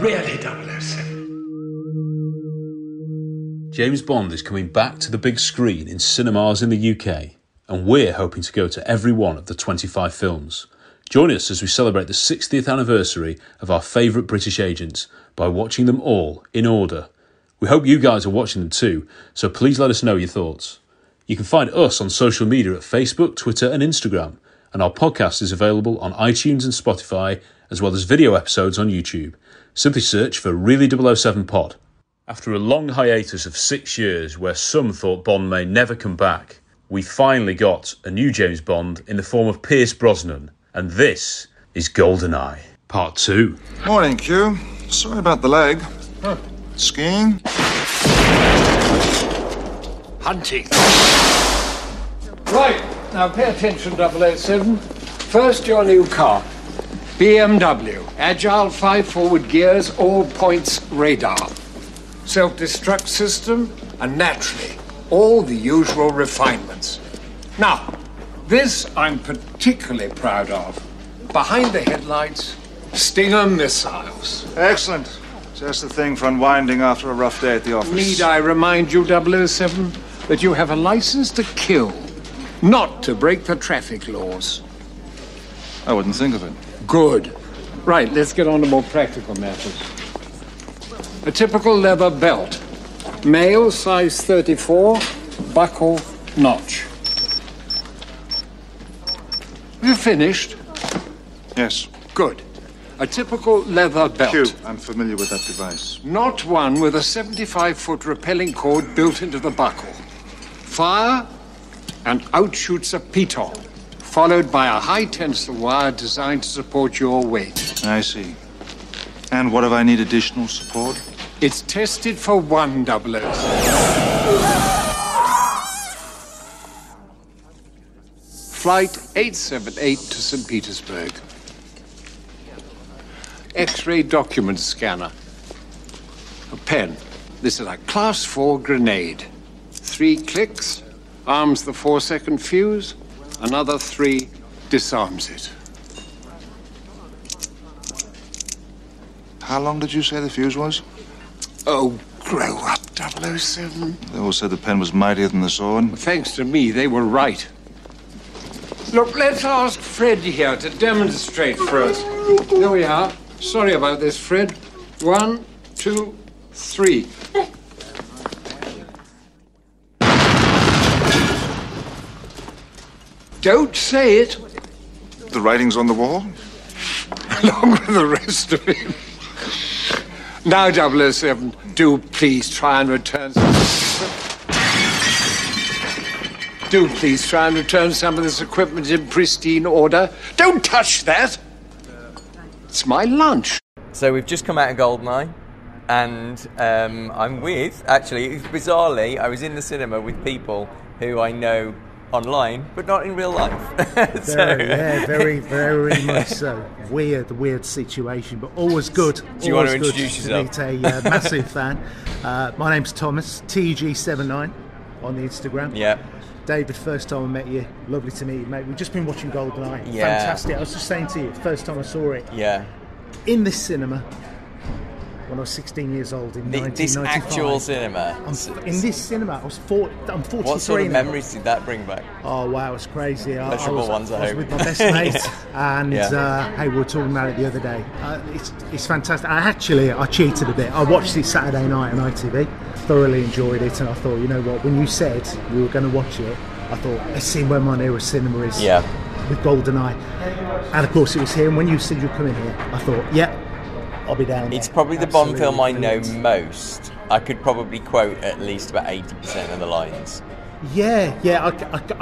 Really 007. James Bond is coming back to the big screen in cinemas in the UK, and we're hoping to go to every one of the 25 films. Join us as we celebrate the 60th anniversary of our favourite British agents by watching them all in order. We hope you guys are watching them too, so please let us know your thoughts. You can find us on social media at Facebook, Twitter, and Instagram, and our podcast is available on iTunes and Spotify, as well as video episodes on YouTube. Simply search for Really 007 Pod. After a long hiatus of six years where some thought Bond may never come back, we finally got a new James Bond in the form of Pierce Brosnan, and this is GoldenEye, Part 2. Morning, Q. Sorry about the leg. Skiing? Hunting. Right, now pay attention, 007. First, your new car. BMW. Agile five forward gears, all points radar. Self destruct system, and naturally, all the usual refinements. Now, this I'm particularly proud of. Behind the headlights, Stinger missiles. Excellent. Just the thing for unwinding after a rough day at the office. Need I remind you, 007, that you have a license to kill, not to break the traffic laws? I wouldn't think of it. Good. Right, let's get on to more practical matters. A typical leather belt. Male, size 34, buckle, notch. You finished? Yes. Good. A typical leather belt. Q, I'm familiar with that device. Not one with a 75 foot rappelling cord built into the buckle. Fire, and out shoots a piton, followed by a high tensile wire designed to support your weight. I see. And what if I need additional support? It's tested for one double O. Flight 878 to St. Petersburg. X ray document scanner. A pen. This is a class 4 grenade. Three clicks, arms the four second fuse. Another three disarms it. How long did you say the fuse was? Oh, grow up, 007. They all said the pen was mightier than the sword. Thanks to me, they were right. Look, let's ask Fred here to demonstrate for us. Here we are. Sorry about this, Fred. One, two, three. Don't say it, The writing's on the wall? along with the rest of him. Now, 007, do please try and return some. Do please try and return some of this equipment in pristine order. Don't touch that! It's my lunch. So we've just come out of Goldeneye, and um, I'm with actually bizarrely I was in the cinema with people who I know online, but not in real life. so, Very, yeah, very, very much so. Weird, weird situation, but always good. Do you want to always good introduce yourself? meet a uh, massive fan. Uh, my name's Thomas, TG79 on the Instagram. yeah. David, first time I met you, lovely to meet you, mate. We've just been watching GoldenEye. Yeah. Fantastic. I was just saying to you, first time I saw it Yeah. in this cinema when I was 16 years old in The- this actual cinema. I'm in this cinema, I was four, I'm 43 What sort of memories did that bring back? Oh wow, it's crazy. I, I was, ones, I I was with my best mate, and Yeah. uh, hey, we were talking about it the other day. Uh, it's, it's fantastic. I actually I cheated a bit. I watched it Saturday night on ITV. Thoroughly enjoyed it, and I thought, you know what? When you said we were going to watch it, I thought let's see where my nearest cinema is. Yeah. With GoldenEye, and of course it was here. And when you said you're coming here, I thought, yeah, I'll be down. It's there. probably the Bond film I know brilliant. most. I could probably quote at least about 80% of the lines. Yeah, yeah, I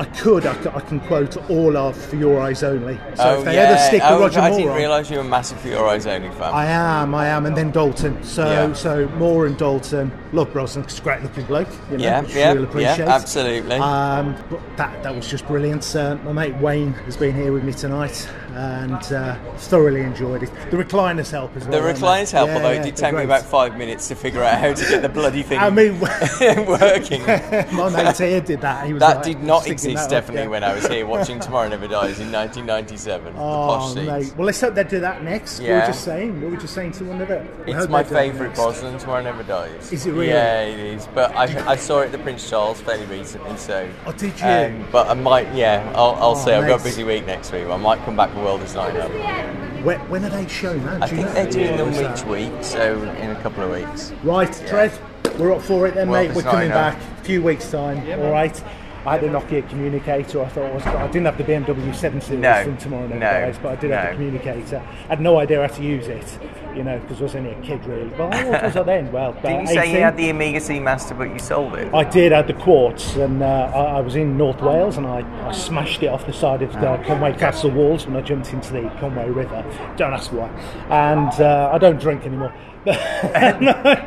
could. I can quote all of For Your Eyes Only. So oh, if they yeah. ever stick oh, Roger I Moore didn't realise you were a massive For Your Eyes Only fan. I am, I am, and then Dalton. So, Yeah. so Moore and Dalton. Love Brosnan, 'cause he's a great looking bloke. You know, Yeah, yeah, you'll yeah, absolutely. Um, but that that was just brilliant. Uh, my mate Wayne has been here with me tonight, and uh, thoroughly enjoyed it. The recliners help as well. don't recliners help, Yeah, although yeah, it did take me about five minutes to figure out how to get the bloody thing I mean, working. my mate here did that. He was That like, did not exist up, definitely yeah. when I was here watching Tomorrow Never Dies in 1997. the posh Oh, mate. Well, let's hope they do that next. We Yeah. were just saying. We were just saying to one another. We It's my they do that favourite. Brosnan, Tomorrow Never Dies. Is it really? Yeah, it is. But I, I saw it at the Prince Charles fairly recently, so. Oh, did you? Um, but I might, yeah, I'll, I'll Oh, see. I've got a busy week next week. I might come back for World is Not Enough. When, when are they showing that? I Do you think know? they're doing them Or each that- week, so in a couple of weeks. Right, Trev, we're up for it then, Well, mate. We're coming enough. back a few weeks' time. all right. I had a Nokia communicator. I thought I, was, I didn't have the BMW 7 Series No, from Tomorrow Never no, Dies, but I did have no. the communicator. I had no idea how to use it, you know, because I was only a kid, really. Well, how old was I then? Well, Did you say you had the Omega Seamaster, but you sold it? I did. I had the quartz, and uh, I, I was in North Wales, and I, I smashed it off the side of the Conway Castle walls when I jumped into the Conway River. Don't ask why. And uh, I don't drink anymore. Because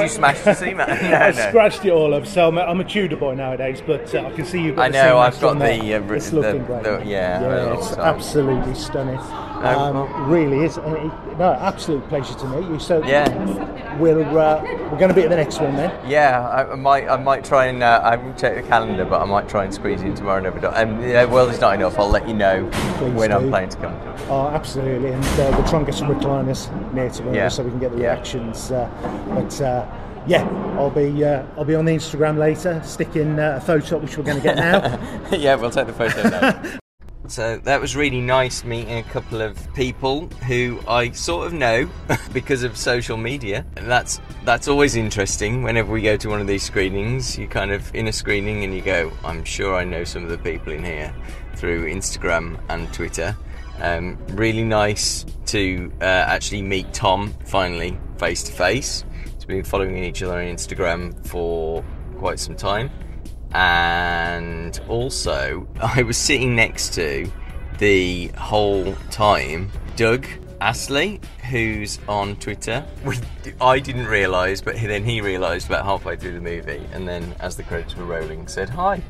you smashed the Seamaster. No, I no. scratched it all up. So I'm a, I'm a Tudor boy nowadays, but uh, I can see you've got I know, I've got the, uh, it's the- looking great. the- yeah, yeah, it's absolutely stunning. Um, well- really is. It- no, absolute pleasure to meet you. So Yeah. we're uh, we're going to be at the next one then. Yeah, I, I might. I might try and. Uh, I haven't checked the calendar, but I might try and squeeze in tomorrow. Never do. Um, yeah, World is not enough. I'll let you know Please when I'm do. planning to come. Oh, absolutely, and uh, we'll try and get some recliners near to us Yeah. so we can get the Yeah. reactions. Uh, but uh, yeah, I'll be uh, I'll be on the Instagram later, sticking uh, a photo which we're going to get now. yeah, we'll take the photo now. So that was really nice meeting a couple of people who I sort of know because of social media. That's that's always interesting whenever we go to one of these screenings. You kind of in a screening and you go, I'm sure I know some of the people in here through Instagram and Twitter. Um, really nice to uh, actually meet Tom finally face to face. We've been following each other on Instagram for quite some time and also I was sitting next to the whole time Doug Astley, who's on Twitter. I didn't realise, but then he realised about halfway through the movie, and then as the credits were rolling, said hi.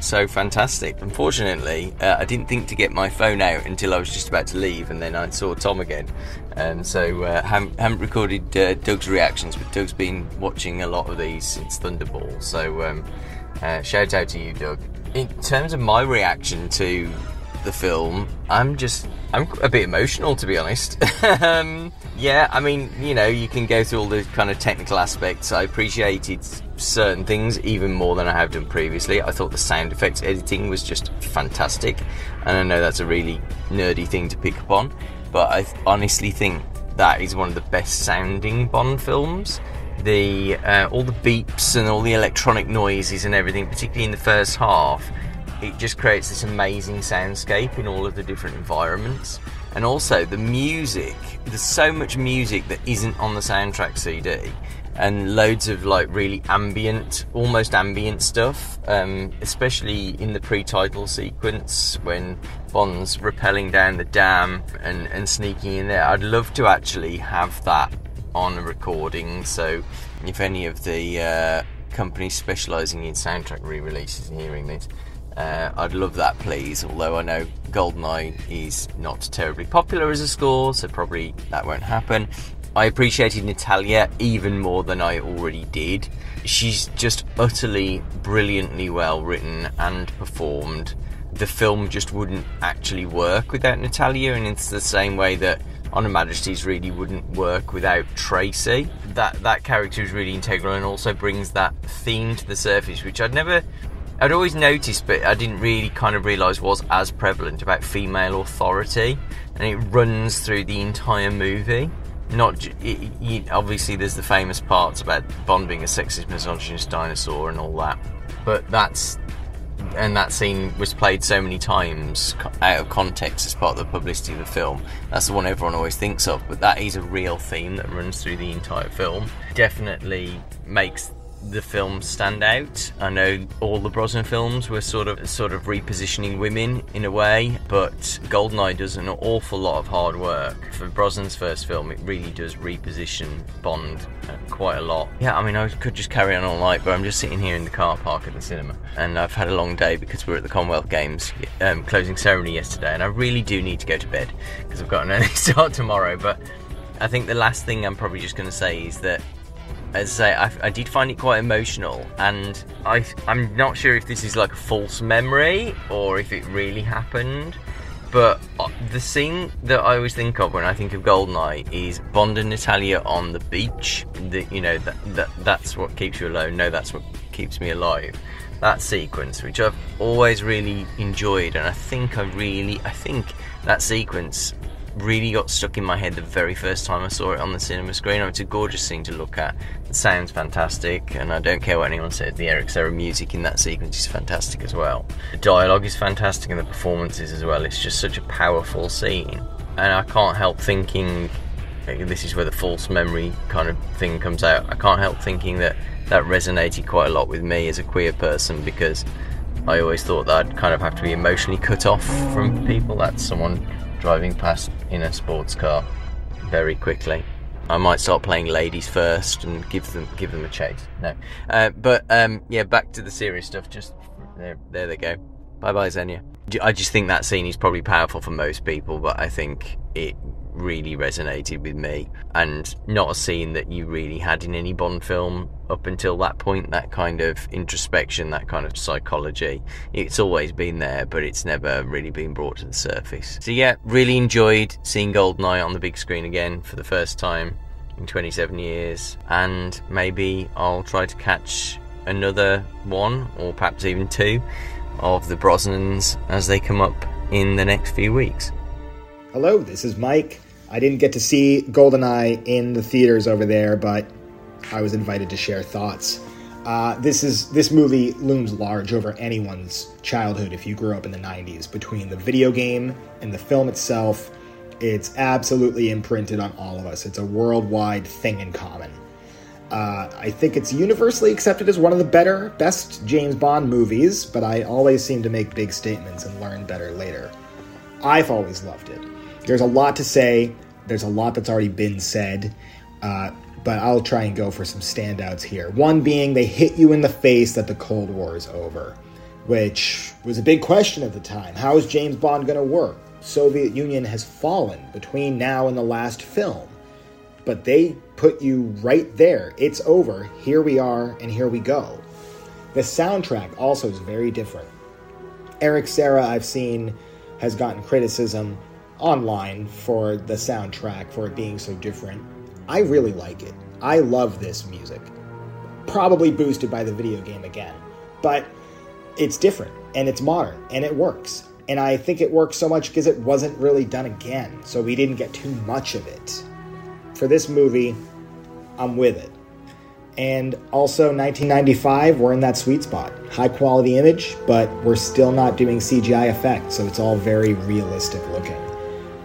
So fantastic. Unfortunately, uh, I didn't think to get my phone out until I was just about to leave, and then I saw Tom again. And so uh, haven't, haven't recorded uh, Doug's reactions, but Doug's been watching a lot of these since Thunderball. So um, uh, shout out to you, Doug. In terms of my reaction to the film, I'm just I'm a bit emotional to be honest. um, yeah, I mean, you know, you can go through all the kind of technical aspects. I appreciated certain things even more than I have done previously. I thought the sound effects editing was just fantastic, and I know that's a really nerdy thing to pick up on, but I honestly think that is one of the best sounding Bond films the uh, all the beeps and all the electronic noises and everything, particularly in the first half, it just creates this amazing soundscape in all of the different environments. And also the music. There's so much music that isn't on the soundtrack CD, and loads of like really ambient, almost ambient stuff. Um, especially in the pre-title sequence when Bond's rappelling down the dam and, and sneaking in there. I'd love to actually have that on a recording. So, if any of the uh, companies specialising in soundtrack re-releases are hearing this, Uh, I'd love that, please. Although I know Goldeneye is not terribly popular as a score, so probably that won't happen. I appreciated Natalia even more than I already did. She's just utterly brilliantly well written and performed. The film just wouldn't actually work without Natalia, and it's the same way that On Her Majesty's really wouldn't work without Tracy. That that character is really integral and also brings that theme to the surface, which I'd never I'd always noticed, but I didn't really kind of realise was as prevalent about female authority, and it runs through the entire movie. Not it, it, obviously there's the famous parts about Bond being a sexist, misogynist dinosaur and all that, but that's and that scene was played so many times out of context as part of the publicity of the film. That's the one everyone always thinks of, but that is a real theme that runs through the entire film. Definitely makes the films stand out. I know all the Brosnan films were sort of sort of repositioning women in a way, but Goldeneye does an awful lot of hard work. For Brosnan's first film, it really does reposition Bond uh, quite a lot. Yeah, I mean, I could just carry on all night, but I'm just sitting here in the car park at the cinema, and I've had a long day because we are at the Commonwealth Games um, closing ceremony yesterday, and I really do need to go to bed because I've got an early start tomorrow. But I think the last thing I'm probably just going to say is that as I say, I, I, did find it quite emotional, and I, I'm not sure if this is like a false memory or if it really happened. But uh, the scene that I always think of when I think of Goldeneye is Bond and Natalia on the beach. The, you know that, that that's what keeps you alone. No, that's what keeps me alive. That sequence, which I've always really enjoyed, and I think I really, I think that sequence really got stuck in my head the very first time I saw it on the cinema screen. it's a gorgeous scene to look at. It sounds fantastic, and I don't care what anyone says. The Eric Serra music in that sequence is fantastic as well. The dialogue is fantastic, and the performances as well. It's just such a powerful scene, and I can't help thinking. Eh, this is where the false memory kind of thing comes out. I can't help thinking that that resonated quite a lot with me as a queer person because I always thought that I'd kind of have to be emotionally cut off from people. That's someone driving past in a sports car very quickly. I might start playing ladies first and give them give them a chase. No, uh, but um, yeah, back to the serious stuff. Just there, there they go. Bye bye, Xenia. I just think that scene is probably powerful for most people, but I think it really resonated with me and not a scene that you really had in any Bond film up until that point that kind of introspection that kind of psychology it's always been there but it's never really been brought to the surface so yeah really enjoyed seeing Goldeneye on the big screen again for the first time in 27 years and maybe I'll try to catch another one or perhaps even two of the Brosnans as they come up in the next few weeks Hello, this is Mike. I didn't get to see Goldeneye in the theaters over there, but I was invited to share thoughts. Uh, this is this movie looms large over anyone's childhood if you grew up in the 90s. Between the video game and the film itself, it's absolutely imprinted on all of us. It's a worldwide thing in common. Uh, I think it's universally accepted as one of the better, best James Bond movies, but I always seem to make big statements and learn better later. I've always loved it. There's a lot to say. There's a lot that's already been said. Uh, but I'll try and go for some standouts here. One being they hit you in the face that the Cold War is over, which was a big question at the time. How is James Bond going to work? Soviet Union has fallen between now and the last film. But they put you right there. It's over. Here we are, and here we go. The soundtrack also is very different. Eric Serra, I've seen, has gotten criticism online for the soundtrack for it being so different. I really like it. I love this music. Probably boosted by the video game again. But it's different and it's modern and it works. And I think it works so much because it wasn't really done again, so we didn't get too much of it. For this movie, I'm with it. And also, 1995, we're in that sweet spot. High quality image, but we're still not doing CGI effects, so it's all very realistic looking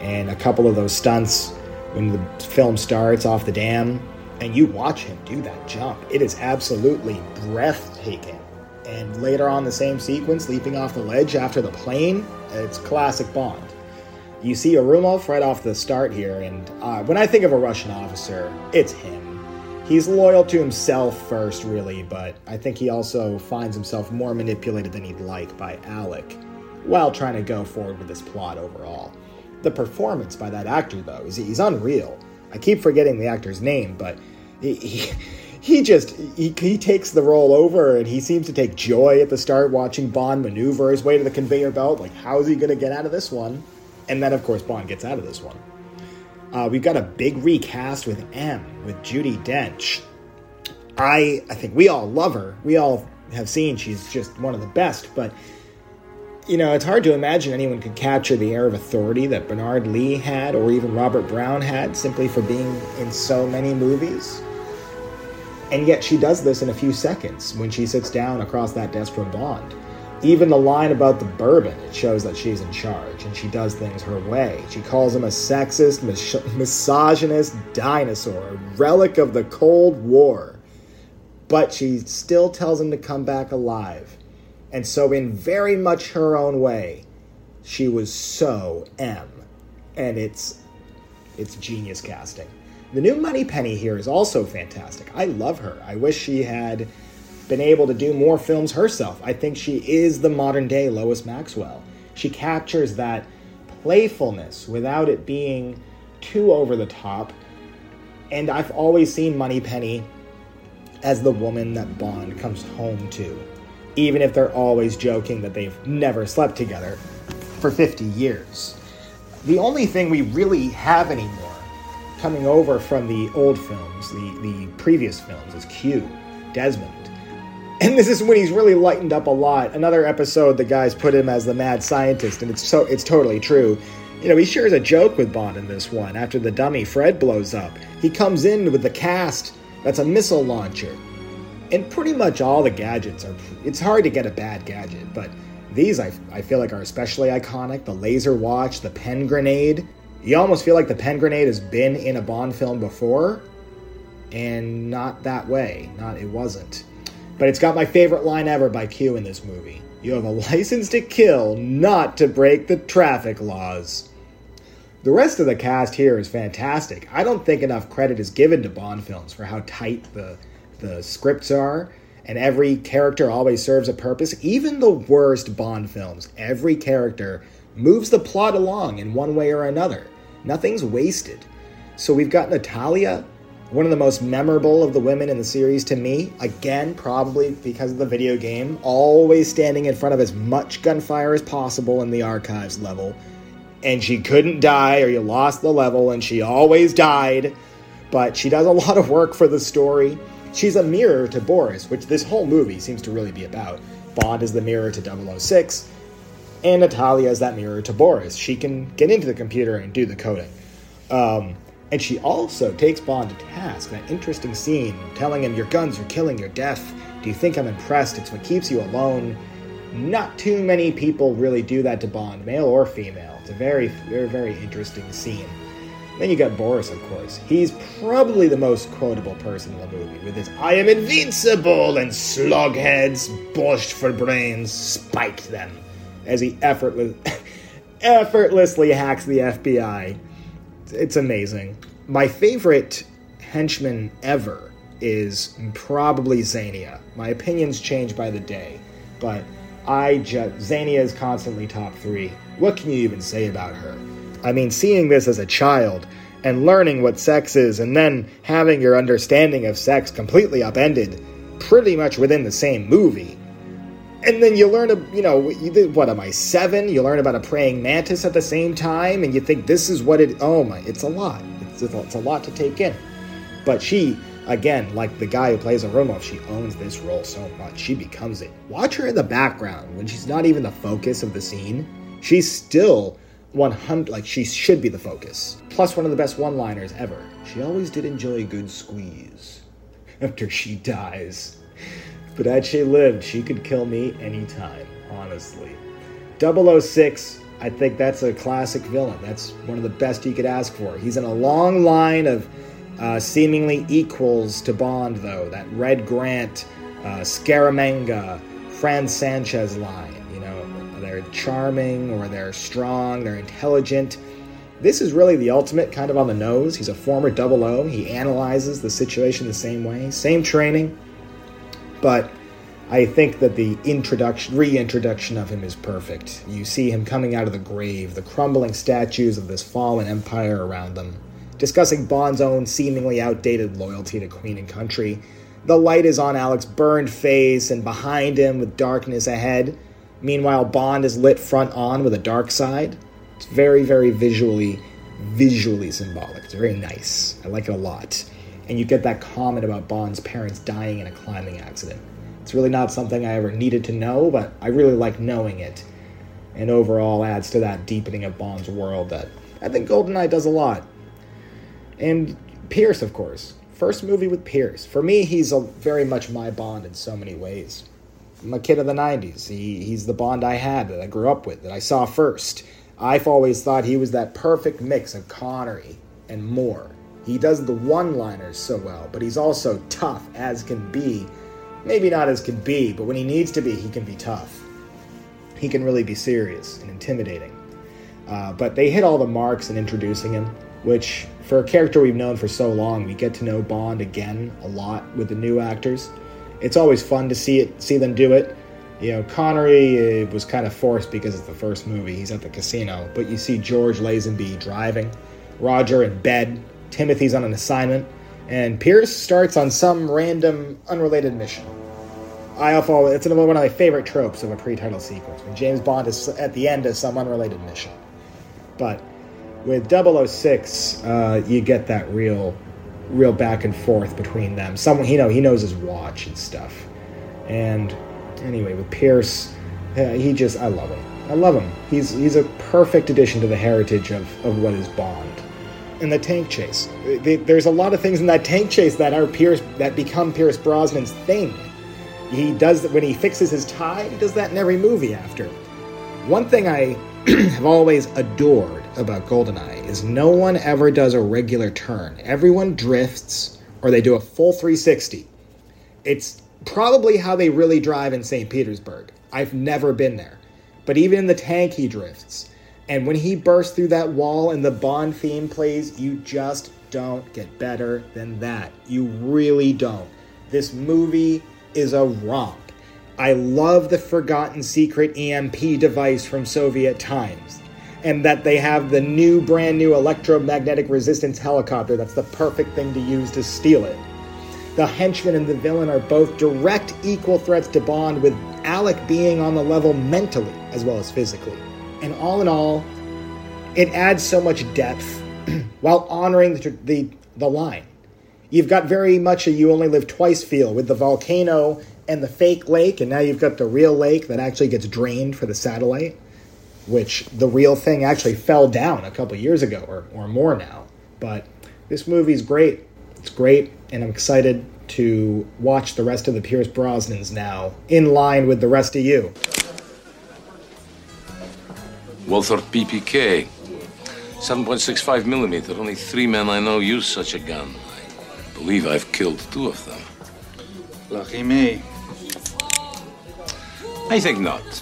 and a couple of those stunts when the film starts off the dam and you watch him do that jump. It is absolutely breathtaking. And later on, the same sequence, leaping off the ledge after the plane, it's classic Bond. You see Ourumov right off the start here, and uh, when I think of a Russian officer, it's him. he's loyal to himself first, really, but I think he also finds himself more manipulated than he'd like by Alec while trying to go forward with this plot overall. The performance by that actor, though, is he's unreal. I keep forgetting the actor's name, but he, he, he just he, he takes the role over and he seems to take joy at the start watching Bond maneuver his way to the conveyor belt. Like, how's he going to get out of this one? And then, of course, Bond gets out of this one. Uh, we've got a big recast with M, with Judi Dench. I I think we all love her. We all have seen she's just one of the best, but you know, it's hard to imagine anyone could capture the air of authority that Bernard Lee had or even Robert Brown had simply for being in so many movies. And yet she does this in a few seconds when she sits down across that desk from Bond. Even the line about the bourbon, it shows that she's in charge and she does things her way. She calls him a sexist, mis- misogynist dinosaur, a relic of the Cold War. But she still tells him to come back alive. And so, in very much her own way, she was so M. And it's it's genius casting. The new Moneypenny here is also fantastic. I love her. I wish she had been able to do more films herself. I think she is the modern day Lois Maxwell. She captures that playfulness without it being too over the top. And I've always seen Moneypenny as the woman that Bond comes home to, even if they're always joking that they've never slept together for 50 years. The only thing we really have anymore coming over from the old films, the, the previous films, is Q, Desmond. And this is when he's really lightened up a lot. Another episode, the guys put him as the mad scientist, and it's so it's totally true. You know, he shares a joke with Bond in this one. After the dummy Fred blows up, he comes in with the cast that's a missile launcher, and pretty much all the gadgets are. It's hard to get a bad gadget, but these I, I feel like are especially iconic. The laser watch, the pen grenade. You almost feel like the pen grenade has been in a Bond film before, and not that way. Not it wasn't. But it's got my favorite line ever by Q in this movie. You have a license to kill, not to break the traffic laws. The rest of the cast here is fantastic. I don't think enough credit is given to Bond films for how tight the the scripts are, and every character always serves a purpose. Even the worst Bond films, every character moves the plot along in one way or another. Nothing's wasted. So we've got Natalia, one of the most memorable of the women in the series to me. Again, probably because of the video game, always standing in front of as much gunfire as possible in the archives level. And she couldn't die, or you lost the level, and she always died. But she does a lot of work for the story. She's a mirror to Boris, which this whole movie seems to really be about. Bond is the mirror to 006, and Natalia is that mirror to Boris. She can get into the computer and do the coding. Um, and she also takes Bond to task. That interesting scene telling him, Your guns are killing, you're. Do you think I'm impressed? It's what keeps you alone. Not too many people really do that to Bond, male or female. It's a very, very, very interesting scene. Then you got Boris, of course. He's probably the most quotable person in the movie, with his I am invincible and slugheads, borscht for brains, spiked them, as he effortless, effortlessly hacks the FBI it's amazing. My favorite henchman ever is probably Xenia. My opinions change by the day, but I just Xenia is constantly top three. What can you even say about her? I mean, seeing this as a child and learning what sex is, and then having your understanding of sex completely upended, pretty much within the same movie and then you learn, a, you know, what am I seven? You learn about a praying mantis at the same time, and you think this is what it. Oh my, it's a lot. It's, it's a lot to take in. But she, again, like the guy who plays Ourumov, she owns this role so much. She becomes it. Watch her in the background when she's not even the focus of the scene. She's still 100, like she should be the focus. Plus, one of the best one liners ever. She always did enjoy a good squeeze after she dies. But had she lived, she could kill me anytime, honestly. 006, I think that's a classic villain. That's one of the best you could ask for. He's in a long line of uh, seemingly equals to Bond, though. That Red Grant, uh, Scaramanga, Franz Sanchez line. They're charming or they're strong, they're intelligent. This is really the ultimate kind of on the nose. He's a former double O. He analyzes the situation the same way, same training. But I think that the introduction, reintroduction of him is perfect. You see him coming out of the grave, the crumbling statues of this fallen empire around them, discussing Bond's own seemingly outdated loyalty to Queen and Country. The light is on Alec's burned face, and behind him, with darkness ahead. Meanwhile, Bond is lit front on with a dark side. It's very, very visually, visually symbolic. It's very nice. I like it a lot. And you get that comment about Bond's parents dying in a climbing accident. It's really not something I ever needed to know, but I really like knowing it. And overall adds to that deepening of Bond's world that I think GoldenEye does a lot. And Pierce, of course. First movie with Pierce. For me, he's a, very much my Bond in so many ways. I'm a kid of the 90s. He, he's the Bond I had that I grew up with, that I saw first. I've always thought he was that perfect mix of Connery and Moore. He does the one liners so well, but he's also tough as can be. Maybe not as can be, but when he needs to be, he can be tough. He can really be serious and intimidating. Uh, but they hit all the marks in introducing him, which, for a character we've known for so long, we get to know Bond again a lot with the new actors. It's always fun to see it, see them do it. You know, Connery was kind of forced because it's the first movie. He's at the casino, but you see George Lazenby driving, Roger in bed, Timothy's on an assignment, and Pierce starts on some random, unrelated mission. I also, it's one of my favorite tropes of a pre-title sequence when James Bond is at the end of some unrelated mission. But with 006, uh, you get that real, real back and forth between them. Someone, you know, he knows his watch and stuff, and anyway, with Pierce, uh, he just I love him. I love him. He's he's a perfect addition to the heritage of, of what is Bond. And the tank chase. There's a lot of things in that tank chase that are Pierce that become Pierce Brosnan's thing. He does when he fixes his tie. He does that in every movie after. One thing I have always adored about GoldenEye is no one ever does a regular turn. Everyone drifts or they do a full 360. It's probably how they really drive in St. Petersburg. I've never been there. But even in the tank, he drifts. And when he bursts through that wall and the Bond theme plays, you just don't get better than that. You really don't. This movie is a romp. I love the forgotten secret EMP device from Soviet times. And that they have the new, brand new electromagnetic resistance helicopter that's the perfect thing to use to steal it. The henchman and the villain are both direct equal threats to Bond, with Alec being on the level mentally as well as physically. And all in all, it adds so much depth while honoring the, the, the line. You've got very much a you only live twice feel with the volcano and the fake lake, and now you've got the real lake that actually gets drained for the satellite, which the real thing actually fell down a couple years ago or, or more now. But this movie's great. It's great, and I'm excited to watch the rest of the Pierce Brosnans now, in line with the rest of you. Walther PPK. 7.65 millimeter. Only three men I know use such a gun. I believe I've killed two of them. Lucky me. I think not.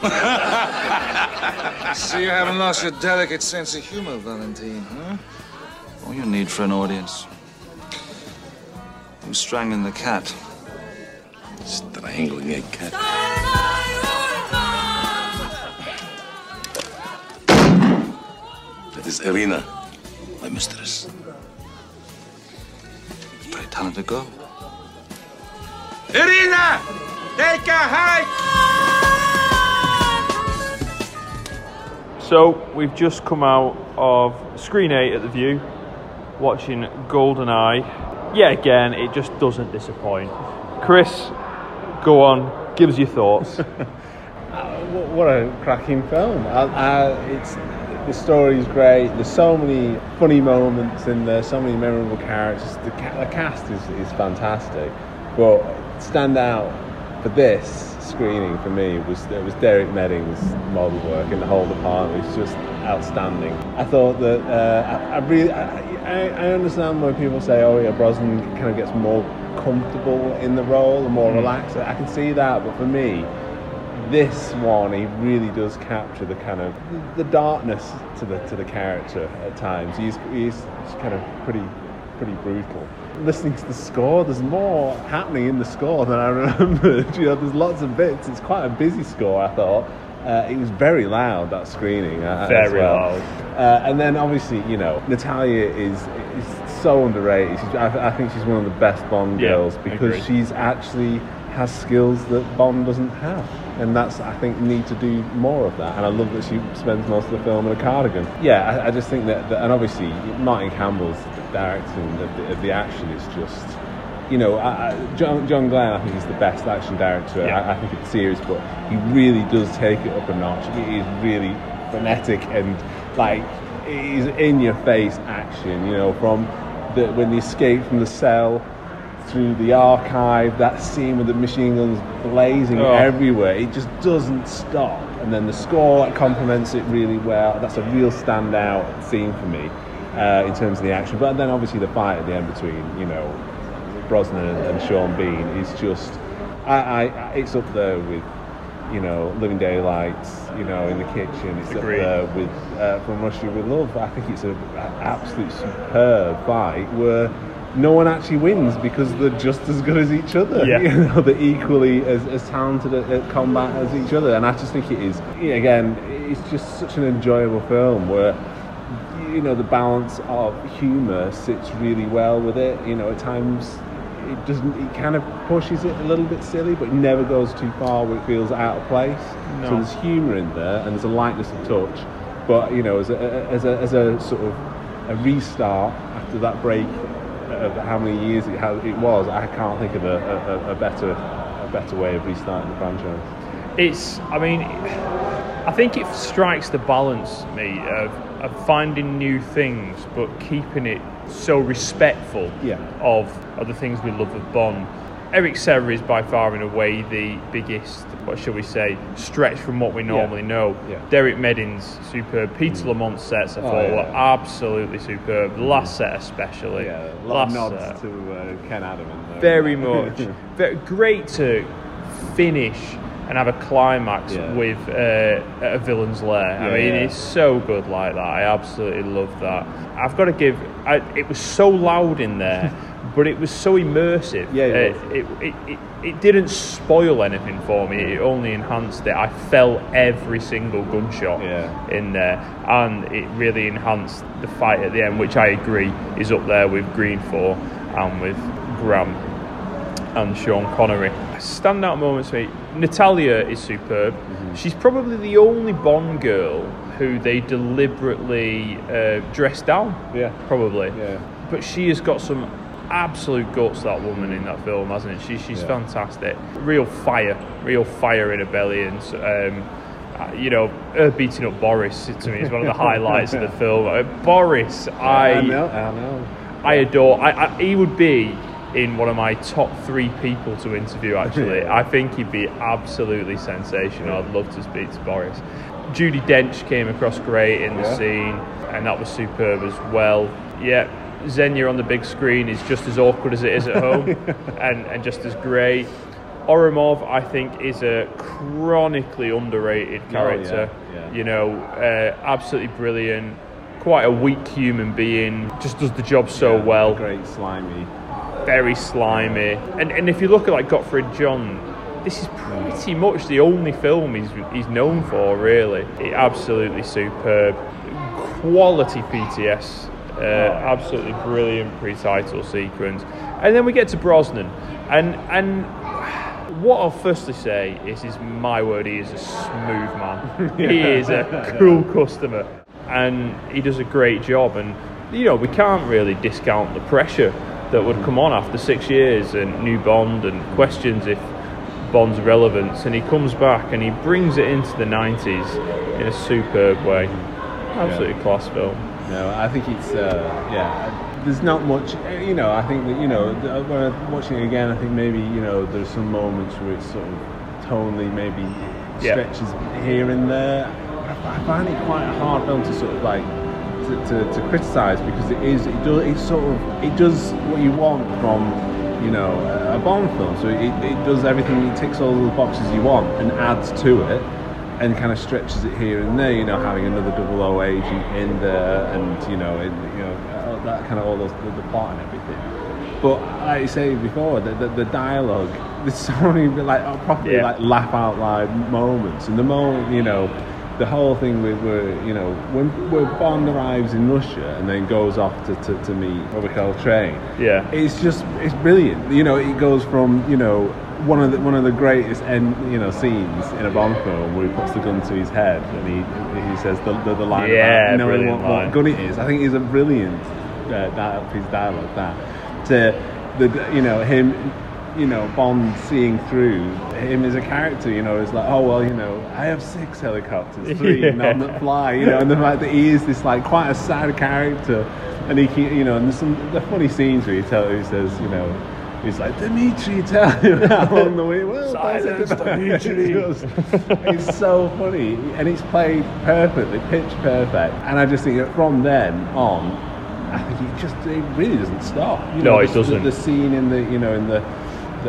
so you haven't lost your delicate sense of humor, Valentine, huh? All you need for an audience. Who's strangling the cat? Strangling a cat. That is Irina, my mistress. Pretty talented girl. Irina! Take a hike! So, we've just come out of Screen 8 at the View, watching GoldenEye. Yeah, again, it just doesn't disappoint. Chris, go on, give us your thoughts. what, a cracking film! I, I, it's the story's great. There's so many funny moments in there, so many memorable characters. The, the cast is, is fantastic, but stand out for this screening for me was it was Derek Meddings' model work in the whole department. It's just outstanding. I thought that uh, I, I really I, I, understand when people say, "Oh yeah, Brosnan kind of gets more comfortable in the role and more Mm. relaxed." I can see that, but for me, this one he really does capture the kind of the darkness to the to the character at times. He's he's kind of pretty pretty brutal. Listening to the score, there's more happening in the score than I remembered. You know, there's lots of bits. It's quite a busy score. I thought. Uh, it was very loud that screening. Uh, Very well. loud. Uh, and then obviously, you know, Natalia is is so underrated. She's, I, I think she's one of the best Bond Yeah, girls because she's actually has skills that Bond doesn't have, and that's I think need to do more of that. And I love that she spends most of the film in a cardigan. Yeah, I, I just think that, that and obviously Martin Campbell's directing of the, of the action is just. You know, I, I, John, John Glenn, I think he's the best action director. Yeah. I, I think it's serious, but he really does take it up a notch. It is really frenetic and like it is in your face action. You know, from the, when they escape from the cell through the archive, that scene with the machine guns blazing Oh. everywhere, it just doesn't stop. And then the score that complements it really well. That's a real standout scene for me uh, in terms of the action. But then obviously the fight at the end between, you know, Brosnan and, Sean Bean is just, I, I, it's up there with, you know, Living Daylights, you know, in the kitchen. It's Agreed. up there with uh, From Russia with Love. I think it's an absolute superb fight where no one actually wins because they're just as good as each other. Yeah. You know, they're equally as, as talented at, at combat as each other. And I just think it is, yeah, again, it's just such an enjoyable film where you know the balance of humour sits really well with it. You know, at times it doesn't. It kind of pushes it a little bit silly, but it never goes too far where it feels out of place. No. So there's humour in there, and there's a lightness of touch. But you know, as a, as a, as a sort of a restart after that break of how many years it has, it was, I can't think of a, a, a better a better way of restarting the franchise. It's, I mean, I think it strikes the balance, me, of, of finding new things but keeping it so respectful Yeah. of, of the things we love of Bond. Eric Serra is by far, in a way, the biggest, what shall we say, stretch from what we normally know. Yeah. Derek Meddings superb. Peter Lamont's sets, I Oh, thought, yeah. were absolutely superb. The last set, especially. Yeah, a lot of Last nods set. to uh, Ken Adam. Very much. Very great to finish and have a climax Yeah. with uh, a villain's lair. I mean, yeah. it's so good like that. I absolutely love that. I've got to give. I, it was so loud in there, but it was so immersive. Yeah, it Uh, it, it, it, it didn't spoil anything for me. It only enhanced it. I felt every single gunshot Yeah. in there, and it really enhanced the fight at the end, which I agree is up there with Green Four and with Graham and Sean Connery. Standout moments for me. Natalia is superb. Mm-hmm. She's probably the only Bond girl who they deliberately uh, dress down. Yeah. Probably. Yeah. But she has got some absolute guts, that woman in that film, hasn't it? She, she's Yeah. fantastic. Real fire, real fire in her belly. And, um, uh, you know, her beating up Boris to me is one of the highlights of the film. Uh, Boris, I, I know, I know. I adore. I, I, he would be in one of my top three people to interview. Actually, I think he'd be absolutely sensational. I'd love to speak to Boris. Judi Dench came across great in the Yeah. scene, and that was superb as well. Yeah, Xenia on the big screen is just as awkward as it is at home, and and just as great. Ourumov, I think, is a chronically underrated Oh, character. yeah, yeah. You know, uh, absolutely brilliant. Quite a weak human being, just does the job so Yeah, well Great slimy. very slimy. And and if you look at like Gottfried John, this is pretty much the only film he's he's known for, really. It, absolutely superb, quality PTS, Uh, absolutely brilliant pre-title sequence, and then we get to Brosnan, and and. What I'll firstly say is, is my word, he is a smooth man. he is a cool customer, and he does a great job. And you know, we can't really discount the pressure that would come on after six years and new Bond and questions if Bond's relevance, and he comes back and he brings it into the 90s in a superb way. Absolutely yeah. class film. No, I think it's uh, yeah. There's not much, you know. I think that you know when I'm watching it again, I think maybe you know there's some moments where it's sort of tonally maybe stretches yeah. here and there. I find it quite a hard film to sort of like to, to, to criticize because it is it does it sort of it does what you want from you know a Bond film. So it, it does everything. It ticks all the boxes you want and adds to it and kind of stretches it here and there. You know, having another double O agent in there and you know in, you know that kind of all those, the, the plot and everything. But like I say before, the, the, the dialogue, there's so many like uh, properly yeah. like laugh out loud moments, and the moment you know the whole thing with you know when, when Bond arrives in Russia and then goes off to, to, to meet Robert Coltrane. Yeah, it's just it's brilliant. You know, it goes from you know one of the one of the greatest end you know scenes in a Bond film where he puts the gun to his head and he he says the the, the line yeah, about knowing what, line. what gun it is. I think it's a brilliant uh, that piece of dialogue that to the you know him you know, Bond seeing through him as a character, you know, it's like, oh, well, you know, I have six helicopters, three yeah. none that fly, you know, and the fact that he is this, like, quite a sad character, and he, can, you know, and there's some the funny scenes where he, tell, he says, you know, he's like, Dimitri, tell him along the way, well, silence, Dimitri. it's so funny, and it's played perfectly, pitch perfect, and I just think that from then on, I think it just it really doesn't stop. You know, no, it doesn't. The, the scene in the you know in the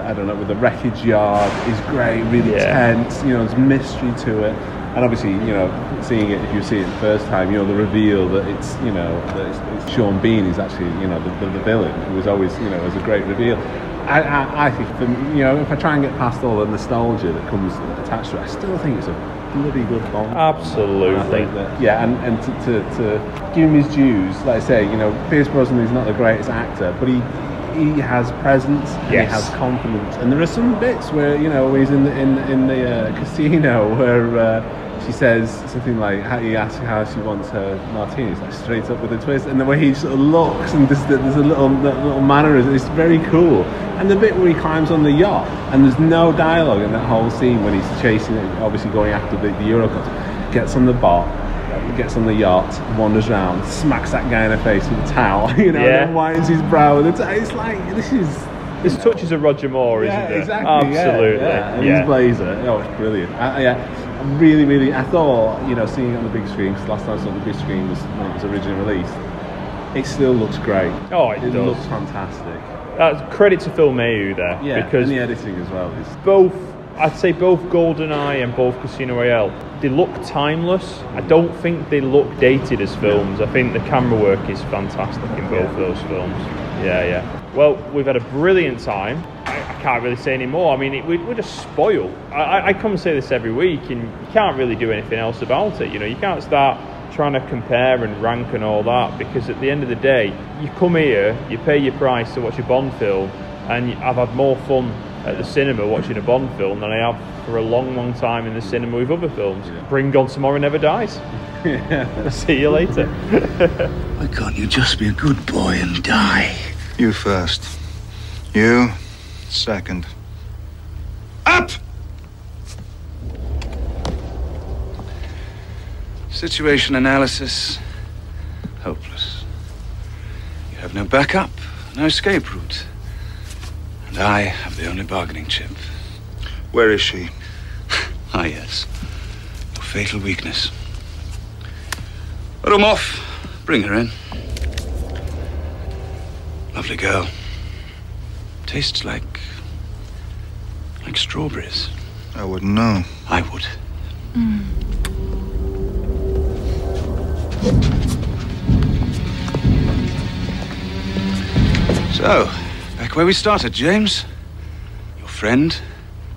I don't know, with the wreckage yard is great, really yeah. tense. You know, there's mystery to it, and obviously, you know, seeing it if you see it the first time, you know, the reveal that it's you know that it's, it's Sean Bean is actually you know the, the, the villain. It was always you know it was a great reveal. I, I, I think for, you know if I try and get past all the nostalgia that comes attached to it, I still think it's a bloody good Bond. Absolutely. I think That, yeah, and, and to, to, to give him his dues, like I say, you know, Pierce Brosnan is not the greatest actor, but he he has presence and yes. he has confidence. And there are some bits where you know he's in the in in the uh, casino where. Uh, she says something like, how he asks how she wants her martinis, like straight up with a twist, and the way he sort of looks, and there's, there's a little little mannerism, it's very cool. And the bit where he climbs on the yacht, and there's no dialogue in that whole scene when he's chasing it, obviously going after the, the gets on the boat, gets on the yacht, wanders around, smacks that guy in the face with a towel, you know, yeah. and winds his brow. And it's, it's like, this is. This touches a Roger Moore, yeah, isn't it? Exactly. Absolutely. Yeah, yeah. And yeah. his blazer. Oh, it's brilliant. I, yeah, really, really. I thought, you know, seeing it on the big screen, because last time I saw it on the big screen was when it was originally released, it still looks great. Oh, it, it does. looks fantastic. Uh, credit to Phil Méheux there. Yeah, because the editing as well. Is... Both I'd say both GoldenEye and both Casino Royale, they look timeless. I don't think they look dated as films. I think the camera work is fantastic in both yeah. those films. Yeah, yeah. Well, we've had a brilliant time. I, I can't really say any more. I mean, it, we, are just spoiled. I, I come and say this every week, and you can't really do anything else about it. You know, you can't start trying to compare and rank and all that because at the end of the day, you come here, you pay your price to watch a Bond film, and I've had more fun at the cinema watching a Bond film than I have for a long, long time in the cinema with other films. Yeah. Bring Gone Tomorrow Never Dies. See you later. Why can't you just be a good boy and die? You first. You second. Up! Situation analysis hopeless. You have no backup, no escape route. And I have the only bargaining chip. Where is she? ah, yes. Your fatal weakness. Off. Bring her in. Lovely girl. Tastes like. like strawberries. I wouldn't know. I would. Mm. So, Back where we started, James. Your friend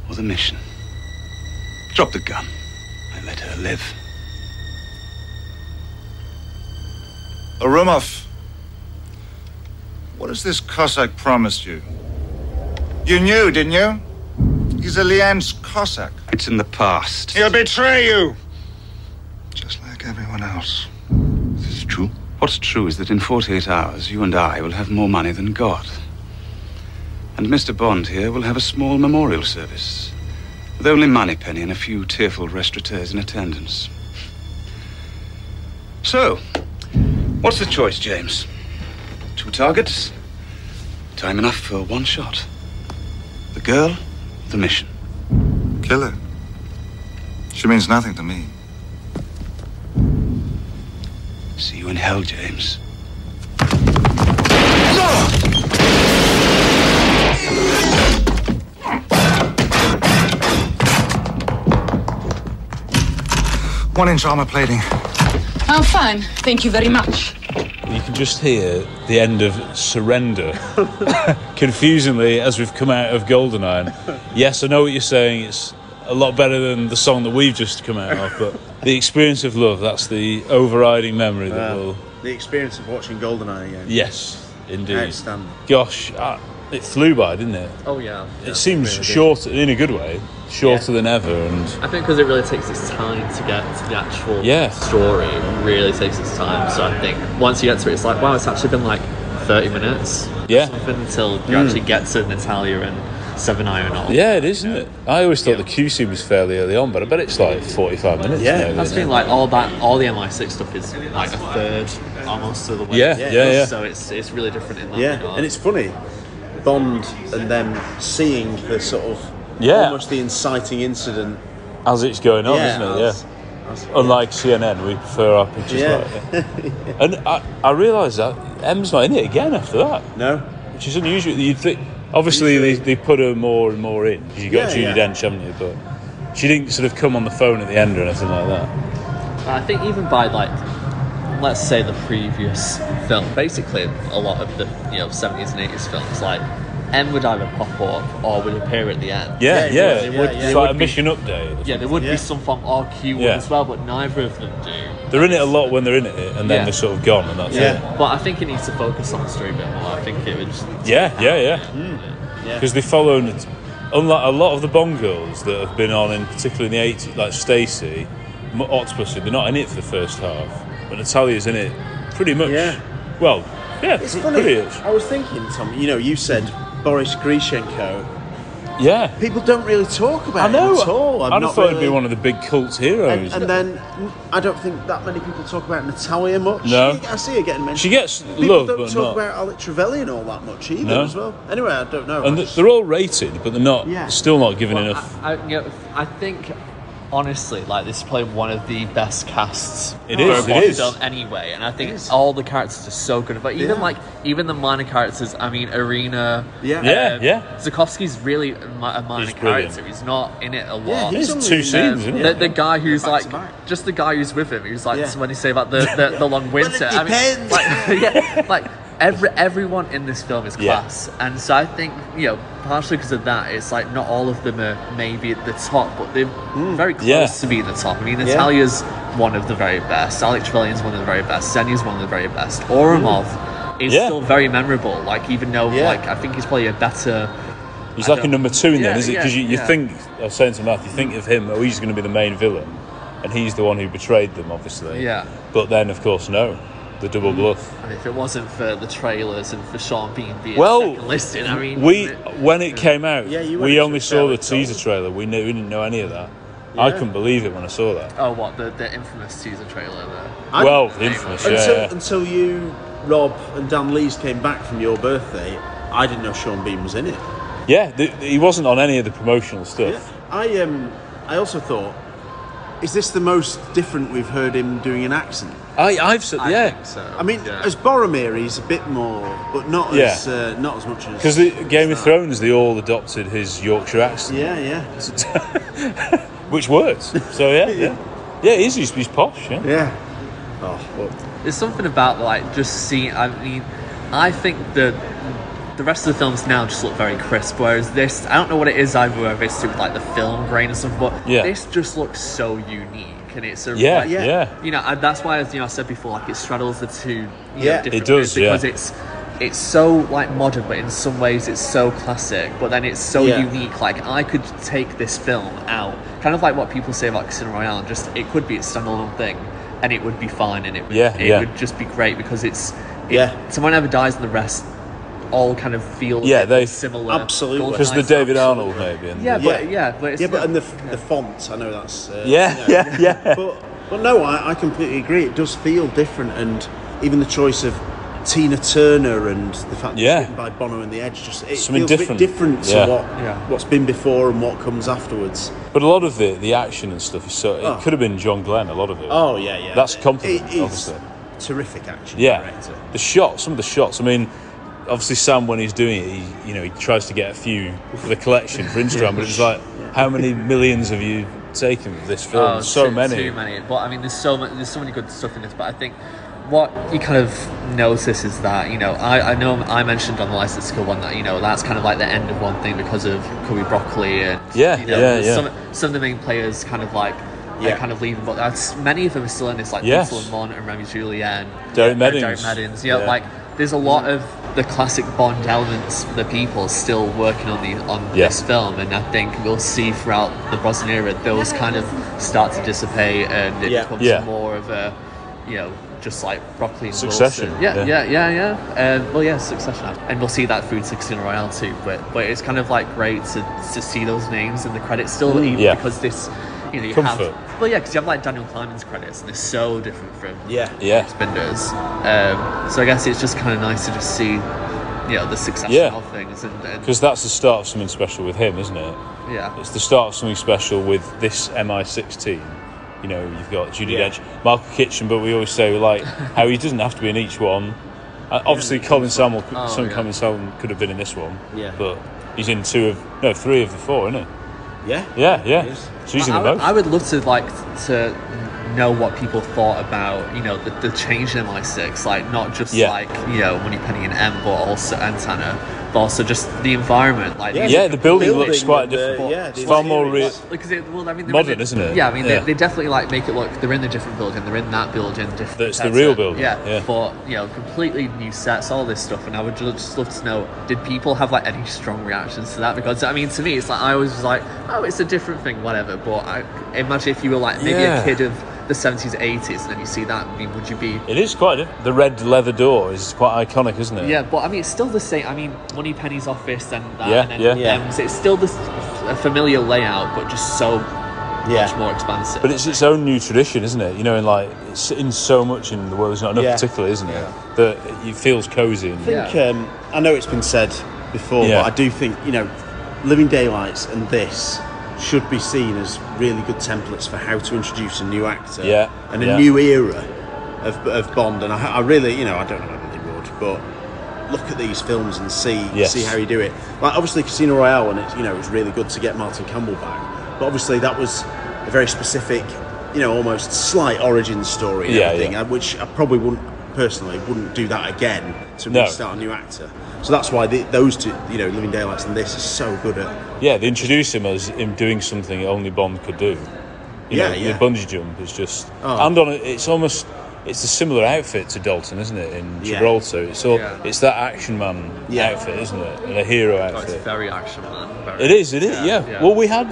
or the mission? Drop the gun and let her live. Ourumov, what has this Cossack promised you? You knew, didn't you? He's a Lienz Cossack. It's in the past. He'll betray you! Just like everyone else. Is This is true. What's true is that in 48 hours, you and I will have more money than God. And Mr. Bond here will have a small memorial service with only Moneypenny and a few tearful restaurateurs in attendance. So, what's the choice, James? Two targets? Time enough for one shot. The girl, the mission. Kill her. She means nothing to me. See you in hell, James. One inch armor plating. I'm fine. Thank you very much. You can just hear the end of Surrender confusingly as we've come out of Goldeneye. Yes, I know what you're saying. It's a lot better than the song that we've just come out of, but the experience of love, that's the overriding memory that will. the experience of watching Goldeneye again. Yes, indeed. Outstanding. Gosh, uh, it flew by, didn't it? Oh yeah. It seems short, in a good way, shorter than ever, and I think because it really takes its time to get to the actual Yeah. story, it really takes its time. So I think once you get to it, it's like, wow, it's actually been like 30 minutes. or Yeah. Something until you Mm. actually get to Natalia and Severnaya and all. yeah, it is, isn't it? I always thought the Q scene was fairly early on, but I bet it's like 45 minutes. now, that's isn't been it? like all that, all the MI6 stuff is like a third almost of the way. Yeah, yeah, yeah. So it's it's really different in that Yeah, regard. and it's funny, Bond and them seeing the sort of Yeah. almost the inciting incident. as it's going on, Yeah, isn't it? that's- Yeah. Unlike CNN, we prefer our pictures Yeah. like that. And I, I realised that M's not in it again after that. No. Which is unusual. You'd think, obviously, they, they put her more and more in. 'cause you got Yeah, Judi yeah. Dench, haven't you? But she didn't sort of come on the phone at the end or anything like that. I think even by like, let's say the previous film, basically a lot of the you know seventies and eighties films, like M would either pop up or would appear at the end. Yeah, yeah. There would, It's there like would a be- mission update. Yeah, there would Yeah. be some form of Q one Yeah. as well, but neither of them do. They're in it a lot when they're in it, and then Yeah. they're sort of gone, and that's it. But I think it needs to focus on the story a bit more. I think it would. Just Yeah, yeah, yeah. Mm. Yeah. Because they follow, unlike a lot of the Bond girls that have been on, in particularly in the 80s, like Stacey, M- Octopussy, they're not in it for the first half. But Natalia's in it pretty much. Yeah. Well, yeah, It's pr- funny. pretty much. I was thinking, Tom. You know, you said Boris Grishenko. Yeah. People don't really talk about I know. him at all. I'm I'd not have thought it'd be one of the big cult heroes. And, and then I don't think that many people talk about Natalia much. No. I see her getting mentioned. She gets people love, don't but talk not- about Alec Trevelyan all that much either No. as well. Anyway, I don't know. and th- they're all rated, but they're not Yeah. still not given enough. I, you know, I think honestly, like this is probably one of the best casts It for is, a it Bond is. film anyway, and I think all the characters are so good. But even Yeah. like even the minor characters, I mean, Arena, Yeah. Yeah, yeah. Zukovsky's really a, mi- a minor He's brilliant. character. He's not in it a lot. Yeah, he's It's only two in, scenes, Um, isn't the, it? the guy who's Back like to back. just the guy who's with him. Who's like Yeah. when you say about the the, the long winter. I mean, depends. like yeah, like every everyone in this film is Yeah. class, and so I think you know partially because of that, it's like not all of them are maybe at the top, but they're hmm. very close Yeah. to being the top. I mean, Yeah. Natalia's one of the very best. Alex Trevelyan's one of the very best. Xenia's one of the very best. Hmm. Ourumov is Yeah. still very memorable. Like even though Yeah. like I think he's probably a better. He's I like a number two in Yeah, there, is it? yeah, Because you, you yeah. think, I was saying to Matt, you think hmm. of him, oh, he's going to be the main villain, and he's the one who betrayed them, obviously. Yeah. But then, of course, no, the double bluff. And if it wasn't for the trailers and for Sean Bean being Well, second listed, I mean, we when it came out, Yeah, you we only saw the teaser trailer. We knew we didn't know any of that. I couldn't believe it when I saw that. Oh, what the the infamous teaser trailer there? I- well, the infamous, yeah, until, yeah. until you, Rob, and Dan Lees came back from your birthday, I didn't know Sean Bean was in it. Yeah, th- he wasn't on any of the promotional stuff. I um, I also thought, is this the most different we've heard him doing an accent? I, I've said, I yeah, think so. I mean, yeah. as Boromir, he's a bit more, but not Yeah. as uh, not as much as because the Game of Thrones, they all adopted his Yorkshire accent, Yeah, yeah, which works. So yeah, yeah, yeah, he's he's, he's posh. Yeah, yeah. Oh, well, There's something about like just seeing. I mean, I think the the rest of the films now just look very crisp. Whereas this, I don't know what it is either. Whether it's to with like the film grain or something, but Yeah. this just looks so unique. And it's a Yeah, like, yeah. You know, and that's why as you know I said before, like it straddles the two. You Yeah. know, different It does, because yeah. it's it's so like modern, but in some ways it's so classic. But then it's so Yeah. unique. Like I could take this film out, kind of like what people say about Casino Royale. and Just it could be a standalone thing, and it would be fine, and it would, Yeah, it yeah. would just be great because it's it, Yeah. someone never dies and the rest all kind of feel Yeah, bit they- similar. Absolutely. Because the David sounds- Arnold maybe. And Yeah, the- but yeah, but it's yeah, but and the the font, I know that's uh, Yeah, you know. yeah, yeah. But but no, I, I completely agree. It does feel different, and even the choice of Tina Turner and the fact that Yeah. it's written by Bono and the Edge just it Something feels different. a bit different to Yeah. what Yeah. what's been before and what comes afterwards. But a lot of the the action and stuff is so. It Oh. could have been John Glenn. A lot of it. Oh yeah, yeah. That's a compliment, It is obviously. terrific action. Yeah, director. the shots, some of the shots. I mean, obviously Sam when he's doing it, he you know he tries to get a few for the collection for Instagram, but it's like, how many millions have you taken of this film? Oh, so too, many. Too many. But I mean, there's so much. There's so many good stuff in this. But I think what you kind of notice is that you know I, I know I mentioned on the License to Kill one that you know that's kind of like the end of one thing because of Cubby Broccoli and Yeah, you know, yeah, yeah. Some some of the main players kind of like. Yeah. Kind of leaving, but that's many of them are still in this, like Yes. Peter Lamont and Rémy Julienne, Derek Meddings. Derek Meddings. Yeah, Yeah. like there's a lot of the classic Bond elements, the people still working on the on Yeah. this film, and I think we'll see throughout the Brosnan era those kind of start to dissipate, and it Yeah. becomes Yeah. more of a, you know, just like broccoli and Succession, Wilson. Yeah, yeah. yeah, yeah, yeah. Um, well, yeah, Succession, and we'll see that through Sixteen Royale too. But but it's kind of like great to, to see those names in the credits still, even Yeah. because this, you know, you Comfort. have. Well, yeah, because you have like Daniel Kleinman's credits, and they're so different from Yeah. Yeah. Spinders. Um, so I guess it's just kind of nice to just see, you know, the success Yeah. of things, and, and Because that's the start of something special with him, isn't it? yeah, It's the start of something special with this MI6 team. You know, you've got Judi Yeah. Dench, Michael Kitchen, but we always say like how he doesn't have to be in each one. Uh, obviously, Colin Salmon, Oh, some yeah. Colin Salmon could have been in this one. Yeah. but he's in two of no three of the four, isn't he? Yeah. Yeah, yeah. So in I, the would-. I would love to like to know what people thought about you know the, the change in MI6, like not just Yeah. like you know Moneypenny and M, but also but also just the environment. Like Yeah, yeah, the building, building looks quite and, different. yeah, it's the far more real. interiors. Because it, well, I mean, they're Modern, in, isn't it? Yeah, I mean, Yeah. They, they definitely like make it look. They're in a different building. They're in that building. Different. That's the real building, Yeah, yeah. But you know, completely new sets, all this stuff, and I would just love to know: Did people have like any strong reactions to that? Because I mean, to me, it's like I always was like, oh, it's a different thing, whatever. But I imagine if you were like maybe Yeah. a kid of the seventies, eighties, and then you see that, I mean, would you be? It is quite the red leather door is quite iconic, isn't it? Yeah, but I mean, it's still the same. I mean, Moneypenny's office and that, Yeah, and then yeah. Yeah. M's, it's still this a familiar layout, but just so Yeah. much more expansive. But it's its own new tradition, isn't it? You know, in like it's in so much in the world. There's not enough, Yeah. particularly, isn't it? That it feels cozy. And, I think um, I know it's been said before, Yeah. but I do think you know, Living Daylights and this should be seen as really good templates for how to introduce a new actor Yeah, and a yeah. new era of, of Bond. And I, I really, you know, I don't know whether they would, but look at these films and see Yes. see how you do it. Like obviously Casino Royale, and it's you know it was really good to get Martin Campbell back, but obviously that was a very specific, you know, almost slight origin story. Yeah, everything, yeah. uh, which I probably wouldn't personally wouldn't do that again to No. restart a new actor. So that's why the, those two, you know, Living Daylights and this is so good at. yeah, they introduce him as him doing something only Bond could do. You Yeah, know, yeah. The bungee jump is just, Oh. and on it, it's almost. It's a similar outfit to Dalton, isn't it? In Yeah. Gibraltar, it's all Yeah. it's that action man Yeah. outfit, isn't it? And a hero Oh, it's outfit. very action man. Very, It is, it is, Yeah, yeah. yeah. Well, we had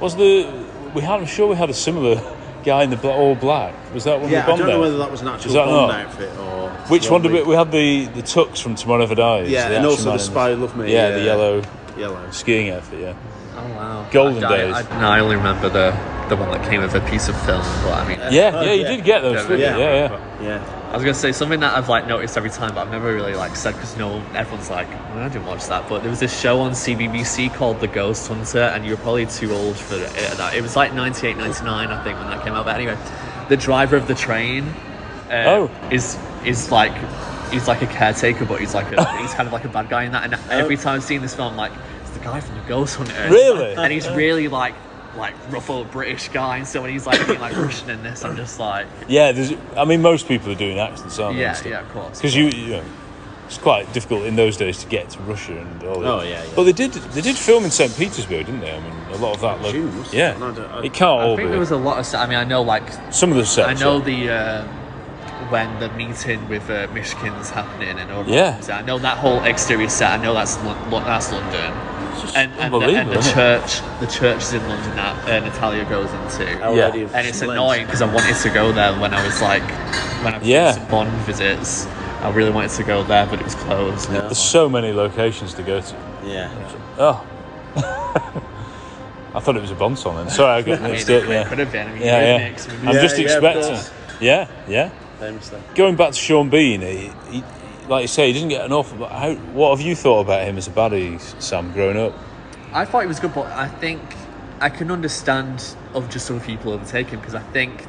was the we had. I'm sure we had a similar guy in the bla- all black. Was that one? Yeah, the I Bond don't know outfit? whether that was an actual Was Bond not? outfit or Which one did we? Robbie. We had the the tux from Tomorrow Never Dies. Yeah, the and also the Spy Love Me, Yeah, the yellow Yellow. skiing outfit. Yeah. Oh wow. Golden I, days. I, I, no, I only remember the the one that came with a piece of film, but I mean. Yeah, Oh, yeah, you yeah. did get those. Yeah, didn't yeah. yeah, yeah. I was gonna say something that I've like noticed every time, but I've never really like said because no, everyone's like, well, I didn't watch that. But there was this show on CBBC called The Ghost Hunter, and you were probably too old for. That it was like 98, 99, I think, when that came out. But anyway, the driver of the train, uh, Oh. is is like he's like a caretaker, but he's like a, he's kind of like a bad guy in that. And every time I've seen this film, I'm like it's the guy from The Ghost Hunter. Really? And he's really like like rough old British guy, and so when he's like being like Russian in this, I'm just like. Yeah, there's. I mean, most people are doing accents, aren't they? Yeah, yeah, of course. Because you, you know, it's quite difficult in those days to get to Russia and all. that. Oh, yeah, yeah. But they did. They did film in St. Petersburg, didn't they? I mean, a lot of that. Look, Jews? yeah, No, I don't- I- it can't all I think be. there was a lot of. I mean, I know like Some of the sets. I know yeah. the uh, when the meeting with uh, Mishkin's happening and all. Yeah. that. I know that whole exterior set. I know that's that's London. And, and, the, and the church, the church is in London that uh, Natalia goes into. Our Yeah. Lady And it's Lent. annoying because I wanted to go there when I was like, when I was Yeah. some Bond visits. I really wanted to go there, but it was closed. There's so many locations to go to. Yeah. Oh. I thought it was a Bond song then. Sorry, I got I mean, mixed it up. Yeah. could have been. I mean, yeah, yeah. remix, I'm Yeah, just expecting. course. Yeah, yeah. Famously. Going back to Sean Bean, he, he, like you say, he doesn't get enough. But how? What have you thought about him as a baddie, Sam, growing up? I thought he was good, but I think I can understand of just other people overtaking because I think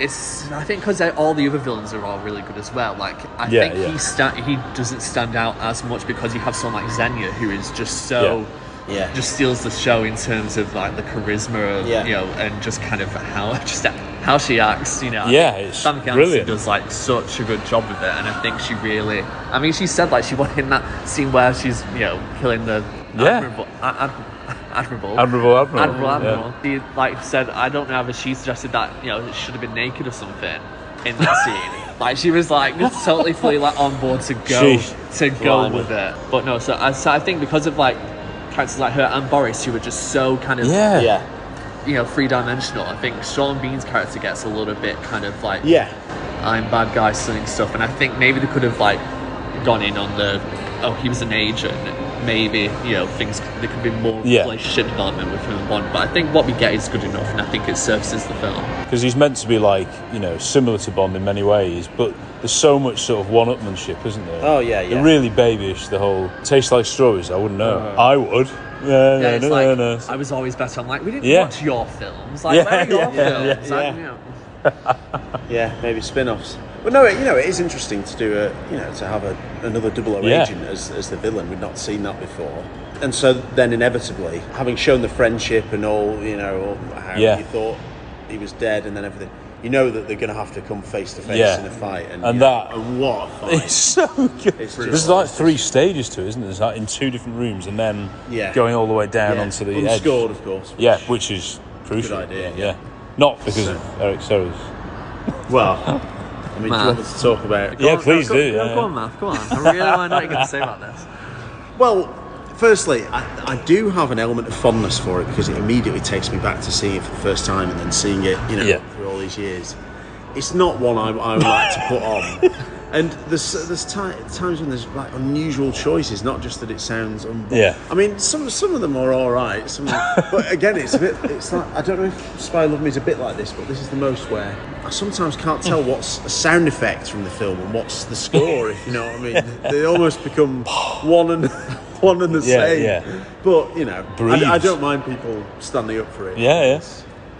it's I think because all the other villains are all really good as well. Like I Yeah, think yeah. he sta- he doesn't stand out as much because you have someone like Xenia who is just so. Yeah. Just steals the show in terms of like the charisma, of, Yeah. you know, and just kind of how just how she acts, you know. Yeah, think it's Famke Janssen brilliant. does like such a good job with it, and I think she really. I mean, she said like she wanted in that scene where she's you know killing the Yeah. admirable, ad, ad- admirable, Admirable Admiral, admirable, yeah. She like said, I don't know if she suggested that you know it should have been naked or something in that scene. Like she was like just totally fully like on board to go Sheesh. to go Blimey. with it. But no, so I, so I think because of like characters like her and Boris who were just so kind of Yeah. Yeah. you know three dimensional. I think Sean Bean's character gets a little bit kind of like Yeah. I'm bad guy selling stuff, and I think maybe they could have like gone in on the oh he was an agent. Maybe you know things there could be more Yeah. relationship development with him and Bond, but I think what we get is good enough, and I think it services the film. Because he's meant to be like, you know, similar to Bond in many ways, but there's so much sort of one-upmanship, isn't there? Oh, yeah, yeah. They're really babyish. The whole tastes like strawberries. I wouldn't know. Uh-huh. I would. No, Yeah, no, it's no, like no, no. I was always better. I'm like we didn't Yeah. watch your films. Like Yeah, where are your yeah, yeah, films? yeah, Like, yeah. you know. Yeah, maybe spin-offs. But no, it, you know, it is interesting to do a, you know, to have a, another double O Yeah. agent as, as the villain. We've not seen that before. And so then inevitably, having shown the friendship and all, you know, how Yeah. you thought he was dead and then everything, you know that they're going to have to come face to face in a fight. And, And you know, that- and what a fight. It's so good. It's There's like three stages to it, isn't there? There's like in two different rooms and then Yeah. going all the way down Yeah. onto the Unscored, edge. of course, Yeah, which is crucial. idea, Yeah. yeah. Not because of Eric Serra's. Well, I mean, do you want us to talk about Yeah, please go, do. Go, yeah. go on, Matt. Go on. I really want to know what you're going to say about this. Well, firstly, I, I do have an element of fondness for it because it immediately takes me back to seeing it for the first time and then seeing it, you know, Yeah. through all these years. It's not one I, I would like to put on. And there's there's ti times when there's like unusual choices, not just that it sounds. Un- Yeah. I mean, some some of them are all right. Some, but again, it's a bit. It's like I don't know if Spy Love Me is a bit like this, but this is the most where I sometimes can't tell mm. what's a sound effect from the film and what's the score. If you know what I mean, they almost become one and one and the Yeah, same. yeah. But you know, I, I don't mind people standing up for it. Yeah, yeah.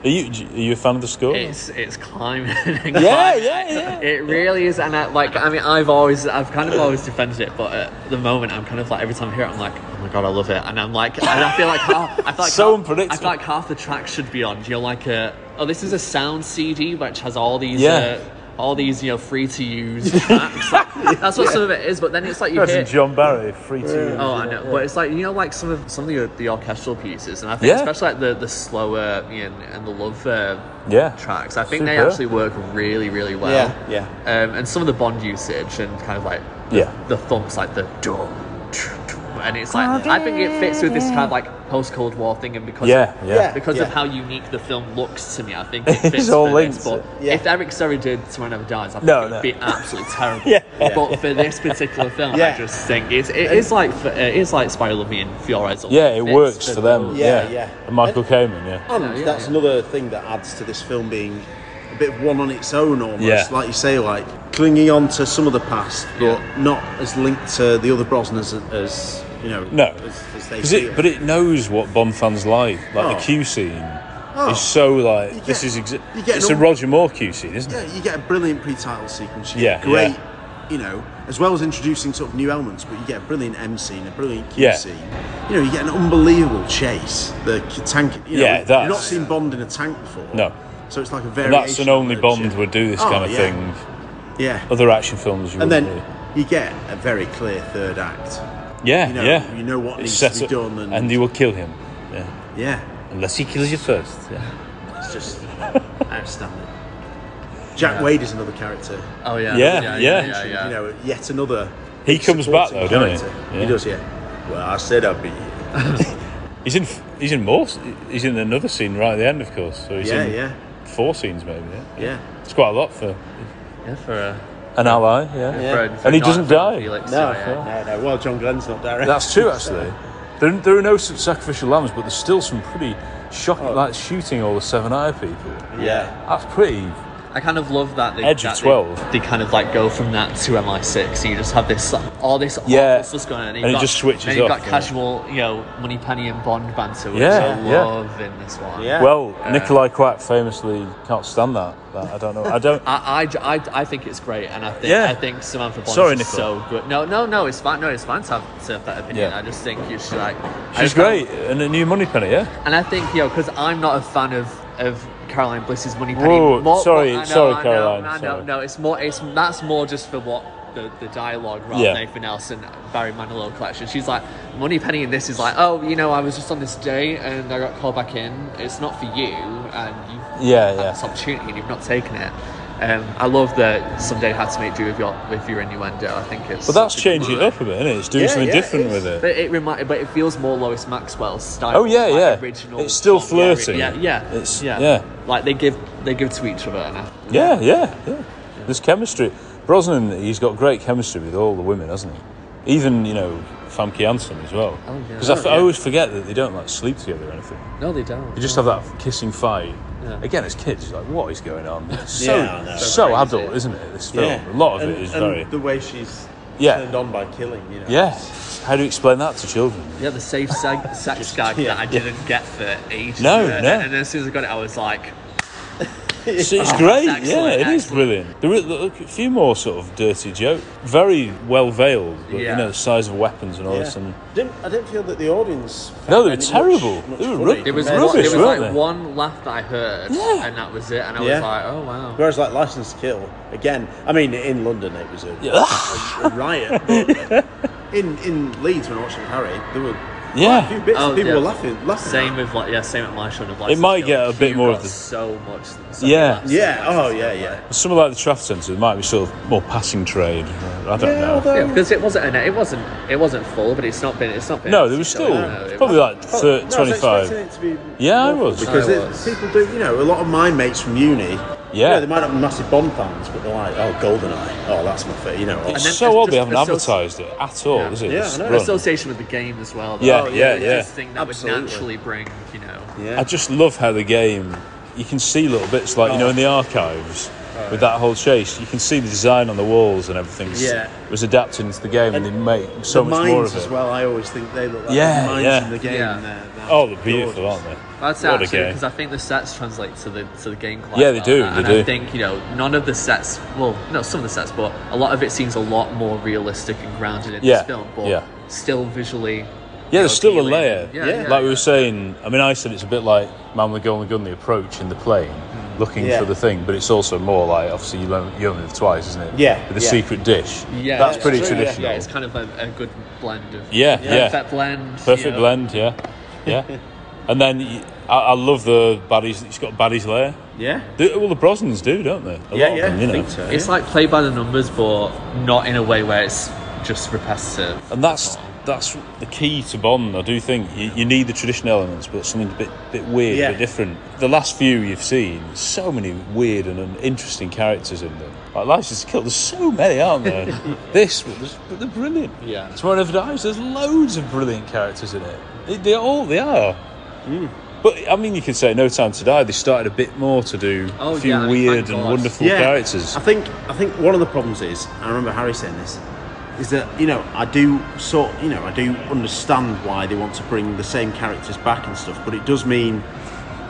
Are you, are you a fan of the school? It's it's climbing. Yeah, climbing. yeah, yeah. It really is, and I, like I mean, I've always, I've kind of always defended it, but at the moment, I'm kind of like every time I hear it, I'm like, oh my god, I love it, and I'm like, and I feel like half, I feel like So half, unpredictable. I feel like half the tracks should be on. You're like a, oh, this is a sound CD which has all these. Yeah. Uh, all these, you know, free to use tracks. Like, that's what some of it is. But then it's like you Imagine hear, John Barry, free to Oh, I know, but it's like you know, like some of some of the, the orchestral pieces, and I think Yeah. especially like the the slower you know, and the love uh, Yeah. tracks. I think they actually work really, really well. Yeah, Um, and some of the Bond usage and kind of like the, Yeah. the thumps, like the dum, and it's like I think it fits with this kind of like post Cold War thing, and because Yeah, of, yeah. because Yeah. of how unique the film looks to me, I think it It's all for linked. this. But Yeah. if Eric Serra did Tomorrow Never Dies, I think No, it would no. be absolutely terrible. Yeah. But for this particular film, Yeah. I just think it's it is like for, it is like Spy Love Me and For Your Yeah, it fits works for them. Yeah, Yeah, yeah. And Michael Kamen, yeah. And Yeah, um, yeah, that's yeah. another thing that adds to this film being a bit of one on its own almost. Yeah. Like you say, like clinging on to some of the past, but not as linked to the other Brosnans as, as you know, No. as, as they it, but it knows what Bond fans like. Like Oh. the Q scene Oh. is so like You this is exa- it's an a Roger Moore Q scene, isn't yeah, it? you get a brilliant pre-title sequence. You Yeah, great, yeah. you know, as well as introducing sort of new elements, but you get a brilliant M scene, a brilliant Q Yeah. scene. You know, you get an unbelievable chase. The tank. You know, Yeah, you've not that's- seen Bond in a tank before. No. So it's like a variation. that's an only Bond would do this Oh, kind of yeah. thing. Yeah. Other action films, you and then really. you get a very clear third act. Yeah, you know, yeah. you know what It's needs set to be done and- you will kill him. Yeah. Yeah, Unless he kills you first. Yeah. it's just outstanding. Jack Wade is another character. Oh yeah. Yeah, yeah, yeah. yeah, yeah. You know, yet another. He comes back though, supporting doesn't character. he? He Yeah. does, yeah. Well, I said I'd be. He's in. He's in more. He's in another scene right at the end, of course. So he's Yeah, in yeah. four scenes, maybe. Yeah. Yeah. It's quite a lot for. Yeah, for a An ally, yeah. Yeah. And he doesn't die. No, no, no. Well, John Glenn's not directing. That's true, actually. There, there are no sacrificial lambs, but there's still some pretty shocking, oh. like shooting all the Severnaya people. Yeah. That's pretty. I kind of love that they, Edge that they- 12. They, kind of like go from that to MI6. So you just have this like, all this Yeah. stuff going on, And you've it just switches And you've off, got yeah. casual, you know, Moneypenny and Bond banter, which Yeah, I yeah. love in this one. Yeah. Well, Uh, Nikolai Quack famously can't stand that. that. I don't know. I don't. I, I, I, I think it's great, and I think Yeah. I think Samantha Bond Sorry, is Nicola. so good. No, no, no, it's fine. No, it's fine to have, to have that opinion. Yeah. I just think you should like. I She's just- great, and a new Moneypenny, yeah. And I think, you know, because I'm not a fan of, of Caroline Bliss's Moneypenny. Whoa, sorry, I know, sorry, I know, Caroline, I know, sorry. no, it's more. It's that's more just for what the, the dialogue rather Yeah. than anything else. And Barry Manilow collection. She's like Moneypenny, in this is like, oh, you know, I was just on this day and I got called back in. It's not for you, and you've Yeah, had yeah. this opportunity and you've not taken it. Um, I love that someday had to make do with your with your innuendo. I think it's. But that's such a good changing it up a bit, isn't it? It's doing Yeah, something yeah, different with it. But it remind, but it feels more Lois Maxwell style. Oh, yeah, like yeah. Original. It's still flirting. yeah. Yeah, yeah, It's- yeah, yeah. Like they give they give to each other. I, Yeah, yeah, yeah. There's chemistry. Brosnan, he's got great chemistry with all the women, hasn't he? Even you know Famke Janssen as well. Oh, yeah. Because I, f- Oh, I yeah. always forget that they don't like sleep together or anything. No, they don't. They just have that kissing fight. Yeah. Again, as kids, like, what is going on? So Yeah, so adult, isn't it? This film. Yeah. A lot of and, it is and very. the way she's Yeah. turned on by killing. You know. Yeah. How do you explain that to children? yeah, the safe sex, sex gag that I didn't get for ages. No, and, no. And as soon as I got it, I was like, It's, ah, it's Oh, great, that's yeah, excellent, it is brilliant. There are look, a few more sort of dirty jokes, very well veiled, but Yeah. you know the size of weapons and all Yeah. this. And Didn't, I didn't feel that the audience. No, they were terrible. much- much They were funny rub- it was compared one, to- it was like they? one laugh that I heard, and that was it. And I was like, oh wow. Whereas, like License to Kill, again, I mean, in London it was a, a, a riot. But in in Leeds, when I watched it with Harry, there were Yeah. quite a few bits. Oh, of people yeah. were laughing. laughing Same with like yeah, same at my show of It might get a bit more of the- so much. So Yeah. much, Yeah. Oh, yeah, yeah. Some like the Traff Centre, there might be sort of more passing trade. I don't know. Yeah, because it wasn't an, it wasn't it wasn't full, but it's not been it's not been. No, there was still No, it probably like thir- no, I was 25. expecting it to be Yeah, I was. because I it- was. people do. You know, a lot of my mates from uni. Yeah. you know, they might not be massive Bond fans, but they're like, "Oh, Goldeneye. Oh, that's my favorite." You know, It's then so it's odd they haven't associ- advertised it at all, is it? Yeah, this I know. run? association with the game as well. though. Yeah, Oh, yeah, it's yeah. This thing that Absolutely. would naturally bring, you know. yeah. I just love how the game. You can see little bits like you know oh. in the archives with that whole chase. You can see the design on the walls and everything. s- Yeah. was adapted into the game, and, they make so the much mines more of it. as well. I always think they look like Yeah, the mines yeah. in the game. Yeah. They're, they're Oh, they're beautiful, gorgeous. aren't they? I'd What actually because I think the sets translate to the to the game quite Yeah, they well. do, they and do. I think you know none of the sets. Well, no, some of the sets, but a lot of it seems a lot more realistic and grounded in Yeah, this film. But yeah. still visually. Yeah, there's still a layer. Yeah, yeah, like we were saying, I mean, I said it's a bit like Man with the Golden Gun, the approach in the plane, hmm. Looking Yeah. for the thing, but it's also more like, obviously, you only, you only live twice, isn't it? Yeah, With the yeah. secret dish. Yeah, That's yeah, pretty true, traditional. Yeah, it's kind of a, a good blend of. Yeah, yeah. Perfect blend. Perfect you know. blend, yeah. Yeah. and then I love the baddies, it's got baddies layer. Yeah. The, well, the Brosnans do, don't they? A Yeah, lot of yeah, them, you I know. think so. It's like play by the numbers, but not in a way where it's just repetitive. And that's that's the key to Bond. I do think you, you need the traditional elements, but something a bit bit weird, Yeah. a bit different. The last few you've seen, so many weird and interesting characters in them. Like License to Kill, there's so many, aren't there? this, but, there's- but they're brilliant. Yeah. Tomorrow Never Dies, there's loads of brilliant characters in it. They, they all they are. Hmm. But I mean, you could say No Time to Die. They started a bit more to do Oh, a few yeah, weird and God. wonderful Yeah, characters. I think I think one of the problems is I remember Harry saying this is that you know I do sort you know I do understand why they want to bring the same characters back and stuff, but it does mean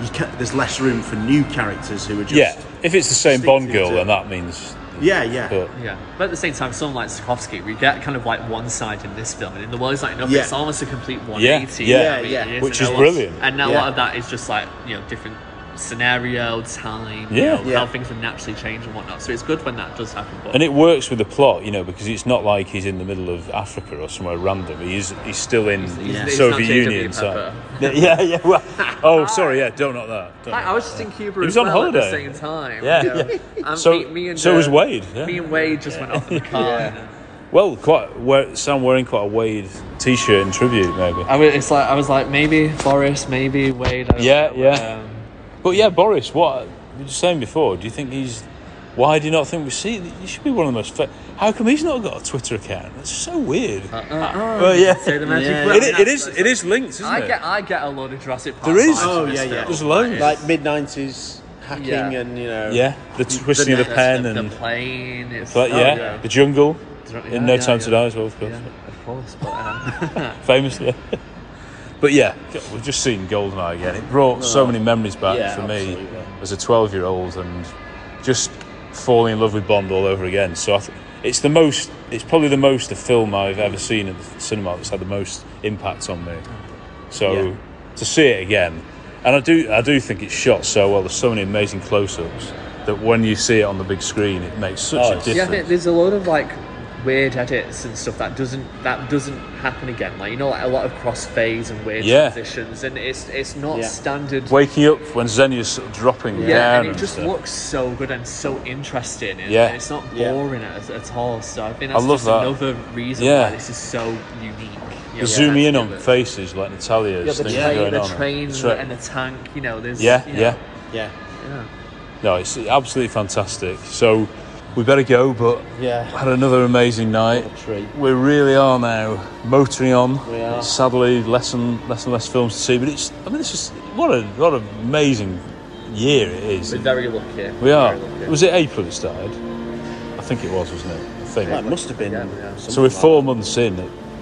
you can, there's less room for new characters who are just yeah, if it's the same Bond girl, then that means. yeah yeah But Yeah, but at the same time, someone like Tarkovsky, we get kind of like one side in this film, and in the world, it's like enough. Yeah. It's almost a complete 180. yeah, I mean, yeah. Which is a lot- brilliant. And a Yeah. lot of that is just like you know different scenario, time, Yeah. you know, Yeah. how things would naturally change and whatnot. So it's good when that does happen. But And it works with the plot, you know, because it's not like he's in the middle of Africa or somewhere random. He's he's still in he's- he's Soviet not Union. So. yeah, yeah. Well, oh, sorry. Yeah, don't knock that. Don't I, knock I was that. just in Cuba He as was on well holiday. at the same time. Yeah, you know. yeah. Um, So- me, me and, so was uh, Wade, yeah. Me and Wade just went off in the car. and, uh, Well, quite. Wear, Sam wearing quite a Wade t-shirt in tribute, maybe. I was, it's like I was like maybe Boris, maybe Wade. I don't Yeah, know. yeah. Um, But yeah, Boris. What you were saying before? Do you think he's Why do you not think we see? He should be one of the most. Fa- How come he's not got a Twitter account? That's so weird. Uh, uh, well, yeah, Say the magic Yeah. word. It, it is. It is linked, isn't I it? get I get a lot of Jurassic Park. There is. vibes Oh, from this yeah, yeah. film. There's loads. Like mid nineties hacking Yeah. and you know. Yeah, the twisting of the pen the, and the plane. It's, but oh, yeah, the jungle Yeah, in No yeah, Time to yeah. Die as well, of course. Yeah, of course. But, uh, famously. but yeah, we've just seen Goldeneye again. It brought so Oh. many memories back Yeah, for me absolutely. as a 12 year old and just falling in love with Bond all over again. So I th- it's the most, it's probably the most a film I've ever seen at the cinema that's had the most impact on me. So Yeah. to see it again, and I do, I do think it's shot so well. There's so many amazing close ups that when you see it on the big screen, it makes such oh, a difference. Oh, Yeah, I think there's a lot of like weird edits and stuff that doesn't that doesn't happen again. Like you know, like a lot of crossfades and weird Yeah. transitions, and it's it's not Yeah. standard. Waking up when Xenia's sort of dropping yeah, down and it just stuff. looks so good and so interesting. And Yeah. it's not Yeah. boring at, at all. So I think I that's love just that. another reason Yeah. why this is so unique. You know, the zooming in on faces like Natalia's Yeah, the things train, going the on. train, That's right. and the tank. You know, there's Yeah, you know, yeah. Yeah. yeah. No, it's absolutely fantastic. So we better go, but Yeah. had another amazing night. We really are now motoring on. We are. Sadly, less and less and less films to see, but it's. I mean, it's just what a what an amazing year it is. We're very lucky. We are. Lucky. Was it April it started? I think it was, wasn't it? I think. Well, it must have been. So we're four months in.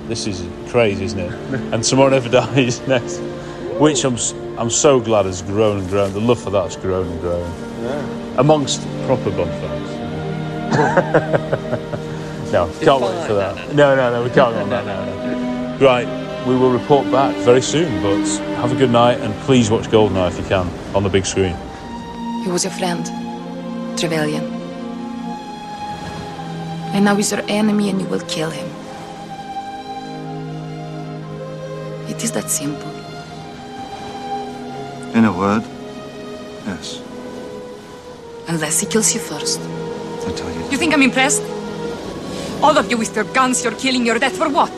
This is crazy, isn't it? and Tomorrow Never Dies next, which I'm s- I'm so glad has grown and grown. The love for that has grown and grown amongst proper Bond fans. no, can't wait for that. No, no, no, we can't go on that now. Right, we will report back very soon. But have a good night and please watch Goldeneye if you can on the big screen. He was your friend, Trevelyan. And now he's your enemy and you will kill him. It is that simple. In a word, yes. Unless he kills you first. I tell you. You think I'm impressed? All of you with your guns, your killing, your death, for what?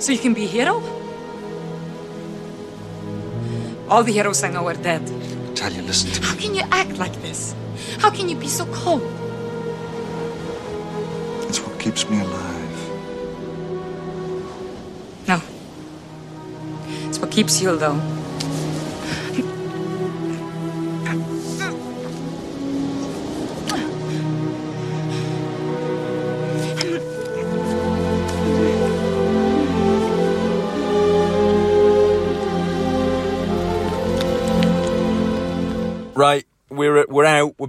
So you can be a hero? All the heroes I know are dead. Talia, listen to me. How can you act like this? How can you be so cold? It's what keeps me alive. No. It's what keeps you, though.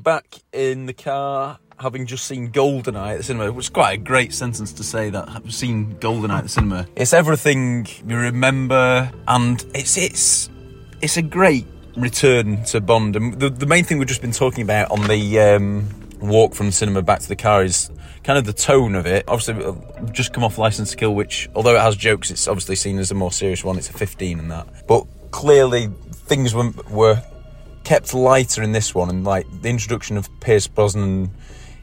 Back in the car, having just seen Goldeneye at the cinema. Which is quite a great sentence to say that I've seen Goldeneye at the cinema. It's everything you remember, and it's it's it's a great return to Bond. And the the main thing we've just been talking about on the um, walk from the cinema back to the car is kind of the tone of it. Obviously, just come off License to Kill, which although it has jokes, it's obviously seen as a more serious one. It's a 15 and that, but clearly things were were kept lighter in this one, and like the introduction of Pierce Brosnan.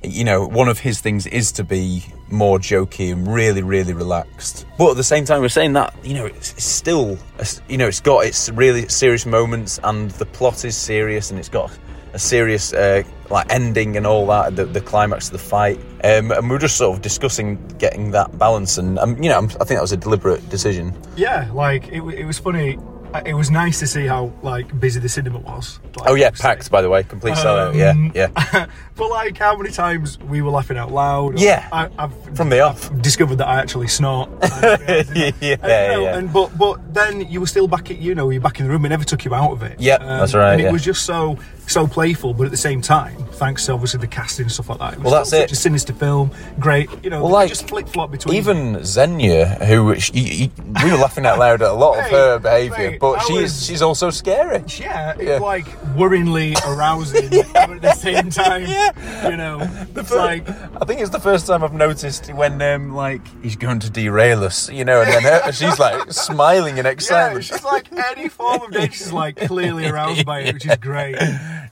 You know, one of his things is to be more jokey and really, really relaxed. But at the same time, we're saying that you know it's, it's still, a s- you know, it's got its really serious moments, and the plot is serious, and it's got a serious uh, like ending and all that. The, the climax of the fight, um, and we we're just sort of discussing getting that balance, and um, you know, I'm- I think that was a deliberate decision. Yeah, like it, wa- it was funny. Uh, It was nice to see how like busy the cinema was. Like, oh yeah, packed by the way, complete sellout. Yeah, Um, yeah. but like how many times we were laughing out loud. Yeah. I, I've From the off. discovered that I actually snort. yeah, And, you know, yeah. and but but then you were still back at you know you're back in the room. It never took you out of it. Um, that's right, And it was just so so playful, but at the same time, thanks to obviously the casting and stuff like that. It was Well, that's it. Such a sinister film. Great. You know, Well, like, just flip flop between. Even Xenia, who she, you- we were laughing out loud at a lot of her behaviour, mate, but I she's was- she's also scary. Yeah, it's Yeah. like worryingly arousing, but at the same time, you know, it's like I think it's the first time I've noticed when um, like he's going to derail us, you know, and then her, she's like smiling in yeah, she's like any form of danger. She's like clearly aroused by it, which is great.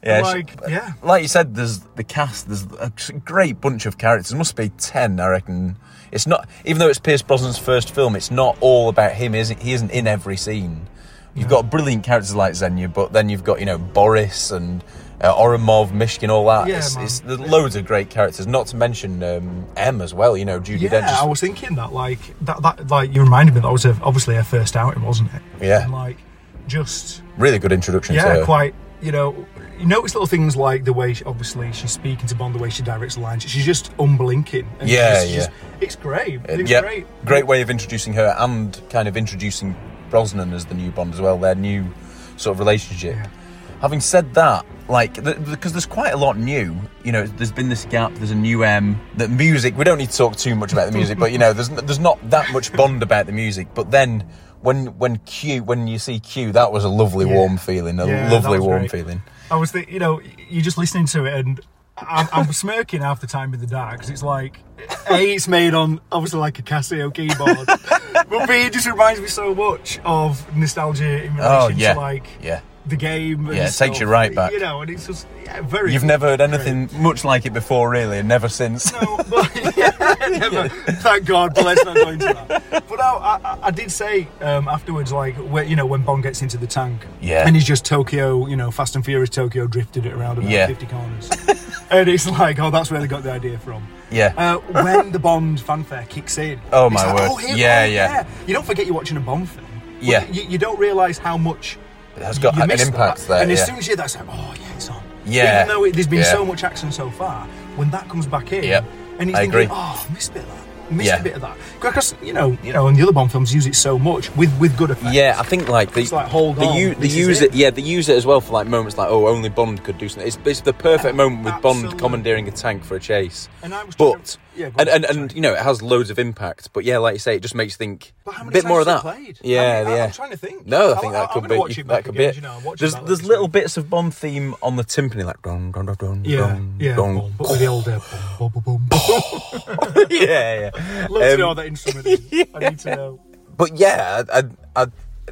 Yeah, like she- yeah, like you said, there's the cast. There's a great bunch of characters. There must be ten, I reckon. It's not, even though it's Pierce Brosnan's first film. It's not all about him. Is he isn't in every scene. You've got brilliant characters like Xenia, but then you've got you know Boris and Uh, Ourumov, Mishkin, all that. Yeah, it's, it's, there's loads of great characters. Not to mention um, M as well. You know, Judi Yeah, Dench. I was thinking that like that, that like you reminded me that was her, obviously her first outing, wasn't it? Yeah. And like just really good introduction. to yeah, her. quite. You know, you notice little things like the way she, obviously she's speaking to Bond, the way she directs the lines. She's just unblinking. Yeah, she's yeah. just- it's great. Uh, It's yeah, great. great way of introducing her and kind of introducing Brosnan as the new Bond as well. Their new sort of relationship. Having said that, like the, because there's quite a lot new. You know, there's been this gap. There's a new um, M. The music. We don't need to talk too much about the music, but you know, there's there's not that much Bond about the music. But then when when Q when you see Q, that was a lovely warm feeling. A Yeah, lovely warm great. feeling. I was, think, you know, you're just listening to it, and I'm, I'm smirking half the time in the dark because it's like, a, it's made on obviously like a Casio keyboard, but b, it just reminds me so much of nostalgia in oh, relation Oh yeah, to like yeah. The game. And Yeah, it takes you right back. You know, and it's just yeah, very. You've never heard anything much like it before, really, and never since. Never. Thank God, but let's not go into that. But I, I, I did say um, afterwards, like, where, you know, when Bond gets into the tank, Yeah. and he's just Tokyo, you know, Fast and Furious Tokyo drifted it around about Yeah. 50 corners. and it's like, oh, that's where they got the idea from. Yeah. Uh, when the Bond fanfare kicks in. Oh, my like, word. Oh, here, Yeah, oh, yeah. You don't forget you're watching a Bond film. Yeah. You, you don't realise how much. It has got you an impact that. there, And as soon as you hear that, it's like, oh, yeah, it's on. Yeah. Even though it, there's been Yeah. so much action so far, when that comes back in, Yep. and he's I thinking, agree. oh, I missed a bit of that. I missed Yeah. a bit of that. Because you know, you know, and the other Bond films use it so much with with good effects. Yeah, I think like the like, hold they on, u- they use it. it. Yeah, they use it as well for like moments like oh only Bond could do something. It's, it's the perfect moment with Bond commandeering a tank for a chase. And I was but yeah, go and, and and you know it has loads of impact. But yeah, like you say, it just makes you think a bit more of that. played? Yeah, How many- yeah. I'm trying to think. No, I I- think I- that could gonna be it that could again, be. you know, there's there's little bits of Bond theme on the timpani like dun dun dun dun Yeah, yeah, but with the old yeah, yeah. Love to Um, know that instrument is. I need to know. But yeah, I, I, I,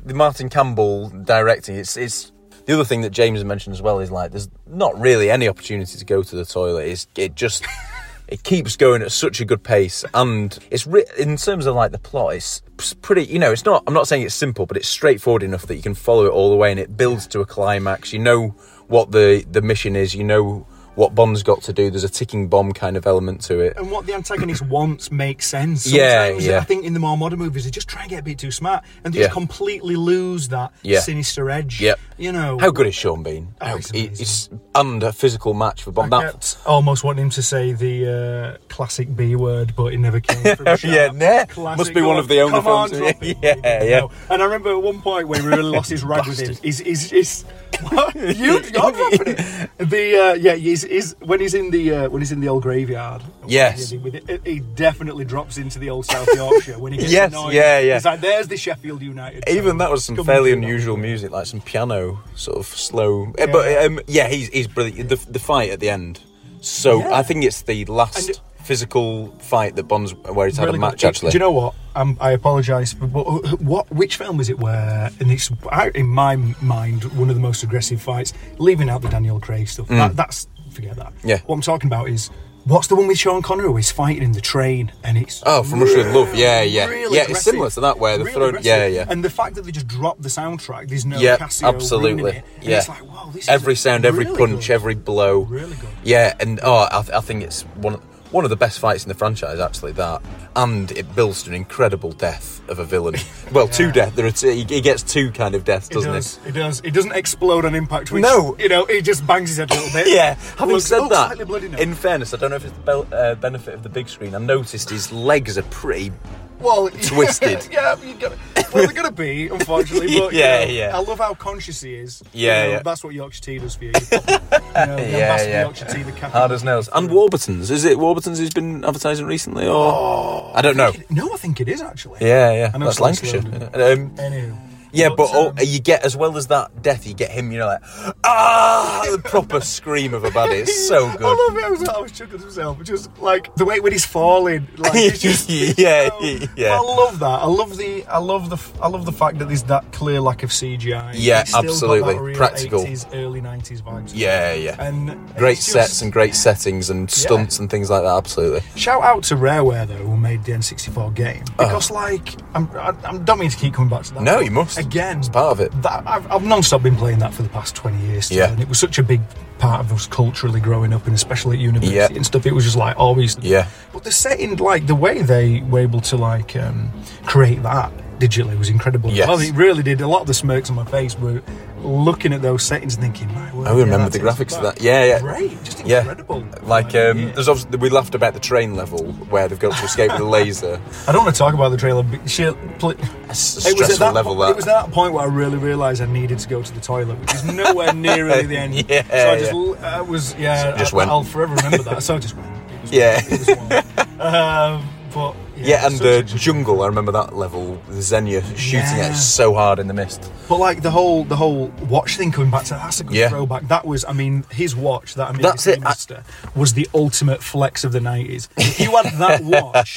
the Martin Campbell directing, it's it's the other thing that James mentioned as well is like there's not really any opportunity to go to the toilet. It's it just it keeps going at such a good pace, and it's ri- in terms of like the plot, it's pretty. You know, it's not. I'm not saying it's simple, but it's straightforward enough that you can follow it all the way, and it builds to a climax. You know what the the mission is. You know what Bond's got to do. There's a ticking bomb kind of element to it. And what the antagonist wants makes sense. Yeah, Sometimes, yeah. I think in the more modern movies, they just try and get a bit too smart and they just completely lose that Yeah. sinister edge. Yeah. You know. How good is Sean Bean? Oh, he's he- he's a physical match for Bond. I almost wanting him to say the uh, classic B word, but he never came. From Yeah, nah. Classic. Must be one of the only on, films- drop. Yeah, yeah. No. And I remember at one point when we really lost his rag with him. He's, he's, he's what? you, dropping it. The uh, yeah, he's, he's when he's in the uh, when he's in the old graveyard. Yes. With it, he definitely drops into the old South Yorkshire when he gets Yes, annoyed. yeah, yeah. He's like, "There's the Sheffield United." Even song. that was some fairly through that." unusual music, like some piano sort of slow. eh, But um, yeah, he's he's brilliant. The, the fight at the end, so Yeah. I think it's the last physical fight that Bond's where he's had Really a good. match. Actually, Do you know what? Um, I apologise, but what, what? Which film is it where? And it's in my mind one of the most aggressive fights. Leaving out the Daniel Craig stuff. Mm. That, that's forget that. Yeah. What I'm talking about is what's the one with Sean Connery where he's fighting in the train and it's Oh, from Russia with Love. Yeah, yeah, really yeah. It's similar to that where the Really throne. Yeah, yeah. And the fact that they just dropped the soundtrack, there's no yeah, Casio absolutely. it. Yeah, it's like, wow, this is every sound, every punch, good. every blow. Really good. Yeah, and oh, I, th- I think it's one of, one of the best fights in the franchise. Actually, that, and it builds to an incredible death of a villain. Well, two death. There are two, he, he gets two kind of deaths, doesn't does. It does. It doesn't explode on impact. Which, No. You know, it just bangs his head a little bit. yeah, having Looks- said oh, that, in fairness, I don't know if it's the bel- uh, benefit of the big screen. I noticed his legs are pretty well, twisted. yeah, you got well, they're gonna be, unfortunately. But Yeah, you know, yeah. I love how conscious he is. Yeah, You know, yeah. That's what Yorkshire tea does for you. You know, yeah, yeah. Yorkshire tea, the Hard as nails. And Warburton's. Is it Warburton's who's been advertising recently, or I don't know. No, I think it is actually. Yeah, yeah, I know that's Lancashire. Um, Anywho. Yeah, But, oh, um, you get as well as that death, you get him. You know, like ah, the proper scream of a baddie. It's so good. I love it. I was, I was chuckling to myself. Just like the way when he's falling, like it's just, yeah, yeah. I love that. I love the. I love the. I love the fact that there's that clear lack of CGI. Yeah, It's still got absolutely. Practical. 80s, early 90s vibes. Yeah, yeah. And great just- sets and great settings and stunts and things like that. Absolutely. Shout out to Rareware though, who made the N64 game Oh. because, like, I'm, I, I don't mean to keep coming back to that. No, you must. Again, it's part of it. that I've, I've non-stop been playing that for the past 20 years Yeah. and it was such a big part of us culturally growing up and especially at university Yeah. and stuff it was just like always Yeah. but the setting like the way they were able to like um, create that digitally was incredible Yes. well it really did a lot of the smirks on my face were looking at those settings and thinking my word I yeah, remember the graphics of that. Yeah, yeah. great just Yeah. incredible Like, um, there's obviously, we laughed about the train level where they've got to escape with a laser. I don't want to talk about the trailer. But she, pl- it was stressful that level, po- that. It was that point where I really realised I needed to go to the toilet, which is nowhere near really the end. Yeah, so I just yeah. I was yeah. Just I, went. I'll forever remember that. So I just went. Yeah. Um, but yeah, Yeah, and the jungle, I remember that level, Xenia shooting Yeah. it so hard in the mist. But like the whole the whole watch thing coming back to that's a good Yeah. throwback. That was I mean his watch that Omega That's it, I- Master was the ultimate flex of the nineties. If you had that watch,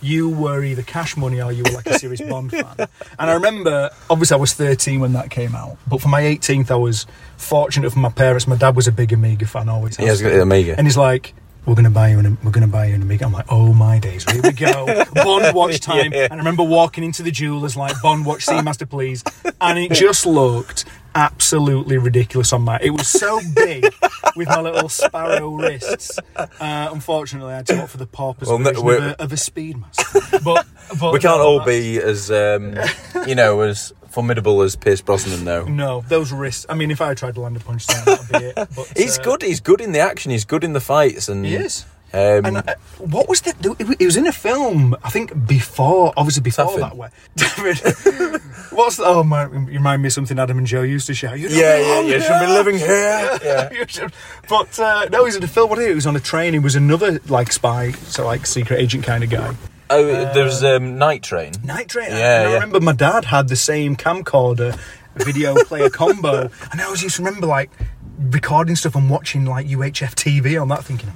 you were either cash money or you were like a serious Bond fan. And I remember obviously I was thirteen when that came out, but for my eighteenth I was fortunate for my parents. My dad was a big Omega fan always. He has got the Omega. And he's like. We're gonna buy you an we're gonna buy you an Omega. I'm like, oh my days, here we go, Bond watch time. Yeah. And I remember walking into the jewelers like Bond watch, Seamaster, please, and it just looked absolutely ridiculous on my. It was so big with my little sparrow wrists. Uh, unfortunately, I had to opt for the paupers Well, version of, a, of a Speedmaster. But, but we can't no, all be as, um, you know, as formidable as Pierce Brosnan, though. No, those wrists. I mean, if I tried to land a punch down, that'd be it. But, He's uh, good. He's good in the action. He's good in the fights, and He is. Um, And uh, what was the? It was in a film, I think, before, obviously before Taffin. that. Way, David, what's the, oh my? You remind me of something Adam and Joe used to shout. You Yeah, yeah, you shouldn't be living here. Yeah. Should- but uh, no, he's in a film. What he was on a train. He was another like spy, so like secret agent kind of guy. oh, there's um, Night Train. Night Train. Yeah, and I yeah. remember my dad had the same camcorder video player combo, and I always used to remember like recording stuff and watching like UHF TV on that, thinking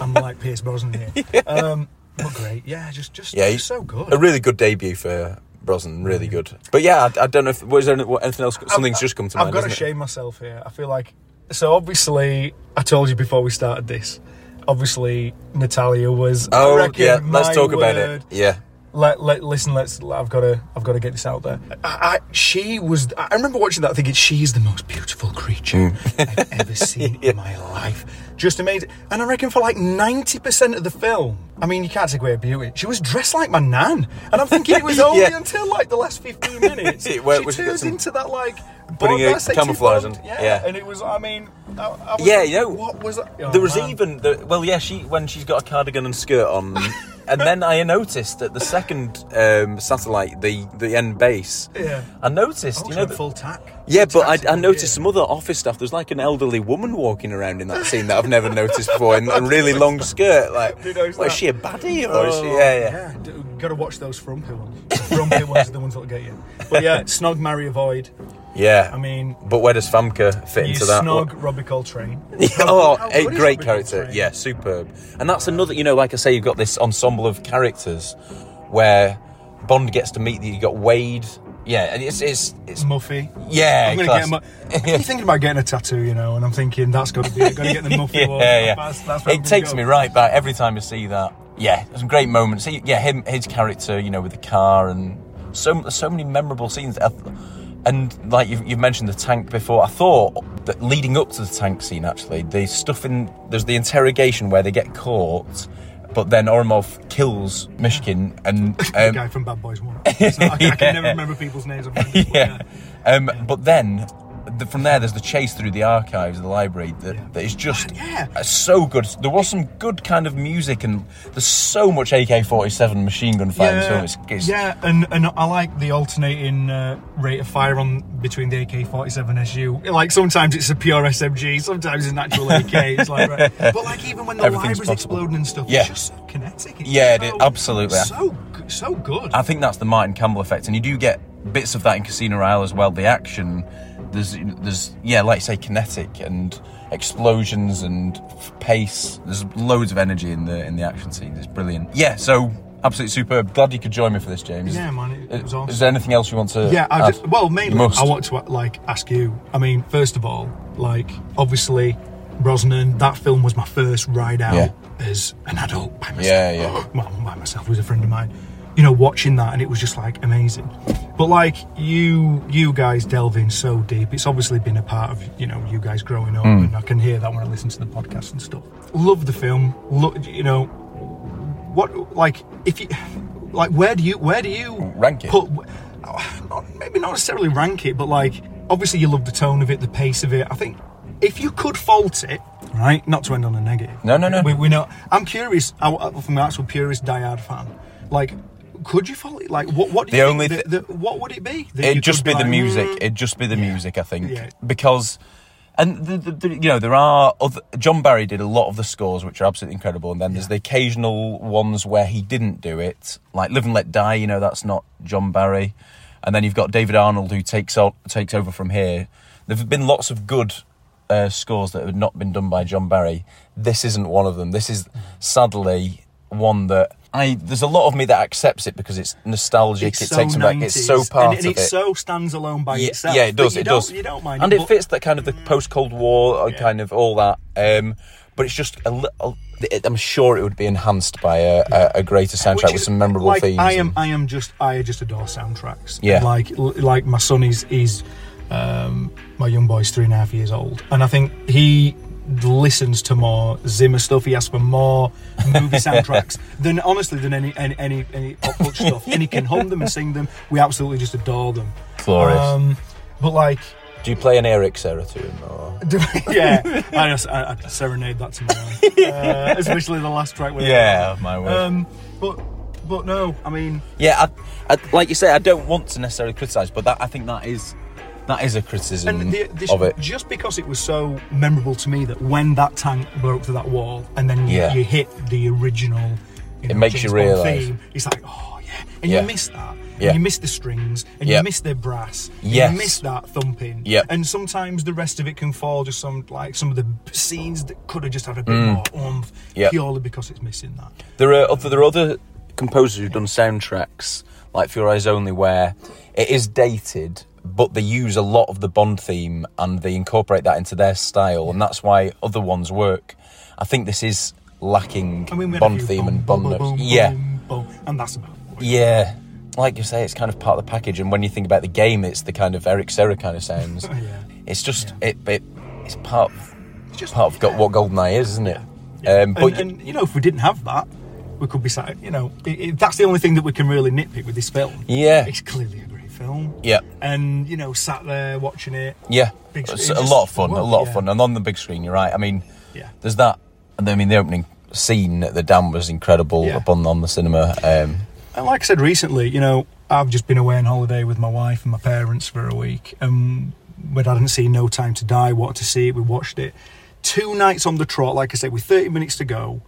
I'm like Pierce Brosnan here. Um, but great, yeah, just just, Yeah, he's so good. A really good debut for Brosnan. Really good. But yeah, I, I don't know if was there anything else. Something's just come to mind. I've got to it? shame myself here. I feel like so. Obviously, I told you before we started this. Obviously, Natalia was. Oh yeah, let's talk about it. Yeah. Let, let listen. Let's. I've got to. I've got to get this out there. I, I, she was. I remember watching that, thinking she's the most beautiful creature mm. I've ever seen in my life. Just amazing. And I reckon for like ninety percent of the film, I mean, you can't take away her beauty. She was dressed like my nan, and I'm thinking it was only Yeah. until like the last fifteen minutes It- where- she where she turned into that like Putting Bond, a camouflage Bond. on, Yeah. yeah. and it was. I mean, I, I was Yeah, like, you know, what was that? Oh, there was man. even the, well, yeah, she when she's got a cardigan and skirt on, and then I noticed that the second um, satellite, the the end base, Yeah. I noticed, Oh, you know, that- full tack. yeah, Full but I, I noticed some other office stuff. There's like an elderly woman walking around in that scene that I've never noticed before, in a really long skirt. Like, is she a baddie or is she? Oh, Yeah, yeah. Gotta watch those frumpy ones. The frumpy ones are the ones that'll get you. But yeah, Snog, Marry, Avoid. Yeah. I mean, but where does Famke fit you into that? Snog Robbie Coltrane. oh, How a great character. Coltrane? Yeah, superb. And that's another, you know, like I say, you've got this ensemble of characters where Bond gets to meet. You got Wade. Yeah, and it's it's it's Muffy. Yeah, I'm, gonna class. get my, I'm really thinking about getting a tattoo, you know, and I'm thinking that's got to be it. Got to get the Muffy yeah, one. yeah. That's, that's it takes go. me right back every time I see that. Yeah, some great moments. See, yeah, him, his character, you know, with the car and so so many memorable scenes. And like you've, you've mentioned the tank before, I thought that leading up to the tank scene, actually, the stuff in there's the interrogation where they get caught, but then Ourumov kills Mishkin and the um, guy from Bad Boys One. Not- I, can- I can never remember people's names. I'm but yeah. Um, but then the, from there, there's the chase through the archives of the library that, that is just uh, so good. There was some good kind of music, and there's so much AK-47 machine gun fire. in this film. It's, it's, yeah, and, and I like the alternating uh, rate of fire on between the AK-47 SU. Like sometimes it's a pure SMG, sometimes it's an actual AK. It's like, right. but like even when the library's possible. exploding and stuff, Yeah. it's just so kinetic. It's Yeah, so, it is, absolutely. so so good. I think that's the Martin Campbell effect, and you do get bits of that in Casino Royale as well. The action, there's, there's, yeah, like say, kinetic and explosions and f- pace. There's loads of energy in the in the action scenes. It's brilliant. Yeah, so absolutely superb. Glad you could join me for this, James. Yeah, man, it- it was Is- awesome. Is there anything else you want to? yeah, I just, well, mainly. I want to like ask you. I mean, first of all, like obviously Brosnan. That film was my first ride out Yeah. as an adult by myself. Yeah, yeah. well, not by myself. It was a friend of mine. You know, watching that, and it was just like amazing. But like you, you guys delve in so deep. It's obviously been a part of you know you guys growing up, Mm. and I can hear that when I listen to the podcast and stuff. Love the film. Look, you know, what like if you like where do you where do you rank it? Put, not, maybe not necessarily rank it, but like obviously you love the tone of it, the pace of it. I think if you could fault it, right, not to end on a negative. No, no, no. We, we know. I'm curious. I, from an actual purist diehard fan, like. Could you follow? it? Like, what? What do The you only think? thi- the, the, what would it be? It'd just be the music. "Mm, It'd just be the music, I think, Yeah. because. And the, the, the, you know there are other. John Barry did a lot of the scores, which are absolutely incredible, and then there's the occasional ones where he didn't do it, like "Live and Let Die." You know that's not John Barry, and then you've got David Arnold who takes o- takes over from here. There've been lots of good uh, scores that have not been done by John Barry. This isn't one of them. This is sadly one that I. There's a lot of me that accepts it because it's nostalgic. It's it so takes me back. It's so 90s, part and, and of it it. so stands alone by yeah, itself. Yeah, it does. It does. You don't mind, and it, but- fits that kind of the post Cold War uh, kind of all that. Um, but it's just a little. I'm sure it would be enhanced by a, a, a greater soundtrack Which with some memorable like, themes. I am, I am just, I just adore soundtracks. Yeah. Like, like my son is, is, um, my young boy's three and a half years old, and I think he listens to more Zimmer stuff. He asks for more movie soundtracks than honestly than any any any, any pop culture stuff, and he can hum them and sing them. We absolutely just adore them. Glorious. Um, but like, Do you play an Eric Serra to him? Or? do, yeah, I, just, I, I serenade that to my uh, especially the last track. With Yeah, my word. Um, but but no, I mean. Yeah, I, I, like you say, I don't want to necessarily criticise, but that I think that is that is a criticism And the, this, of it. just because it was so memorable to me that when that tank broke through that wall and then you, Yeah. you hit the original, you It know, makes James you realise. theme, it's like, oh yeah, and Yeah. you miss that. And Yeah. you miss the strings, and Yep. you miss the brass, and Yes. you miss that thumping. Yep. And sometimes the rest of it can fall just some like some of the scenes that could have just had a bit Mm. more oomph, Yep. purely because it's missing that. There are other, there are other composers who've done soundtracks like For Your Eyes Only, where it is dated, but they use a lot of the Bond theme and they incorporate that into their style, and that's why other ones work. I think this is lacking I mean, we had a Bond few theme boom, and Bond boom, notes. boom, yeah, boom, boom, and that's about. yeah. Like you say, it's kind of part of the package, and when you think about the game, it's the kind of Eric Serra kind of sounds. It's just it, it it's part of, part of got what GoldenEye is, isn't it? Um, but and, and you know, if we didn't have that, we could be sat. You know, it, it, that's the only thing that we can really nitpick with this film. Yeah. it's clearly a film. Yeah. and you know, sat there watching it. Yeah, Big it's screen, a lot of fun, a lot yeah. of fun, and on the big screen, you're right. I mean, Yeah. there's that, and I mean the opening scene at the dam was incredible Yeah. up on on the cinema. Um, And like I said recently, you know, I've just been away on holiday with my wife and my parents for a week, and we hadn't seen No Time to Die. What to see it. We watched it. Two nights on the trot, like I said, with 30 minutes to go.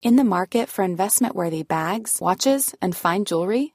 In the market for investment worthy bags, watches, and fine jewelry,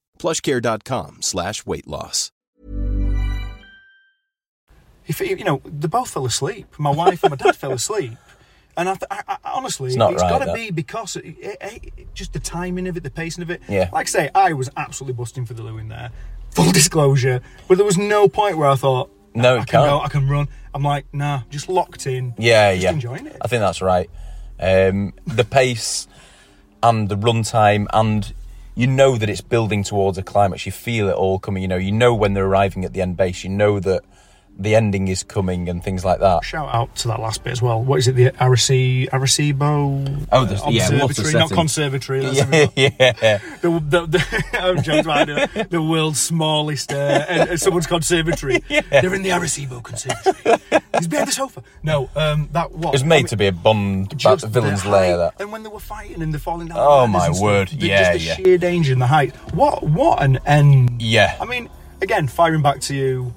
plushcare.com slash weight loss. If you know, they both fell asleep. My wife and my dad fell asleep. And I, th- I, I honestly, It's not right, got to be because it, it, it- just the timing of it, the pacing of it. Yeah. Like I say, I was absolutely busting for the loo in there. Full disclosure, but there was no point where I thought, No, I it can can't. go, I can run. I'm like, nah, just locked in. yeah, just yeah, enjoying it. I think that's right. Um, the pace and the runtime, and you know that it's building towards a climax. You feel it all coming. You know, you know when they're arriving at the end base. You know that the ending is coming and things like that. Shout out to that last bit as well. What is it? The Areci, Arecibo Oh, there's- yeah, what a Observatory, not conservatory. That's Yeah, yeah. The, the, the, I'm joking about it. The world's smallest, uh, and, someone's conservatory. Yeah. They're in the Arecibo Conservatory. He's behind the sofa. No, um, that was. It was made to be a Bond just villain's the lair. That And when they were fighting and they're falling down. Oh, my stuff, word. the- Yeah, just the yeah. sheer danger and the height. What? What an end. Yeah. I mean, again, firing back to you,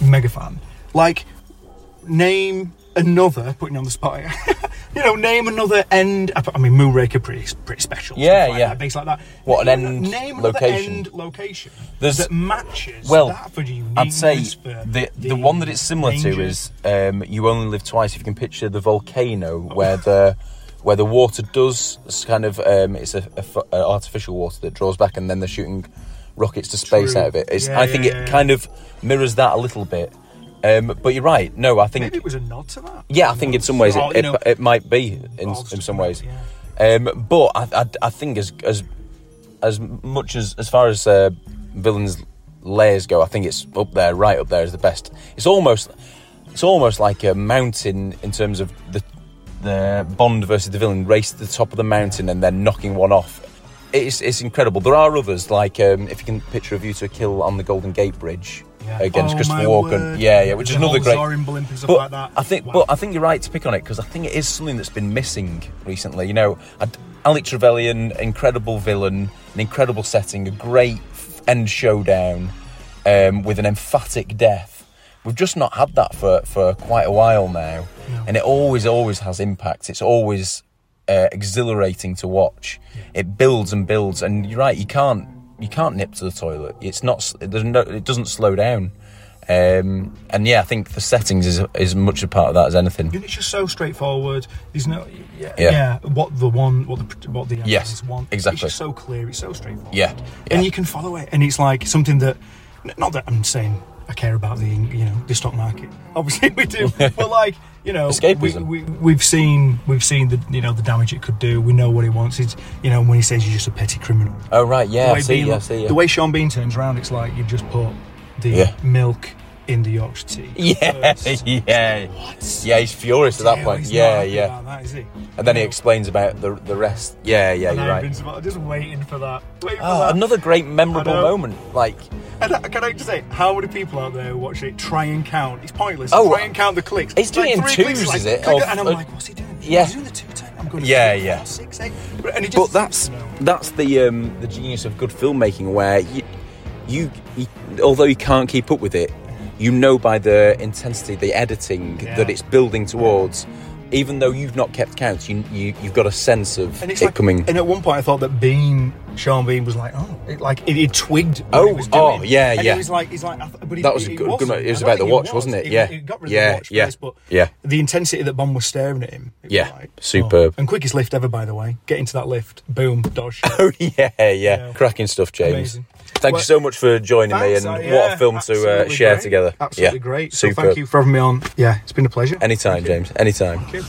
mega fan. Like, name another. Putting you on the spot. here. you know, name another end. I mean, Moonraker pretty pretty special. Yeah, like yeah. That, base like that. What, name an end name location? end location There's- that matches well, that for you. I'd say the the one that it's similar to is um, "You Only Live Twice." If you can picture the volcano where the where the water does kind of um, it's a, a a artificial water that draws back, and then they're shooting rockets to space True. out of it. It's, Yeah, I think yeah, it yeah. kind of mirrors that a little bit. Um, but you're right. No, I think Maybe it was a nod to that. yeah, I think in some ways it, it, it might be in, in some ways. Um, but I, I, I think as as as much as as far as uh, villains layers go, I think it's up there, right up there is the best. It's almost it's almost like a mountain in terms of the the Bond versus the villain race to the top of the mountain and then knocking one off. It's it's incredible. There are others like um, if you can picture a view to a kill on the Golden Gate Bridge Yeah. against Oh, Christopher Walken. word. Yeah, yeah, which is another great. Zorin blimp and stuff but like that. I think, but I think you're right to pick on it because I think it is something that's been missing recently. You know, Alec Trevelyan, incredible villain, an incredible setting, a great end showdown um, with an emphatic death. We've just not had that for, for quite a while now, and it always, always has impact. It's always uh, exhilarating to watch. It builds and builds, and you're right. You can't you can't nip to the toilet. It's not. There's no. It doesn't slow down. Um, and yeah, I think the settings is is much a part of that as anything. And it's just so straightforward. There's no, yeah, Yeah. yeah. what the one, what the what the Yes, want. exactly. It's just so clear. It's so straightforward. Yeah, and you can follow it, and it's like something that, not that I'm saying I care about the you know the stock market. Obviously we do, but like you know, Escapism. We, we, we've seen we've seen the you know the damage it could do. We know what he wants. It's you know when he says you're just a petty criminal. Oh right, yeah, I see, Bean- yeah, I see, yeah. The way Sean Bean turns around, it's like you've just put the Yeah. milk in the Yorkshire tea. Yeah, yeah, yeah. He's furious at that point. he's Yeah, not happy yeah. about that, is he? And then he explains about the the rest. Yeah, yeah, And you're I've right. been sp- just waiting for that. Waiting for Oh, that. another great memorable I know. moment. Like, And I- can I just say, how many people out there watch it try and count? It's pointless. Oh, try and count the clicks. he's doing it in three twos, is it? click Of- and I'm uh, like, what's he doing? yeah. He's doing the two ten. I'm going. Yeah, four, yeah. Six, eight. But, and he but just, that's that's the um, the genius of good filmmaking, where you, you, you although you can't keep up with it, you know by the intensity, the editing Yeah. that it's building towards. Even though you've not kept count, you, you you've got a sense of it like, coming. And at one point, I thought that Bean, Sean Bean, was like, oh, it, like it, it twigged. Oh, he was doing. oh, yeah, and yeah. He was like, he's like, but he, That was a good- good it was about the watch, was. wasn't it? Yeah. he got rid of Yeah, the watch yeah, but yeah. the intensity that Bond was staring at him. it was Yeah, like, oh. superb. oh. And quickest lift ever, by the way. Get into that lift, boom, dodge. Oh yeah, yeah, cracking stuff, James. Amazing. Thank Well, you so much for joining Thanks, me, and uh, what a film to uh, share great. together. Absolutely yeah, great. So Super. thank you for having me on. Yeah, it's been a pleasure. Anytime, James. Anytime. Thank you.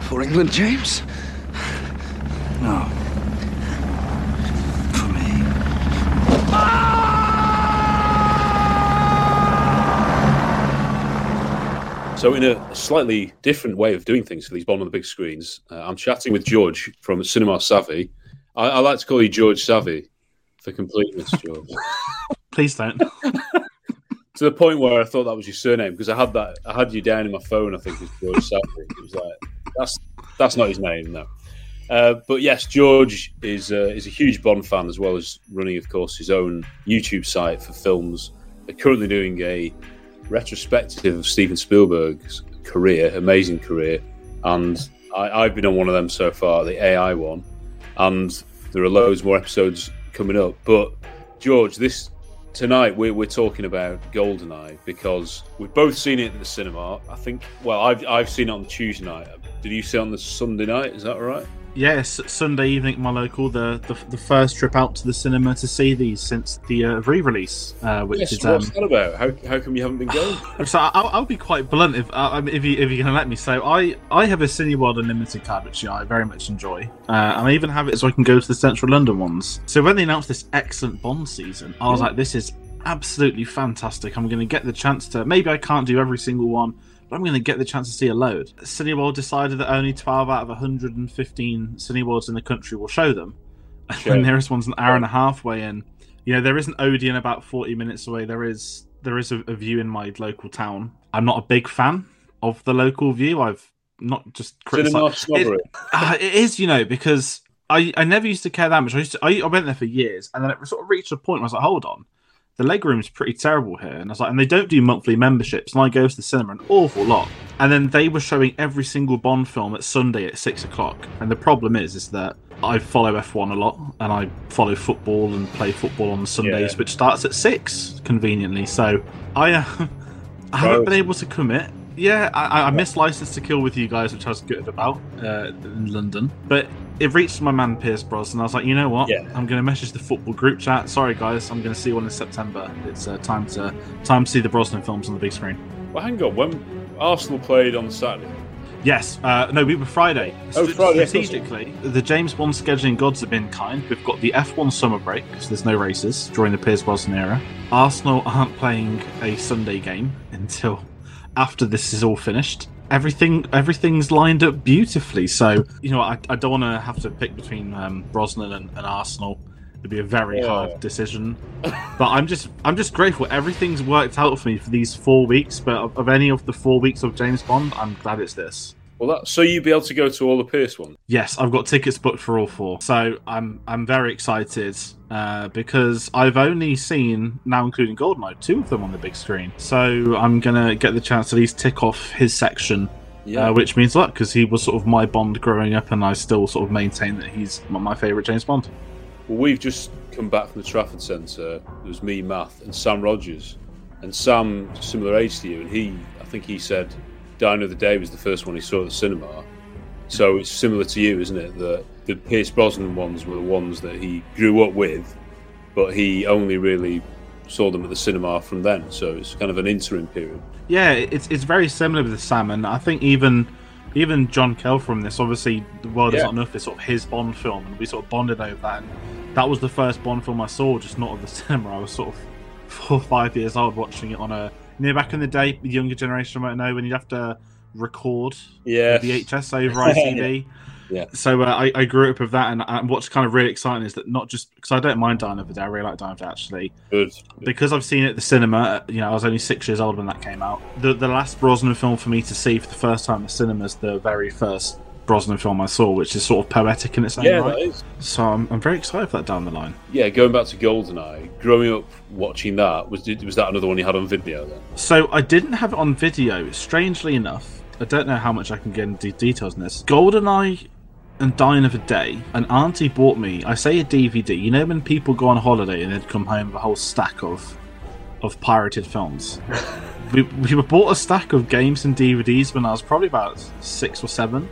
For England, James? No. For me. So, in a slightly different way of doing things for these Bond on the big screens, uh, I'm chatting with George from Cinema Savvy. I, I like to call you George Savvy for completeness, George. Please don't. to the point where I thought that was your surname because I had that I had you down in my phone. I think it's George Savvy. It was like that's that's not his name, no. Uh, but yes, George is uh, is a huge Bond fan as well as running, of course, his own YouTube site for films. They're currently doing a retrospective of Steven Spielberg's career, amazing career, and I, I've been on one of them so far, the AI one, and there are loads more episodes coming up. But George, this tonight we're, we're talking about Goldeneye because we've both seen it at the cinema. I think. Well, I've I've seen it on Tuesday night. Did you see it on the Sunday night? Is that right? Yes, Sunday evening at my local, the, the the first trip out to the cinema to see these since the uh, re-release, uh, which yes, is what's um, that about? How, how come you haven't been going? So I'll, I'll be quite blunt if uh, if you if you're going to let me. So I I have a Cineworld Unlimited card, which I very much enjoy, uh, and I even have it so I can go to the Central London ones. So when they announced this excellent Bond season, I was Yeah. like, this is absolutely fantastic. I'm going to get the chance to. Maybe I can't do every single one. But I'm going to get the chance to see a load. Cineworld decided that only 12 out of 115 Cineworlds in the country will show them. Sure. the nearest one's an hour and a half way in. You know, there is an Odeon about 40 minutes away. There is there is a, a view in my local town. I'm not a big fan of the local view. I've not just criticized. It, uh, it is, you know, because I, I never used to care that much. I used to, I, I went there for years, and then it sort of reached a point where I was like, hold on, the leg room's pretty terrible here. And I was like, and they don't do monthly memberships, and I go to the cinema an awful lot. And then they were showing every single Bond film at Sunday at six o'clock. And the problem is, is that I follow F1 a lot, and I follow football and play football on Sundays, Yeah. which starts at six conveniently. So I, uh, I haven't been able to commit. Yeah, I, I- I missed License to Kill with you guys, which I was good about uh, in London. But it reached my man Pierce Brosnan. I was like, you know what? Yeah. I'm going to message the football group chat. Sorry guys, I'm going to see one in September. It's uh, time to time to see the Brosnan films on the big screen. Well, hang on. When Arsenal played on Saturday, Yes, uh, no, we were Friday. Oh, St- Friday. Strategically, the James Bond scheduling gods have been kind. We've got the F1 summer break, so there's no races during the Pierce Brosnan era. Arsenal aren't playing a Sunday game until after this is all finished. Everything, everything's lined up beautifully. So you know, I, I don't want to have to pick between um, Brosnan and, and Arsenal. It'd be a very Yeah. hard decision. but I'm just, I'm just grateful. Everything's worked out for me for these four weeks. But of, of any of the four weeks of James Bond, I'm glad it's this. Well, that so you'd be able to go to all the Pierce ones. Yes, I've got tickets booked for all four, so I'm I'm very excited uh, because I've only seen now, including Goldeneye, two of them on the big screen. So I'm gonna get the chance to at least tick off his section, Yeah. uh, which means a lot because he was sort of my Bond growing up, and I still sort of maintain that he's my- my favorite James Bond. Well, we've just come back from the Trafford Centre. It was me, Math, and Sam Rogers. And Sam, similar age to you, and he, I think he said, Die the Day was the first one he saw at the cinema. So it's similar to you, isn't it? That the Pierce Brosnan ones were the ones that he grew up with, but he only really saw them at the cinema from then. So it's kind of an interim period. Yeah, it's it's very similar with Sam, and I think even even John Kell from this. Obviously, the world is Yeah. not enough. It's sort of his Bond film, and we sort of bonded over that. And that was the first Bond film I saw, just not at the cinema. I was sort of four or five years old watching it on a. You know, back in the day, the younger generation might know when you'd have to record Yeah. VHS over ITV. Yeah. So uh, I, I grew up with that, and, and what's kind of really exciting is that not just because I don't mind Die Another Day, I really like Die Another Day actually. Good. Because I've seen it at the cinema, you know, I was only six years old when that came out. The the last Brosnan film for me to see for the first time in the cinema is the very first Brosnan film I saw, which is sort of poetic in its own Yeah, right. So I'm, I'm very excited for that down the line. Yeah, going back to Goldeneye, growing up watching that, was was that another one you had on video then? So I didn't have it on video. Strangely enough, I don't know how much I can get into details in this. GoldenEye and Die Another Day, an auntie bought me. I say a DVD. You know when people go on holiday and they'd come home with a whole stack of of pirated films. we we were bought a stack of games and DVDs when I was probably about six or seven.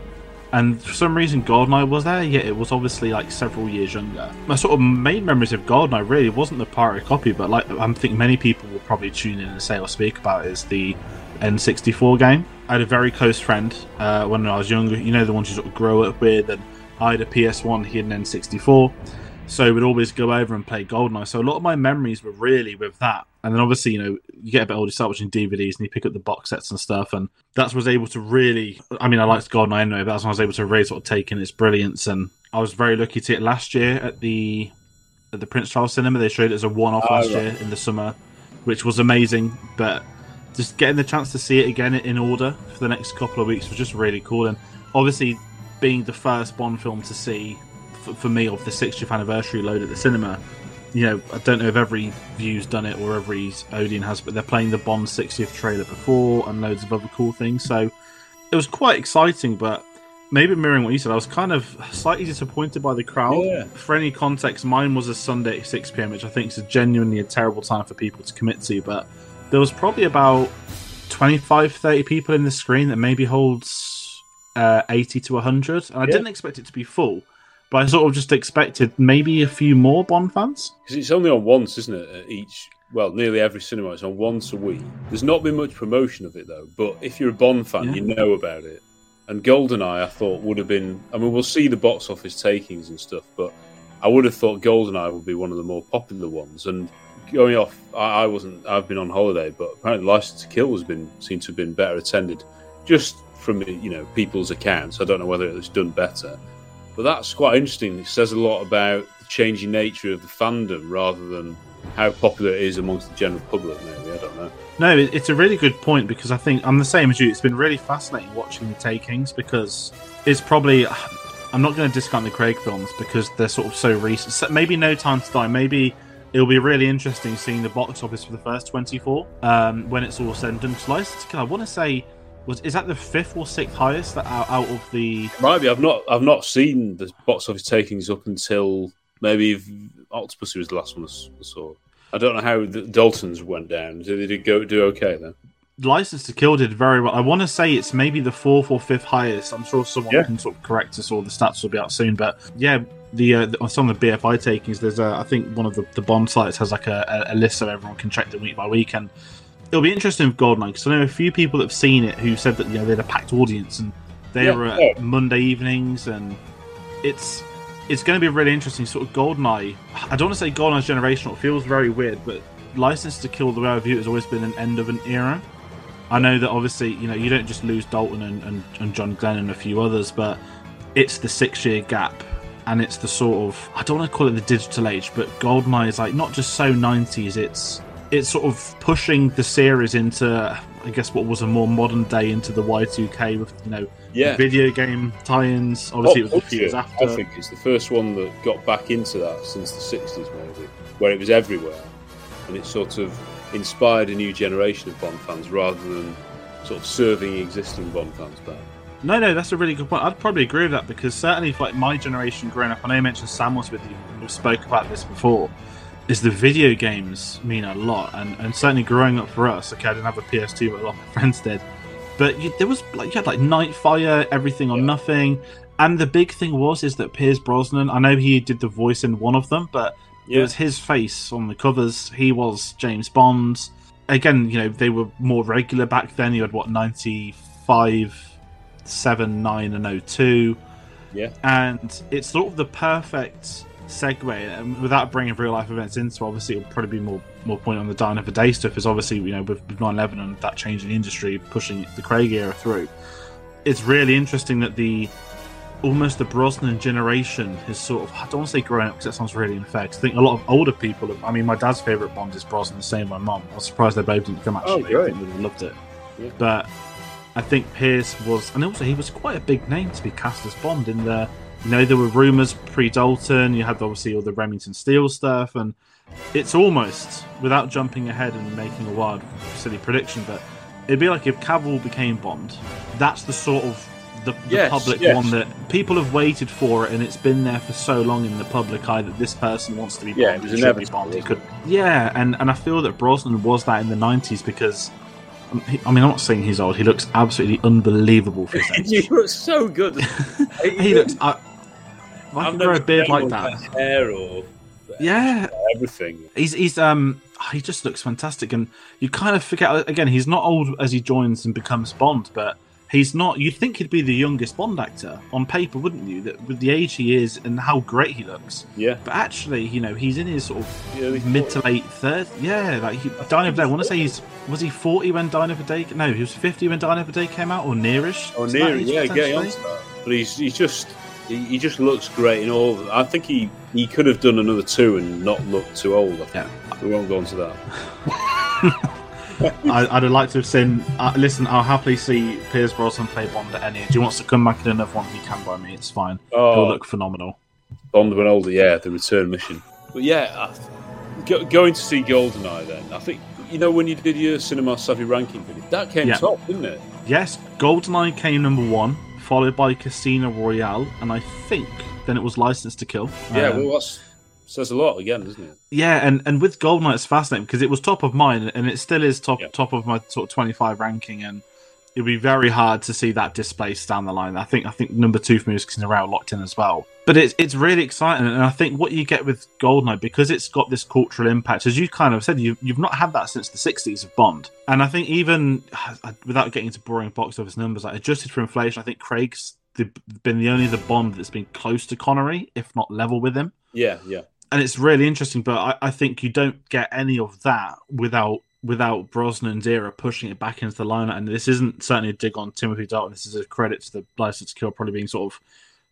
And for some reason, GoldenEye was there, yet it was obviously like several years younger. My sort of main memories of GoldenEye really wasn't the pirate copy, but like I think many people will probably tune in and say or speak about is the N64 game. I had a very close friend uh, when I was younger, you know, the ones you sort of grow up with, and I had a PS1, he had an N64. So we'd always go over and play GoldenEye. So a lot of my memories were really with that. And then obviously, you know, you get a bit older, you start watching DVDs and you pick up the box sets and stuff. And that's was able to really, I mean, I liked GoldenEye anyway, but that's when I was able to really sort of take in its brilliance. And I was very lucky to see it last year at the at the Prince Charles Cinema. They showed it as a one-off Oh, last right. year in the summer, which was amazing. But just getting the chance to see it again in order for the next couple of weeks was just really cool. And obviously, being the first Bond film to see for, for me of the 60th anniversary load at the cinema, you know, I don't know if every view's done it or every Odeon has, but they're playing the Bond 60th trailer before and loads of other cool things. So it was quite exciting, but maybe mirroring what you said, I was kind of slightly disappointed by the crowd. Yeah. For any context, mine was a Sunday at 6 pm, which I think is genuinely a terrible time for people to commit to, but there was probably about 25, 30 people in the screen that maybe holds uh, 80 to 100, and I Yeah. didn't expect it to be full, but I sort of just expected maybe a few more Bond fans. Because it's only on once, isn't it? At each, well, nearly every cinema. It's on once a week. There's not been much promotion of it though. But if you're a Bond fan, Yeah. you know about it. And GoldenEye, I thought would have been. I mean, we'll see the box office takings and stuff, but I would have thought GoldenEye would be one of the more popular ones. And going off, I, I wasn't. I've been on holiday, but apparently, License to Kill has been seen to have been better attended, just from you know people's accounts. I don't know whether it's done better. But that's quite interesting. It says a lot about the changing nature of the fandom rather than how popular it is amongst the general public, maybe. I don't know. No, it's a really good point because I think I'm the same as you. It's been really fascinating watching the takings because it's probably. I'm not going to discount the Craig films because they're sort of so recent. Maybe No Time to Die. Maybe it'll be really interesting seeing the box office for the first 24 um, when it's all said and done. 'Cause License to Kill, I want to say, was is that the fifth or sixth highest that out, out of the? Might be. I've not. I've not seen the box office takings up until maybe Octopussy was the last one I saw. I don't know how the Daltons went down. Did they did go do okay then? License to Kill did very well. I want to say it's maybe the fourth or fifth highest. I'm sure someone Yeah. can sort of correct us, or the stats will be out soon. But yeah, the, uh, the on some of the BFI takings, there's a, I think one of the, the Bond sites has like a, a a list so everyone can check the week by week, and it'll be interesting with Goldeneye because I know a few people that have seen it who said that you know they had a packed audience and they Yeah. were at Yeah. Monday evenings, and it's it's going to be really interesting. Sort of Goldeneye. I don't want to say Goldeneye's generational. It feels very weird, but License to Kill, the way I view it, has always been an end of an era. I know that obviously, you know, you don't just lose Dalton and, and, and John Glenn and a few others, but it's the six year gap and it's the sort of I don't want to call it the digital age, but Goldeneye is like not just so nineties, it's it's sort of pushing the series into I guess what was a more modern day into the Y two K with, you know, Yeah. video game tie ins. Obviously it was a few years after. I think it's the first one that got back into that since the '60s, maybe, where it was everywhere, and it sort of inspired a new generation of Bond fans rather than sort of serving existing Bond fans back. No, no, that's a really good point. I'd probably agree with that because certainly for like my generation growing up, I know you mentioned Sam was with you, and we've spoke about this before, is the video games mean a lot. And, and certainly growing up for us, okay, I didn't have a PS2, but a lot of my friends did. But you, there was like, you had like Nightfire, Everything or Nothing. And the big thing was, is that Pierce Brosnan, I know he did the voice in one of them, but it was his face on the covers. He was James Bond. Again, you know, they were more regular back then. You had what, 95, 7, 9, and 02 Yeah. and it's sort of the perfect segue and without bringing real life events into obviously it'll probably be more more point on the Die Another Day stuff is obviously you know with, with 9-11 and that change in the industry pushing the craig era through it's really interesting that the almost the brosnan generation has sort of i don't want to say grown up because that sounds really unfair 'cause i think a lot of older people have, i mean my dad's favorite bond is brosnan the same my mum i was surprised they both didn't come oh, actually great. I think they loved it but I think Pierce was, and also he was quite a big name to be cast as Bond. In the, you know, there were rumours pre Dalton. You had obviously all the Remington Steele stuff, and it's almost without jumping ahead and making a wild, silly prediction, but it'd be like if Cavill became Bond. That's the sort of the, the Yes, public yes. one that people have waited for, and it's been there for so long in the public eye that this person wants to be Yeah, Bond. it was should be inevitable, Bond. Could, yeah, and and I feel that Brosnan was that in the '90s because. um, I mean, I'm not saying he's old. He looks absolutely unbelievable for his age. he looks so good. he looks. I, I could grow a beard like that. hair or Yeah, everything. he's he's um he just looks fantastic, and you kind of forget again. He's not old as he joins and becomes Bond, but he's not. You'd think he'd be the youngest Bond actor on paper, wouldn't you? That with the age he is and how great he looks. Yeah. But actually, you know, he's in his sort of Early mid to late third. Yeah, like he, Die Another Day. I want to say he's was he forty when Die Another Day? No, he was fifty when Die Another Day came out, or nearish. Oh, to that near, yeah, getting on potentially? to that. But he's he's just he, he just looks great in all. I think he he could have done another two and not look too old. I think. We won't go into that. I, I'd like to have seen. Uh, listen, I'll happily see Pierce Brosnan play Bond at any age. He wants to come back in another one. He can by me. It's fine. Oh. He'll look phenomenal. Bond when older, yeah, the return mission. But yeah, going to see Goldeneye then. I think you know when you did your Cinema Savvy ranking video, that came Yeah. top, didn't it? Yes, GoldenEye came number one, followed by Casino Royale, and I think then it was License to Kill. Yeah, Um, well, that says a lot again, doesn't it? Yeah, and, and with GoldenEye, it's fascinating because it was top of mine, and it still is top top of my sort of twenty five ranking. And it'd be very hard to see that displaced down the line. I think I think number two for me is Royale locked in as well. But it's it's really exciting, and I think what you get with Goldeneye because it's got this cultural impact, as you kind of said, you you've not had that since the '60s of Bond, and I think even without getting into boring box office numbers, like adjusted for inflation, I think Craig's the, been the only the Bond that's been close to Connery, if not level with him. Yeah, yeah. And it's really interesting, but I, I think you don't get any of that without without Brosnan's era pushing it back into the lineup. And this isn't certainly a dig on Timothy Dalton. This is a credit to the License to Kill probably being sort of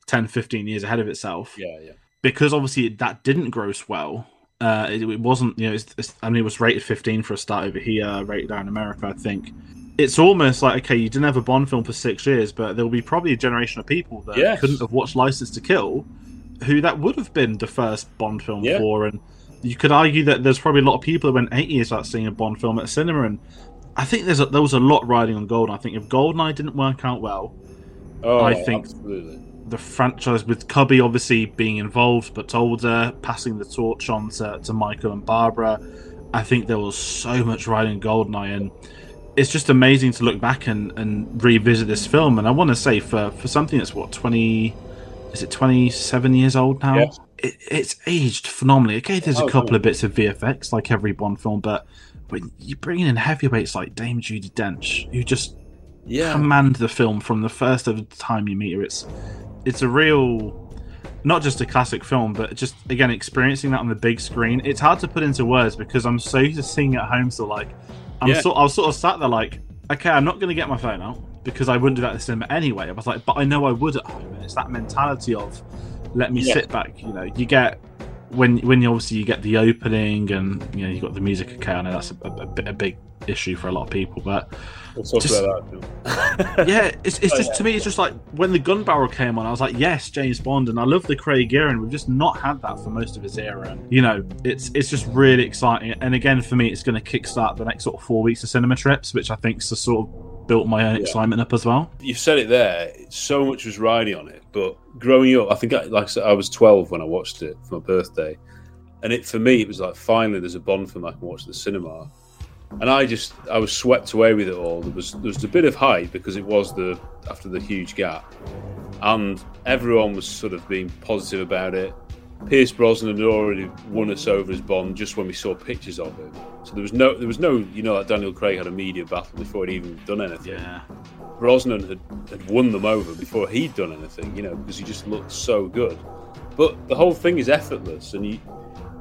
10, 15 years ahead of itself. Yeah, yeah. Because obviously that didn't gross well. Uh, it, it wasn't, you know, it's, it's, I mean, it was rated 15 for a start over here, rated down in America, I think. It's almost like, okay, you didn't have a Bond film for six years, but there will be probably a generation of people that Yes. couldn't have watched License to Kill who that would have been the first Bond film Yeah. for. And you could argue that there's probably a lot of people who went eight years without seeing a Bond film at cinema. And I think there's a, there was a lot riding on Golden. I think if Goldeneye didn't work out well, Oh, I think absolutely. the franchise with Cubby obviously being involved but older, passing the torch on to, to Michael and Barbara. I think there was so much riding on Goldeneye and it's just amazing to look back and, and revisit this film. And I want to say for, for something that's what, 20, is it 27 years old now? It, it's aged phenomenally. Okay, there's Oh, a couple yeah. of bits of VFX like every Bond film, but when you bring in heavyweights like Dame Judi Dench, who just Yeah. command the film from the first of the time you meet her. It's it's a real not just a classic film, but just again experiencing that on the big screen. It's hard to put into words because I'm so used to seeing it at home. So like, I'm Yeah. sort I was sort of sat there like, okay, I'm not going to get my phone out because I wouldn't do that at the cinema anyway. I was like, but I know I would at home, and it's that mentality of let me Yeah. sit back. You know, you get when when you obviously you get the opening and you know you got the music. Okay, I know that's a, a, a bit- a big issue for a lot of people, but We'll talk Just- about that. yeah, it's, it's Oh, just yeah. to me, it's just like when the gun barrel came on, I was like, yes, James Bond, and I love the Craig era, and we've just not had that for most of his era. And, you know, it's it's just really exciting. And again, for me, it's going to kickstart the next sort of four weeks of cinema trips, which I think's has sort of built my own Yeah. excitement up as well. You've said it there. So much was riding on it, but growing up, I think, I, like I said, I was 12 when I watched it for my birthday, and it for me, it was like finally there's a Bond film I can watch at the cinema, and I just I was swept away with it all. There was there was a bit of hype because it was the after the huge gap, and everyone was sort of being positive about it. Pierce Brosnan had already won us over as Bond just when we saw pictures of him. So there was no, there was no, you know, like Daniel Craig had a media battle before he'd even done anything. Yeah. Brosnan had, had won them over before he'd done anything, you know, because he just looked so good. But the whole thing is effortless, and you,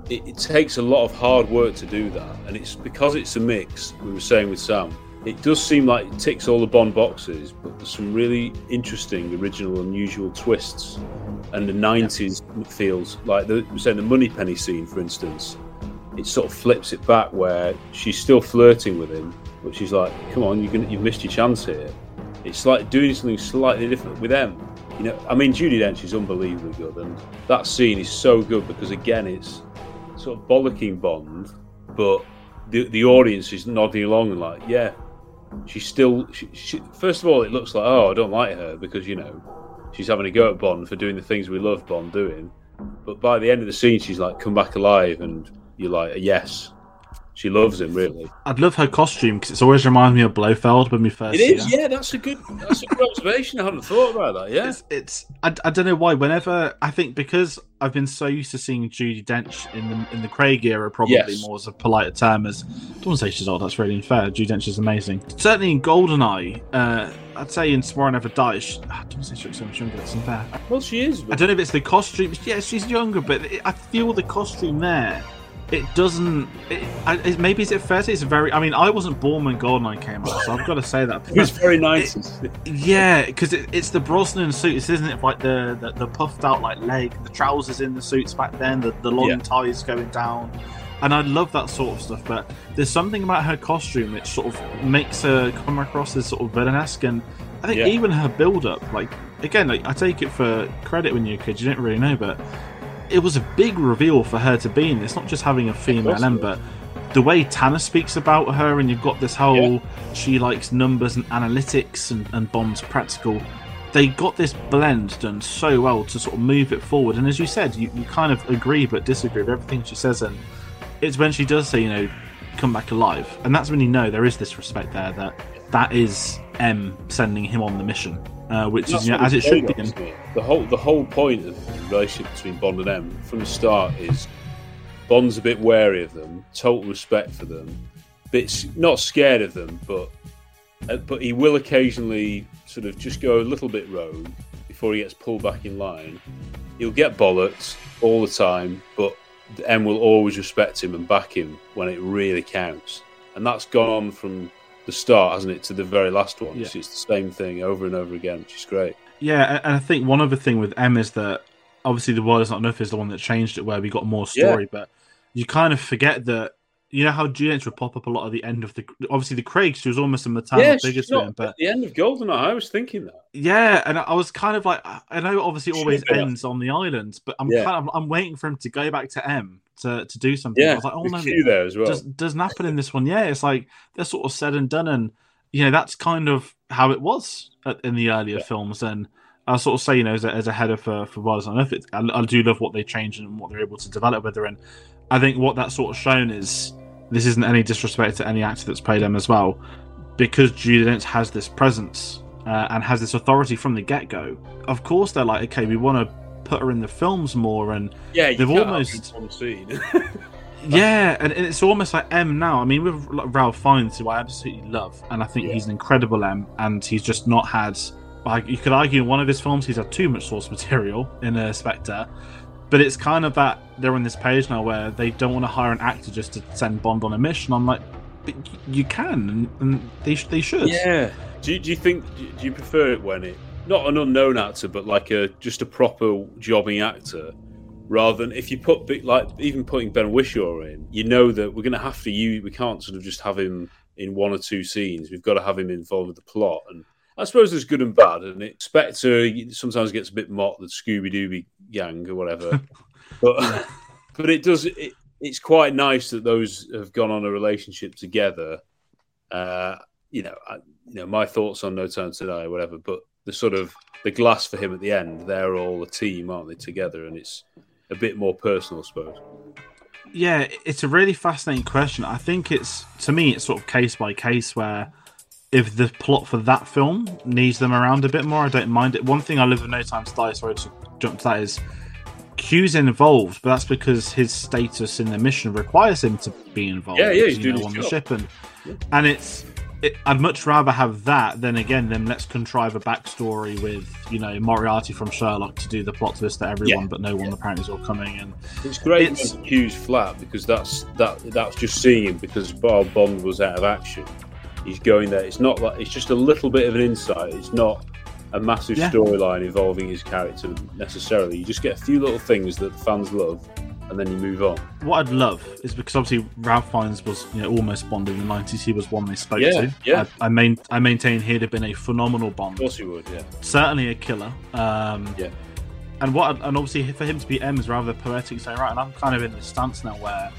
it, it takes a lot of hard work to do that. And it's because it's a mix. We were saying with Sam, it does seem like it ticks all the Bond boxes, but there's some really interesting, original, unusual twists, and the '90s feels like the saying the Moneypenny scene, for instance. It sort of flips it back where she's still flirting with him, but she's like, "Come on, you're gonna, you've missed your chance here." It's like doing something slightly different with them. You know, I mean, Judi Dench is unbelievably good, and that scene is so good because again, it's sort of bollocking Bond, but the the audience is nodding along and like, yeah, she's still. She, she, first of all, it looks like, oh, I don't like her because you know she's having a go at Bond for doing the things we love Bond doing. But by the end of the scene, she's like, come back alive, and you're like, yes, she loves him really. I'd love her costume because it's always reminded me of Blofeld when we first. It see is, her. yeah. That's a good. That's a good observation. I hadn't thought about that. Yeah, It's, it's I, I don't know why. Whenever I think because I've been so used to seeing Judi Dench in the in the Craig era, probably Yes. more as a politer term. As I don't want to say she's old. That's really unfair. Judi Dench is amazing. Certainly in Goldeneye, uh, I'd say in Tomorrow Never Dies. she- I don't want to say she looks so much younger. That's unfair. Well, she is. I don't know if it's the costume. Yeah, she's younger, but it, I feel the costume there. It doesn't. It, it, maybe is it fair to say it's very. I mean, I wasn't born when Goldeneye came out, so I've got to say that. It was very nice. Yeah, because it, it's the Brosnan suits, isn't it? Like the, the the puffed out like leg, the trousers in the suits back then, the, the long Yeah. ties going down, and I love that sort of stuff. But there's something about her costume which sort of makes her come across as sort of villainesque, and I think Yeah. even her build up, like again, like, I take it for credit when you're a kid, you didn't really know, but it was a big reveal for her to be in this, not just having a female but the way Tanner speaks about her, and you've got this whole Yeah. she likes numbers and analytics, and, and Bond's practical. They got this blend done so well to sort of move it forward. And as you said, you, you kind of agree but disagree with everything she says. And it's when she does say, you know, come back alive. And that's when you know there is this respect there that that is M sending him on the mission, uh, which is you know, as it should be. The whole the whole point of the relationship between Bond and M from the start is Bond's a bit wary of them, total respect for them, bit not scared of them, but uh, but he will occasionally sort of just go a little bit rogue before he gets pulled back in line. He'll get bollocked all the time, but M will always respect him and back him when it really counts, and that's gone on from the start, hasn't it, to the very last one. Yeah. It's, the same thing over and over again, which is great. Yeah, and- I think one other thing with M is that obviously the world is not enough is the one that changed it, where we got more story, Yeah. but you kind of forget that. You know how Juliet would pop up a lot at the end of the. Obviously, the Craig, she was almost a maternal yeah, to not but at the end of Goldeneye. I was thinking that. Yeah, and I was kind of like, I know obviously always ends on the island, but I'm Yeah. kind of I'm waiting for him to go back to M to, to do something. Yeah, I was like, oh no, Q there as well. Does, doesn't happen in this one. Yeah, it's like they're sort of said and done, and you know that's kind of how it was at, in the earlier films. And I sort of say, you know, as a, as a header for for Worlds on Earth, I, I do love what they changed and what they're able to develop with her. And I think what that's sort of shown is this isn't any disrespect to any actor that's played them as well, because Judi Dench has this presence uh, and has this authority from the get go. Of course, they're like, okay, we want to put her in the films more, and Yeah, they've almost yeah, and it's almost like M now. I mean, with Ralph Fiennes, who I absolutely love, and I think he's an incredible M, and he's just not had. Like you could argue in one of his films, he's had too much source material in a Spectre, but it's kind of that they're on this page now where they don't want to hire an actor just to send Bond on a mission. I'm like, but you can, and, and they sh- they should. Yeah. Do you, do you think? Do you prefer it when it not an unknown actor, but like a just a proper jobbing actor, rather than if you put like even putting Ben Whishaw in, you know that we're going to have to use. We can't sort of just have him in one or two scenes. We've got to have him involved with the plot and. I suppose there's good and bad, and it Spectre sometimes gets a bit mocked, the Scooby Dooby gang or whatever, but but it does. It, it's quite nice that those have gone on a relationship together. Uh, you know, I, you know, my thoughts on No Time to Die, or whatever. But the sort of the glass for him at the end, they're all a team, aren't they, together? And it's a bit more personal, I suppose. Yeah, it's a really fascinating question. I think it's to me, it's sort of case by case where if the plot for that film needs them around a bit more, I don't mind it. One thing I live with No Time to Die, sorry to jump to that, is Q's involved, but that's because his status in the mission requires him to be involved. Yeah, yeah, he's you doing know, on the job. ship, and and it's. It, I'd much rather have that than again them. Let's contrive a backstory with you know Moriarty from Sherlock to do the plot twist that everyone Yeah. but no one apparently is all coming. And It's great It's- when flat because that's that that's just seeing him because Bar Bond was out of action. He's going there. It's not like it's just a little bit of an insight. It's not a massive Yeah. storyline involving his character necessarily. You just get a few little things that the fans love, and then you move on. what I'd love is because obviously Ralph Fiennes was you know almost Bond in the nineties. He was one they spoke Yeah, to. yeah. I, I main I maintain he'd have been a phenomenal Bond. Of course he would. Yeah. Certainly a killer. Um, yeah. And what and obviously for him to be M is rather poetic. So right, and I'm kind of in the stance now where.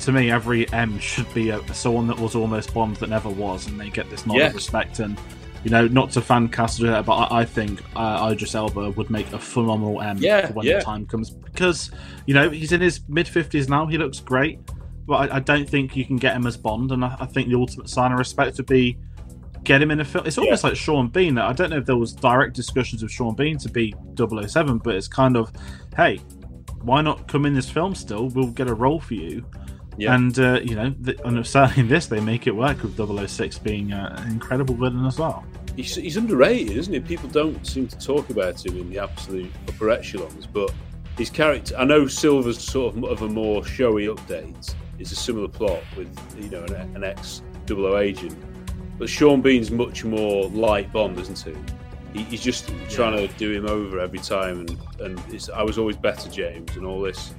To me, every M should be a, someone that was almost Bond that never was, and they get this nod Yeah. of respect. And you know, not to fan cast it, but I, I think uh, Idris Elba would make a phenomenal M Yeah, for when yeah. the time comes because you know he's in his mid fifties now. He looks great, but I, I don't think you can get him as Bond. And I, I think the ultimate sign of respect would be get him in a film. It's almost like Sean Bean. I don't know if there was direct discussions with Sean Bean to be 007, but it's kind of, hey, why not come in this film still? We'll get a role for you. Yeah. And uh, you know, and certainly in this, they make it work with 006 being uh, an incredible villain as well. He's, he's underrated, isn't he? People don't seem to talk about him in the absolute upper echelons, but his character. I know Silva's sort of of a more showy update. It's a similar plot with you know an, an ex 00 agent, but Sean Bean's much more light Bond, isn't he? he he's just trying to do him over every time, and and it's, I was always better, James, and all this.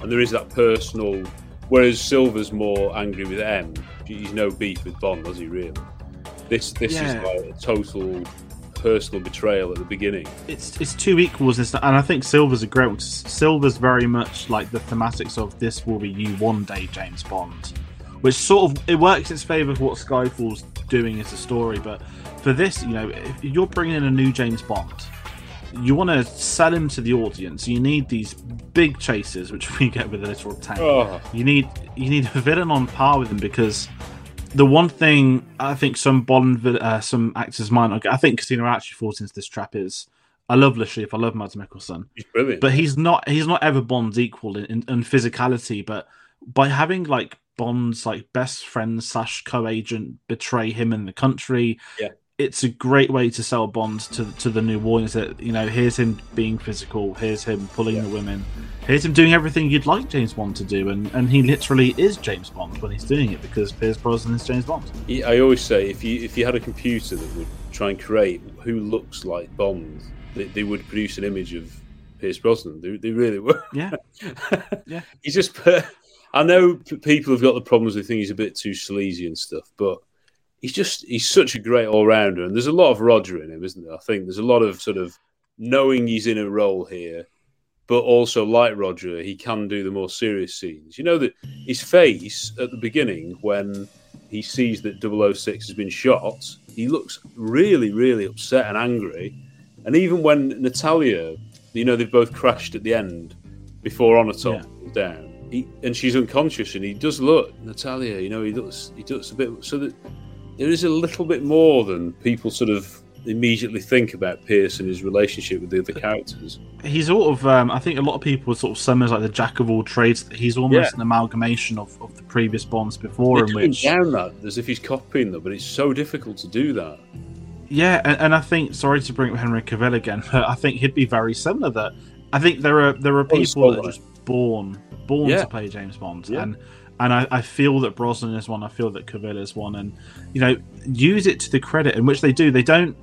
And there is that personal. Whereas Silva's more angry with M. He's no beef with Bond, does he? Really? This this Yeah. is like a total personal betrayal at the beginning. It's it's two equals, and I think Silva's a great one. Silva's very much like the thematics of this will be you one day, James Bond, which sort of it works in its favour of what Skyfall's doing as a story. But for this, you know, if you're bringing in a new James Bond, you want to sell him to the audience. You need these big chases, which we get with the literal tank. Oh. You need you need a villain on par with him because The one thing I think some Bond, uh, some actors might not get, I think Casino actually falls into this trap is. I love Le Chiffre. I love Mads Mikkelsen. He's brilliant. But he's not. He's not ever Bond's equal in, in, in physicality. But by having like Bond's like best friend slash co-agent betray him in the country, Yeah. It's a great way to sell Bond to to the new audience. That you know, here's him being physical. Here's him pulling the women. Here's him doing everything you'd like James Bond to do, and and he literally is James Bond when he's doing it because Pierce Brosnan is James Bond. Yeah, I always say if you if you had a computer that would try and create who looks like Bond, they, they would produce an image of Pierce Brosnan. They, they really would. Yeah, yeah. He's just. I know people have got the problems. They think he's a bit too sleazy and stuff, but he's just he's such a great all rounder. And there's a lot of Roger in him, isn't there? I think there's a lot of sort of knowing he's in a role here, but also like Roger, he can do the more serious scenes. You know that his face at the beginning when he sees that 006 has been shot, he looks really, really upset and angry. And even when Natalia, you know, they've both crashed at the end before Onatopp goes down, he, and she's unconscious, and he does look Natalia. You know, he looks he looks a bit so that there is a little bit more than people sort of immediately think about Pierce and his relationship with the other characters. He's sort of. Um, I think a lot of people sort of summons like the jack of all trades. He's almost Yeah. an amalgamation of, of the previous Bonds before, They're in which down that as if he's copying them, but it's so difficult to do that. Yeah, and, and I think sorry to bring up Henry Cavill again, but I think he'd be very similar. That I think there are there are people that are just born born Yeah. to play James Bond, Yeah. and and I, I feel that Brosnan is one. I feel that Cavill is one, and you know use it to the credit in which they do. They don't,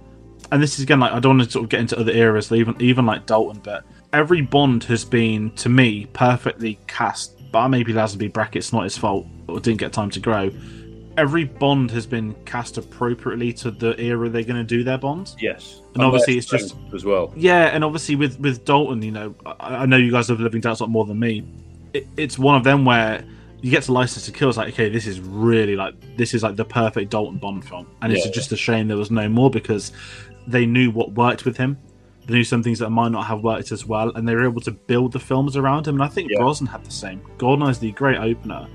and this is again like I don't want to sort of get into other eras, even even like Dalton, but every Bond has been to me perfectly cast. But maybe Lazenby brackets not his fault or didn't get time to grow. Every Bond has been cast appropriately to the era they're going to do their Bond. Yes, And obviously it's just as well. yeah, and obviously with with Dalton, you know, I, I know you guys have living doubts a lot more than me. It, it's one of them where you get to License to Kill. It's like, okay, this is really like this is like the perfect Dalton Bond film, and it's just a shame there was no more because they knew what worked with him. They knew some things that might not have worked as well, and they were able to build the films around him. And I think Brosnan had the same. Goldeneye's the great opener,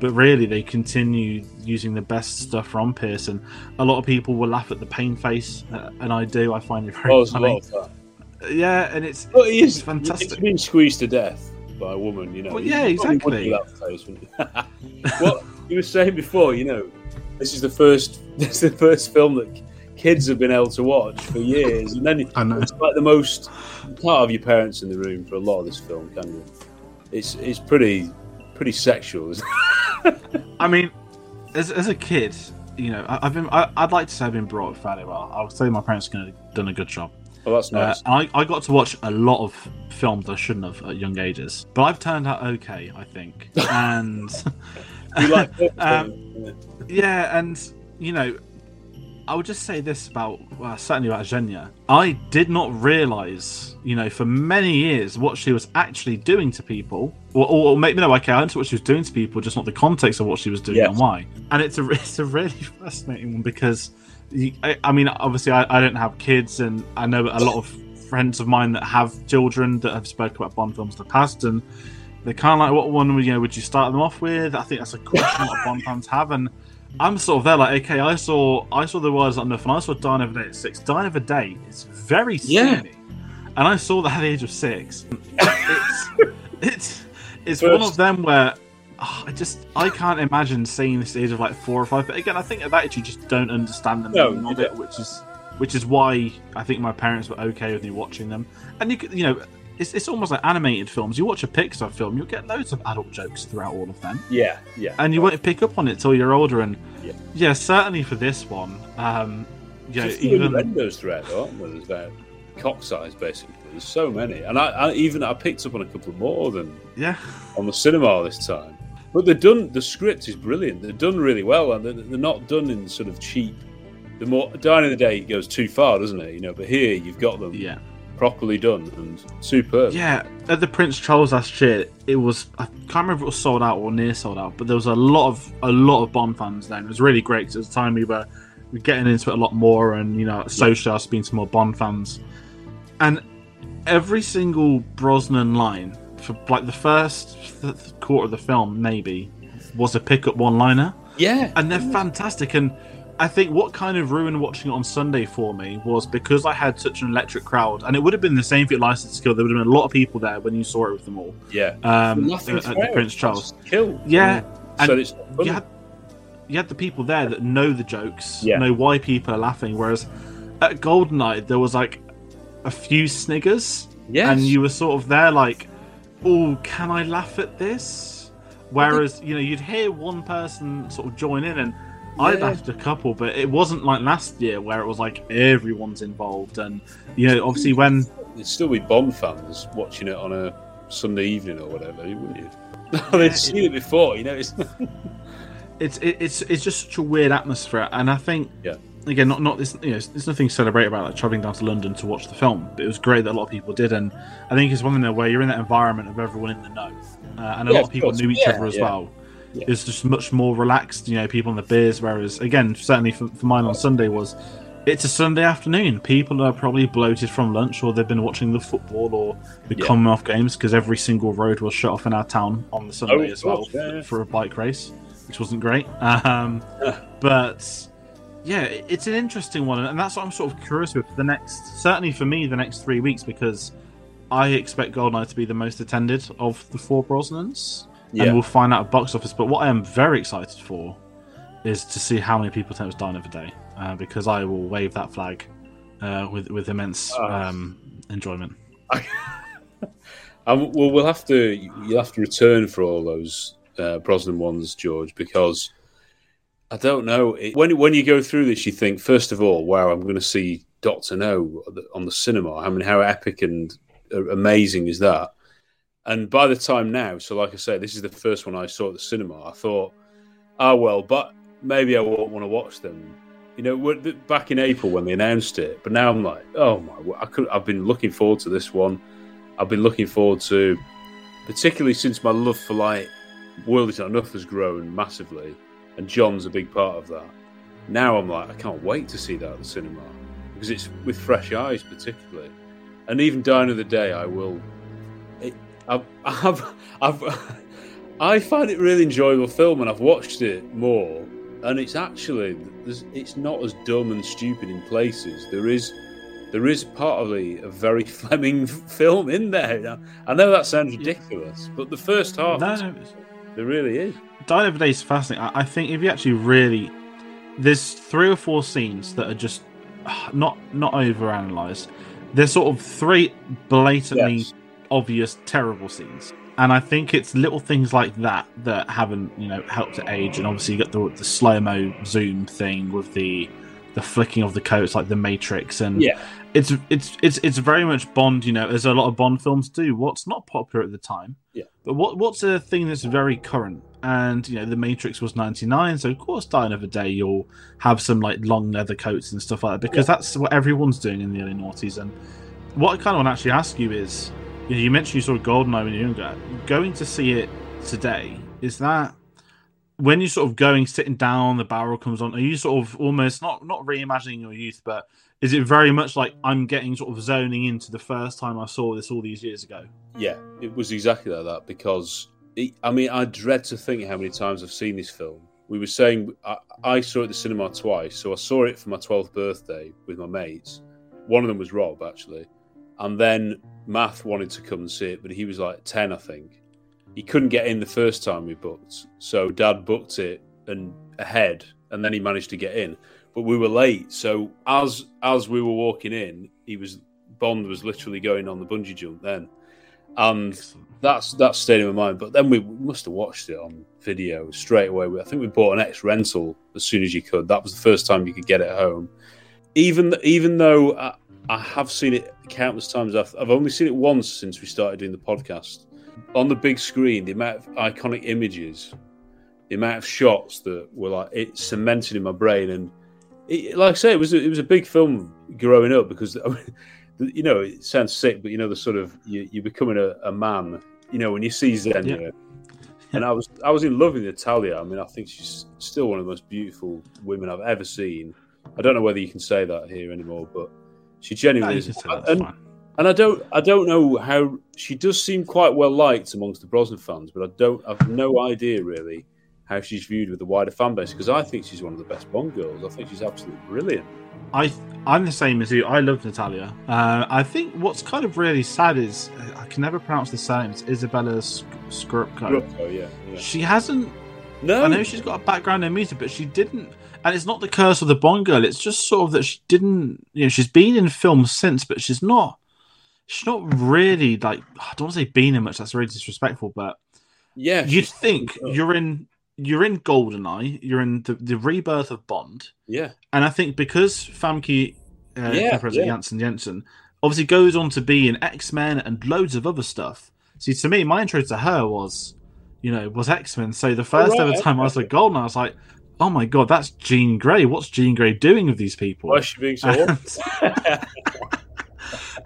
but really they continue using the best stuff from Pierce. And a lot of people will laugh at the pain face, uh, and I do. I find it very Oh, funny. lot of that. Yeah, and it's But he is fantastic. He's been squeezed to death by a woman, you know. Well, yeah, exactly. wouldn't do that face, wouldn't you? what you were saying before, you know, this is the first, this is the first film that kids have been able to watch for years, and then it's like the most. part can't your parents in the room for a lot of this film, can you? It's it's pretty pretty sexual. Isn't it? I mean, as, as a kid, you know, I, I've been. I, I'd like to say I've been brought up fairly well. I would say my parents have done a good job. Oh, that's nice. Uh, and I, I got to watch a lot of films I shouldn't have at young ages, but I've turned out okay, I think. And You like um, yeah, and you know, I would just say this about well, certainly about Xenia. I did not realize, you know, for many years what she was actually doing to people, or, or, or maybe no, okay, I understood what she was doing to people, just not the context of what she was doing Yes. and why. And it's a it's a really fascinating one because, I, I mean, obviously I, I don't have kids, and I know a lot of friends of mine that have children that have spoken about Bond films in the past, and they're kind of like, what one would you know? Would you start them off with? I think that's a question a lot of Bond fans have, and I'm sort of there like, okay, I saw I saw the words enough, and I saw Die Another Day at six. Die Another Day is very Yeah. steamy, and I saw that at the age of six. It's it's it's one of them where ah, I just I can't imagine seeing this at the age of like four or five. But again, I think at that age you just don't understand the No, meaning of it, which is which is why I think my parents were okay with me watching them. And you could, you know, it's, it's almost like animated films. You watch a Pixar film, you'll get loads of adult jokes throughout all of them. Yeah, yeah. And you won't pick up on it till you're older. And Yeah. yeah, certainly for this one, um, yeah, even innuendos throughout, aren't there? There's about cock size, basically. There's so many, and I, I even I picked up on a couple more than yeah on the cinema this time. But they're done. The script is brilliant. They're done really well, and they're, they're not done in sort of cheap. The more Die Another Day goes too far, doesn't it? You know, but here you've got them yeah. properly done and superb. Yeah, at the Prince Charles last year, it was I can't remember if it was sold out or near sold out, but there was a lot of a lot of Bond fans then. It was really great 'cause at the time we were, we getting into it a lot more, and you know, social us being some more Bond fans, and every single Brosnan line for like the first th- quarter of the film maybe was a pickup one liner. Yeah, and they're fantastic. And I think what kind of ruined watching it on Sunday for me was because I had such an electric crowd, and it would have been the same for License to Kill. There would have been a lot of people there when you saw it with them all. Yeah, um, at, at the. Prince Charles. Kill. Yeah, So and it's you had you had the people there that know the jokes, Yeah. know why people are laughing. Whereas at Goldeneye, there was like a few sniggers, Yes. and you were sort of there like, "Oh, can I laugh at this?" Whereas you know you'd hear one person sort of join in, and I laughed a couple, but it wasn't like last year where it was like everyone's involved, and you know obviously when There'd still be Bond fans watching it on a Sunday evening or whatever, wouldn't you? They'd seen it before, you know. It's it's it, it's it's just such a weird atmosphere, and I think yeah. Again, not not this you know, there's nothing to celebrate about like traveling down to London to watch the film. But it was great that a lot of people did, and I think it's one thing there where you're in that environment of everyone in the know, uh, and a Yeah, lot of people course. knew each Yeah, other as yeah. well. Yeah. It's just much more relaxed, you know, people on the beers. Whereas again, certainly for, for mine on Sunday was. It's a Sunday afternoon. People are probably bloated from lunch, or they've been watching the football or the. Commonwealth Games because every single road was shut off in our town on the Sunday Oh, as well yeah. for a bike race, which wasn't great. Um, but yeah, it's an interesting one, and that's what I'm sort of curious with the next. Certainly for me, the next three weeks because I expect Goldeneye to be the most attended of the four Brosnans, Yeah. and we'll find out at box office. But what I am very excited for is to see how many people was Die Another Day, uh, because I will wave that flag uh, with with immense Oh. um, enjoyment. Um, well, we'll have to you'll have to return for all those uh, Brosnan ones, George, because I don't know it, when when you go through this, you think first of all, wow, I'm going to see Doctor No on the cinema. I mean, how epic and uh, amazing is that? And by the time now, so like I say, this is the first one I saw at the cinema. I thought, oh well, but maybe I won't want to watch them. You know, back in April when they announced it, but now I'm like, oh my, I could. I've been looking forward to this one. I've been looking forward to, particularly since my love for like World Is Not Enough has grown massively, and John's a big part of that. Now I'm like, I can't wait to see that at the cinema because it's with fresh eyes, particularly. And even Die Another Day, I will. It, I've, I've, I've, I find it a really enjoyable film, and I've watched it more, and it's actually it's not as dumb and stupid in places. There is there is partly a very Fleming film in there. I know that sounds ridiculous, but the first half, No, no, there really is. Die Another Day is fascinating. I, I think if you actually really, there's three or four scenes that are just not not overanalyzed. There's sort of three blatantly Yes. obvious terrible scenes, and I think it's little things like that that haven't you know helped to age. And obviously you got the the slow mo zoom thing with the the flicking of the coats like the Matrix, and Yeah. It's it's it's it's very much Bond. You know, as a lot of Bond films do. What's not popular at the time, Yeah. but what what's a thing that's very current? And you know, the Matrix was ninety nine, so of course, Die Another Day, you'll have some like long leather coats and stuff like that because that's what everyone's doing in the early noughties. And what I kind of want to actually ask you is, you know, you mentioned you saw Goldeneye when you were younger. Going to see it today, is that when you're sort of going, sitting down, the barrel comes on, are you sort of almost not not reimagining your youth, but is it very much like I'm getting sort of zoning into the first time I saw this all these years ago? Yeah, it was exactly like that because it, I mean, I dread to think how many times I've seen this film. We were saying I, I saw it at the cinema twice, so I saw it for my twelfth birthday with my mates. One of them was Rob actually, and then Math wanted to come and see it, but he was like ten, I think. He couldn't get in the first time we booked, so Dad booked it and ahead, and then he managed to get in. But we were late, so as as we were walking in, he was Bond was literally going on the bungee jump then, and that's that stayed in my mind. But then we must have watched it on video straight away. I think we bought an X rental as soon as you could. That was the first time you could get it home. Even even though I, I have seen it countless times, I've, I've only seen it once since we started doing the podcast. On the big screen, the amount of iconic images, the amount of shots that were like it cemented in my brain, and it, like I say, it was a, it was a big film growing up because I mean, you know it sounds sick, but you know the sort of you, you're becoming a, a man. You know when you see Xenia, Yeah. and I was I was in love with Natalia. I mean, I think she's still one of the most beautiful women I've ever seen. I don't know whether you can say that here anymore, but she genuinely No, is. and. And I don't I don't know how she does seem quite well liked amongst the Brosnan fans, but I don't I've no idea really how she's viewed with the wider fan base because I think she's one of the best Bond girls. I think she's absolutely brilliant. I I'm the same as you. I love Natalia. Uh, I think what's kind of really sad is I can never pronounce the surname. It's Izabella Sk- Scorupco. Oh yeah, yeah. She hasn't. No, I know she's got a background in music, but she didn't. And it's not the curse of the Bond girl. It's just sort of that she didn't. You know, she's been in films since, but she's not. She's not really like. I don't want to say been in much. That's really disrespectful, but yeah, you'd think you're in. You're in Goldeneye. You're in the, the rebirth of Bond. Yeah. And I think because Famke uh, Yeah, yeah. Janssen Jensen obviously goes on to be in X Men and loads of other stuff. See, to me, my intro to her was, you know, was X Men. So the first right, ever time I was like Golden, I was like, oh my god, that's Jean Grey. What's Jean Grey doing with these people? Why is she being so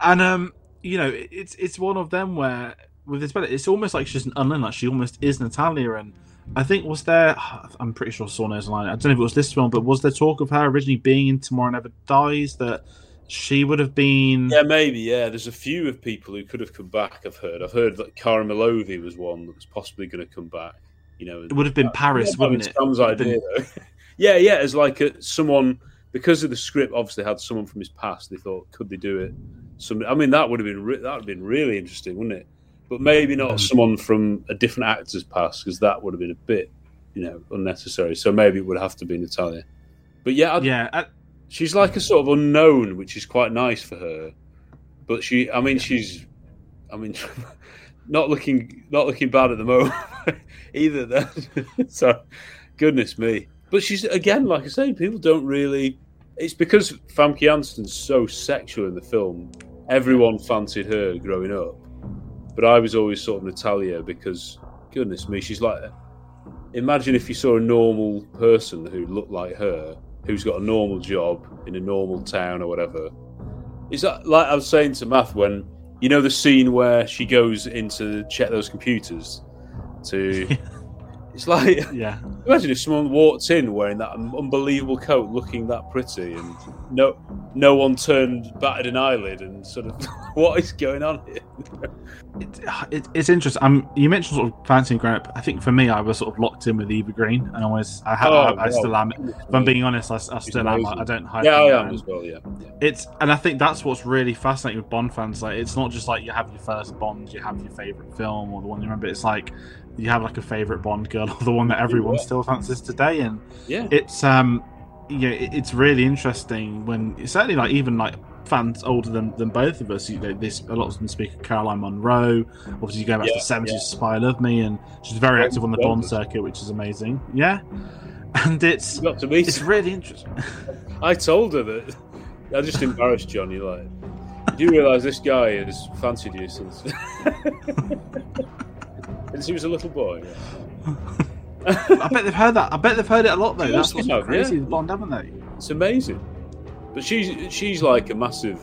and um, you know, it's it's one of them where with this, but it's almost like she's an unlearned. Like she almost is Natalia, and I think was there. I'm pretty sure Saw knows line. I don't know if it was this film, but was there talk of her originally being in Tomorrow Never Dies that she would have been? Yeah, maybe. Yeah, there's a few of people who could have come back. I've heard. I've heard that Kara Milovy was one that was possibly going to come back. You know, It would have been Paris, wouldn't it? Sam's It would have idea, been- yeah, yeah, as like a, someone because of the script. Obviously, had someone from his past. They thought, could they do it? Some, I mean, that would have been re- that would have been really interesting, wouldn't it? But maybe not someone from a different actor's past because that would have been a bit, you know, unnecessary. So maybe it would have to be Natalia. But yeah, I'd- yeah, she's like a sort of unknown, which is quite nice for her. But she, I mean, she's, I mean, not looking not looking bad at the moment either. Then, so goodness me. But she's again, like I say, people don't really. It's because Famke Janssen's so sexual in the film. Everyone fancied her growing up, but I was always sort of Natalia because, goodness me, she's like. Imagine if you saw a normal person who looked like her, who's got a normal job in a normal town or whatever. Is that like I was saying to Math when you know the scene where she goes in to check those computers to it's like yeah imagine if someone walked in wearing that unbelievable coat looking that pretty and no no one turned batted an eyelid and sort of what is going on here it, it's interesting. Um, you mentioned sort of fancying growing up. I think for me, I was sort of locked in with Eva Green, and always I, ha- Oh, I, I wow. still am. If I'm being honest, I, I still am. I, don't hide. Yeah, I am as well, yeah, yeah. It's and I think that's what's really fascinating with Bond fans. Like, it's not just like you have your first Bond, you have your favorite film, or the one you remember. It's like you have like a favorite Bond girl, or the one that everyone Yeah. still fancies today. And Yeah. it's um, yeah, it's really interesting when certainly like even like fans older than, than both of us. You know, this a lot of them speak of Caroline Munro. Obviously, you go back to the seventies, yeah. Spy Love Me, and she's very Bond- active on the Bond Bond circuit, which is amazing. Yeah, and it's got to meet it's really interesting. I told her that I just embarrassed Johnny. Like, do you realise this guy has fancied you since since he was a little boy? I bet they've heard that. I bet they've heard it a lot though. That's what's have, crazy yeah. haven't they? It's amazing. But she's she's like a massive,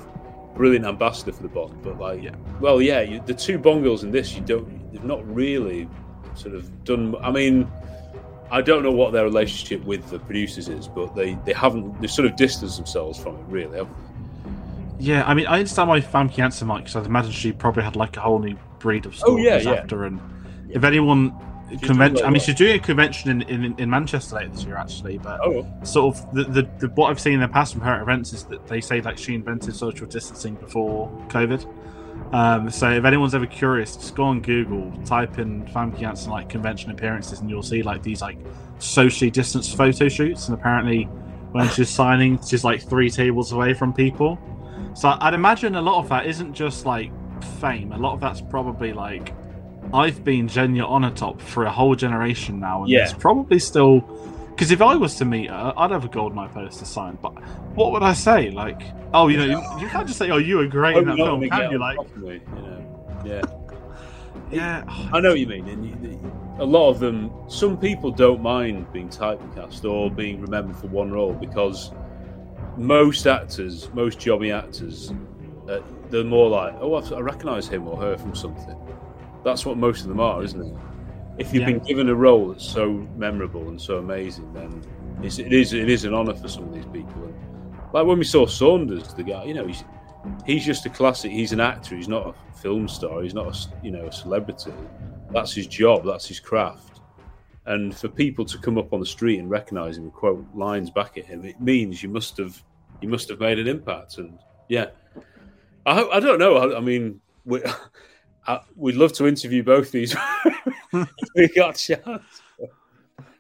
brilliant ambassador for the Bond. But like, well, yeah, you, the two Bond girls in this, you don't, they've not really sort of done. I mean, I don't know what their relationship with the producers is, but they they haven't. They've sort of distanced themselves from it, really. Haven't they? Yeah, I mean, I understand why Famke Janssen might, because I'd imagine she probably had like a whole new breed of Oh, yeah, yeah. after. And if anyone convention, I mean, she's doing a convention in, in, in Manchester later this year, actually. But Oh. sort of the, the, the what I've seen in the past from her events is that they say like she invented social distancing before COVID. Um, so if anyone's ever curious, just go on Google, type in Famke Janssen like convention appearances, and you'll see like these like socially distanced photo shoots. And apparently, when she's signing, she's like three tables away from people. So I'd imagine a lot of that isn't just like fame. A lot of that's probably like I've been Xenia Onatopp for a whole generation now, and Yeah. it's probably still because if I was to meet her, I'd have a gold GoldenEye poster signed. But what would I say? Like, oh, you know, you, you can't just say, "Oh, you were great in that film," can you? Like, you know. Yeah. yeah, I know what you mean. And you, a lot of them, some people don't mind being typecast or being remembered for one role because most actors, most jobby actors, uh, they're more like, oh, I've- I recognise him or her from something. That's what most of them are, isn't it? If you've Yeah. been given a role that's so memorable and so amazing, then it's, it is it is an honour for some of these people. And like when we saw Saunders, the guy, you know, he's he's just a classic. He's an actor. He's not a film star. He's not a you know a celebrity. That's his job. That's his craft. And for people to come up on the street and recognise him and quote lines back at him, it means you must have you must have made an impact. And yeah, I I don't know. I, I mean, we, I, we'd love to interview both these. we got a chance.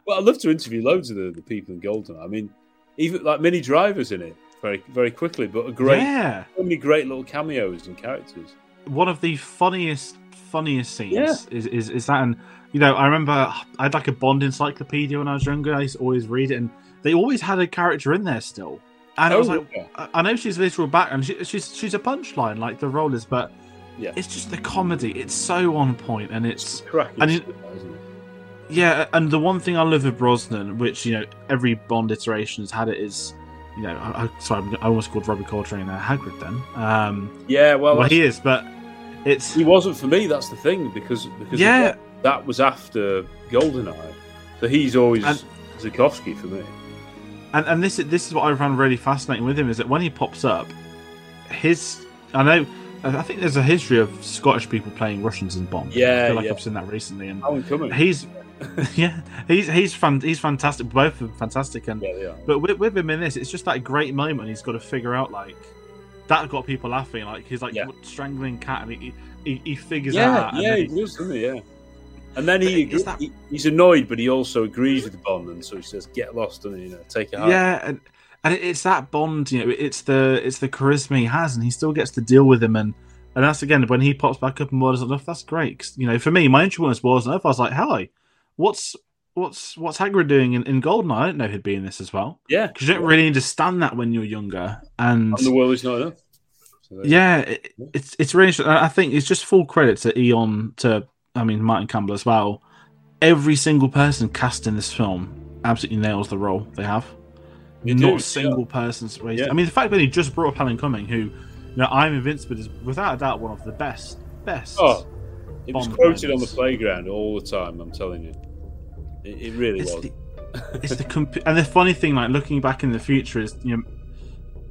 Well, I'd love to interview loads of the, the people in Golden. I mean, even like many drivers in it very very quickly, but a great, Yeah. so many great little cameos and characters. one of the funniest funniest scenes Yeah. is, is is that and you know i remember i had like a bond encyclopedia when i was younger i used to always read it and they always had a character in there still and i was Oh, like yeah. I- i know she's literal background she, she's she's a punchline like the role is but yeah it's just the comedy it's so on point and it's cracking and it- stuff, isn't it? yeah, and the one thing I love with Brosnan, which you know every Bond iteration has had it, is you know, I, I, sorry, I almost called Robbie Coltrane a Hagrid then. Um, Yeah, well, well, he is, but it's he wasn't for me. That's the thing because because Yeah. that, that was after Goldeneye, so he's always And- Zukovsky for me. and and this this is what I found really fascinating with him is that when he pops up, his I know I think there's a history of Scottish people playing Russians in Bond. Yeah, I feel like yeah. I've seen that recently, and Cumming. he's yeah, he's he's fan, he's fantastic. Both of them fantastic, and Yeah, but with, with him in this, it's just that great moment. He's got to figure out like that got people laughing. Like he's like strangling cat, and he he, he figures Yeah, out. yeah, he does, doesn't he? Yeah. And then he, he he's annoyed, but he also agrees with Bond, and so he says, "Get lost," and you know, take it home. Yeah, and, and it's that bond. You know, it's the it's the charisma he has, and he still gets to deal with him. And and that's again when he pops back up and Waters enough. That's great. 'Cause, you know, for me, my entry was enough. I was like, "Hi, what's what's what's Hagrid doing in, in Goldeneye? I didn't know he'd be in this as well." Yeah, because you don't really understand that when you're younger. And And the world is not enough. So yeah, it, it's it's really. interesting. I think it's just full credit to Eon to I mean Martin Campbell as well. Every single person cast in this film absolutely nails the role they have. They Not do, a single person's raised. Yeah. I mean, the fact that he just brought up Alan Cumming, who, you know, I'm Invincible is without a doubt one of the best, best. Oh, it was quoted on the playground all the time. I'm telling you, it, it really It's was. the- it's the comp- and the funny thing, like looking back in the future, is you know,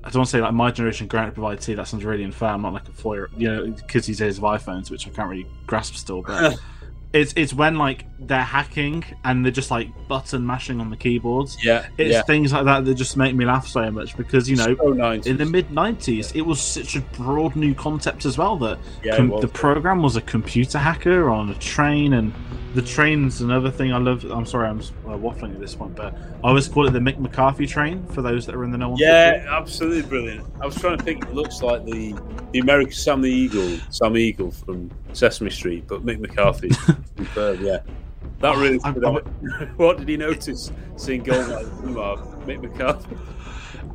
I don't want to say like my generation granted provide tea. That sounds really unfair. I'm not like a four, you know, kids these days have iPhones, which I can't really grasp still. But it's it's when like they're hacking and they're just like button mashing on the keyboards. Yeah, it's yeah. things like that that just make me laugh so much because you know, So 90s. in the mid '90s, it was such a broad new concept as well that Yeah, com- was. the program was a computer hacker on a train, and the train's another thing I love. I'm sorry, I'm uh, waffling at this point, but I always call it the Mick McCarthy train for those that are in the know. Yeah, football. absolutely brilliant. I was trying to think. It looks like the the American Sam the Eagle, Sam Eagle from Sesame Street, but Mick McCarthy. superb, yeah. That really stood out. What did he notice seeing Goldeneye? Mick McCarthy.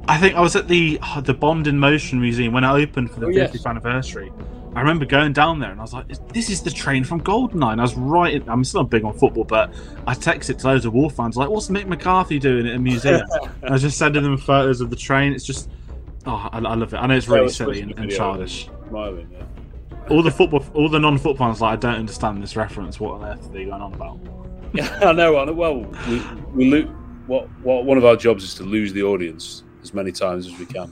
I think I was at the the Bond in Motion Museum when it opened for the Oh, 50th yes. anniversary. I remember going down there and I was like, "This is the train from Goldeneye." And I was right. In, I'm still not big on football, but I texted to loads of Wolf fans like, "What's Mick McCarthy doing at a museum?" I was just sending them photos of the train. It's just, oh, I, I love it. I know it's really it's silly and, and childish. Smiling, yeah. All the football, all the non-football fans like, I don't understand this reference. What on earth are they going on about? Yeah, I know. I know. Well, we, we lo- what what one of our jobs is to lose the audience as many times as we can.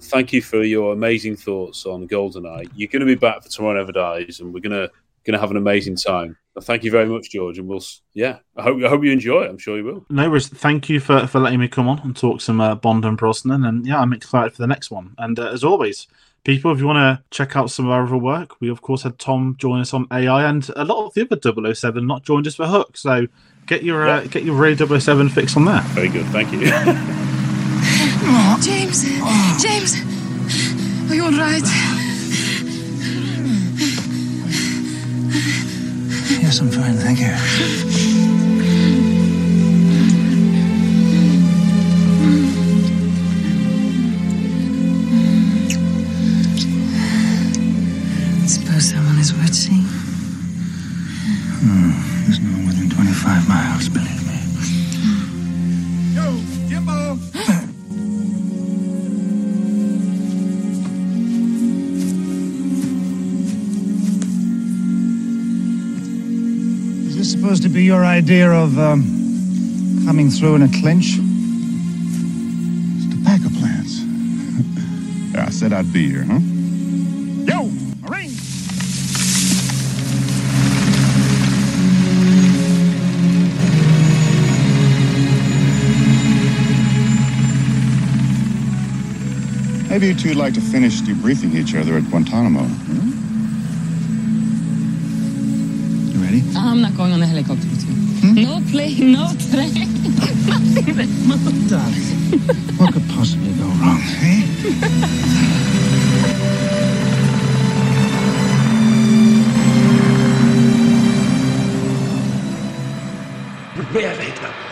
Thank you for your amazing thoughts on Goldeneye. You're going to be back for Tomorrow Never Dies, and we're gonna gonna have an amazing time. Thank you very much, George, and we'll yeah. I hope I hope you enjoy. it. I'm sure you will. No worries. Thank you for, for letting me come on and talk some uh, Bond and Brosnan. And yeah, I'm excited for the next one. And uh, as always, people, if you want to check out some of our other work, we of course had Tom join us on AI and a lot of the other 007 not joined us for Hook. So get your uh, get your Ray 007 fix on that. Very good. Thank you. James, James, are you all right? Yes, I'm fine, thank you. Someone is watching. Hmm. There's no one within 25 miles, believe me. Yo, Jimbo! Is this supposed to be your idea of um, coming through in a clinch? It's tobacco plants. Yeah, I said I'd be here, huh? Maybe you two would like to finish debriefing each other at Guantanamo. Hmm? You ready? Ah, I'm not going on the helicopter with you. Hmm? No plane, no train, nothing that moves. Darling, what could possibly go wrong, eh? Normally,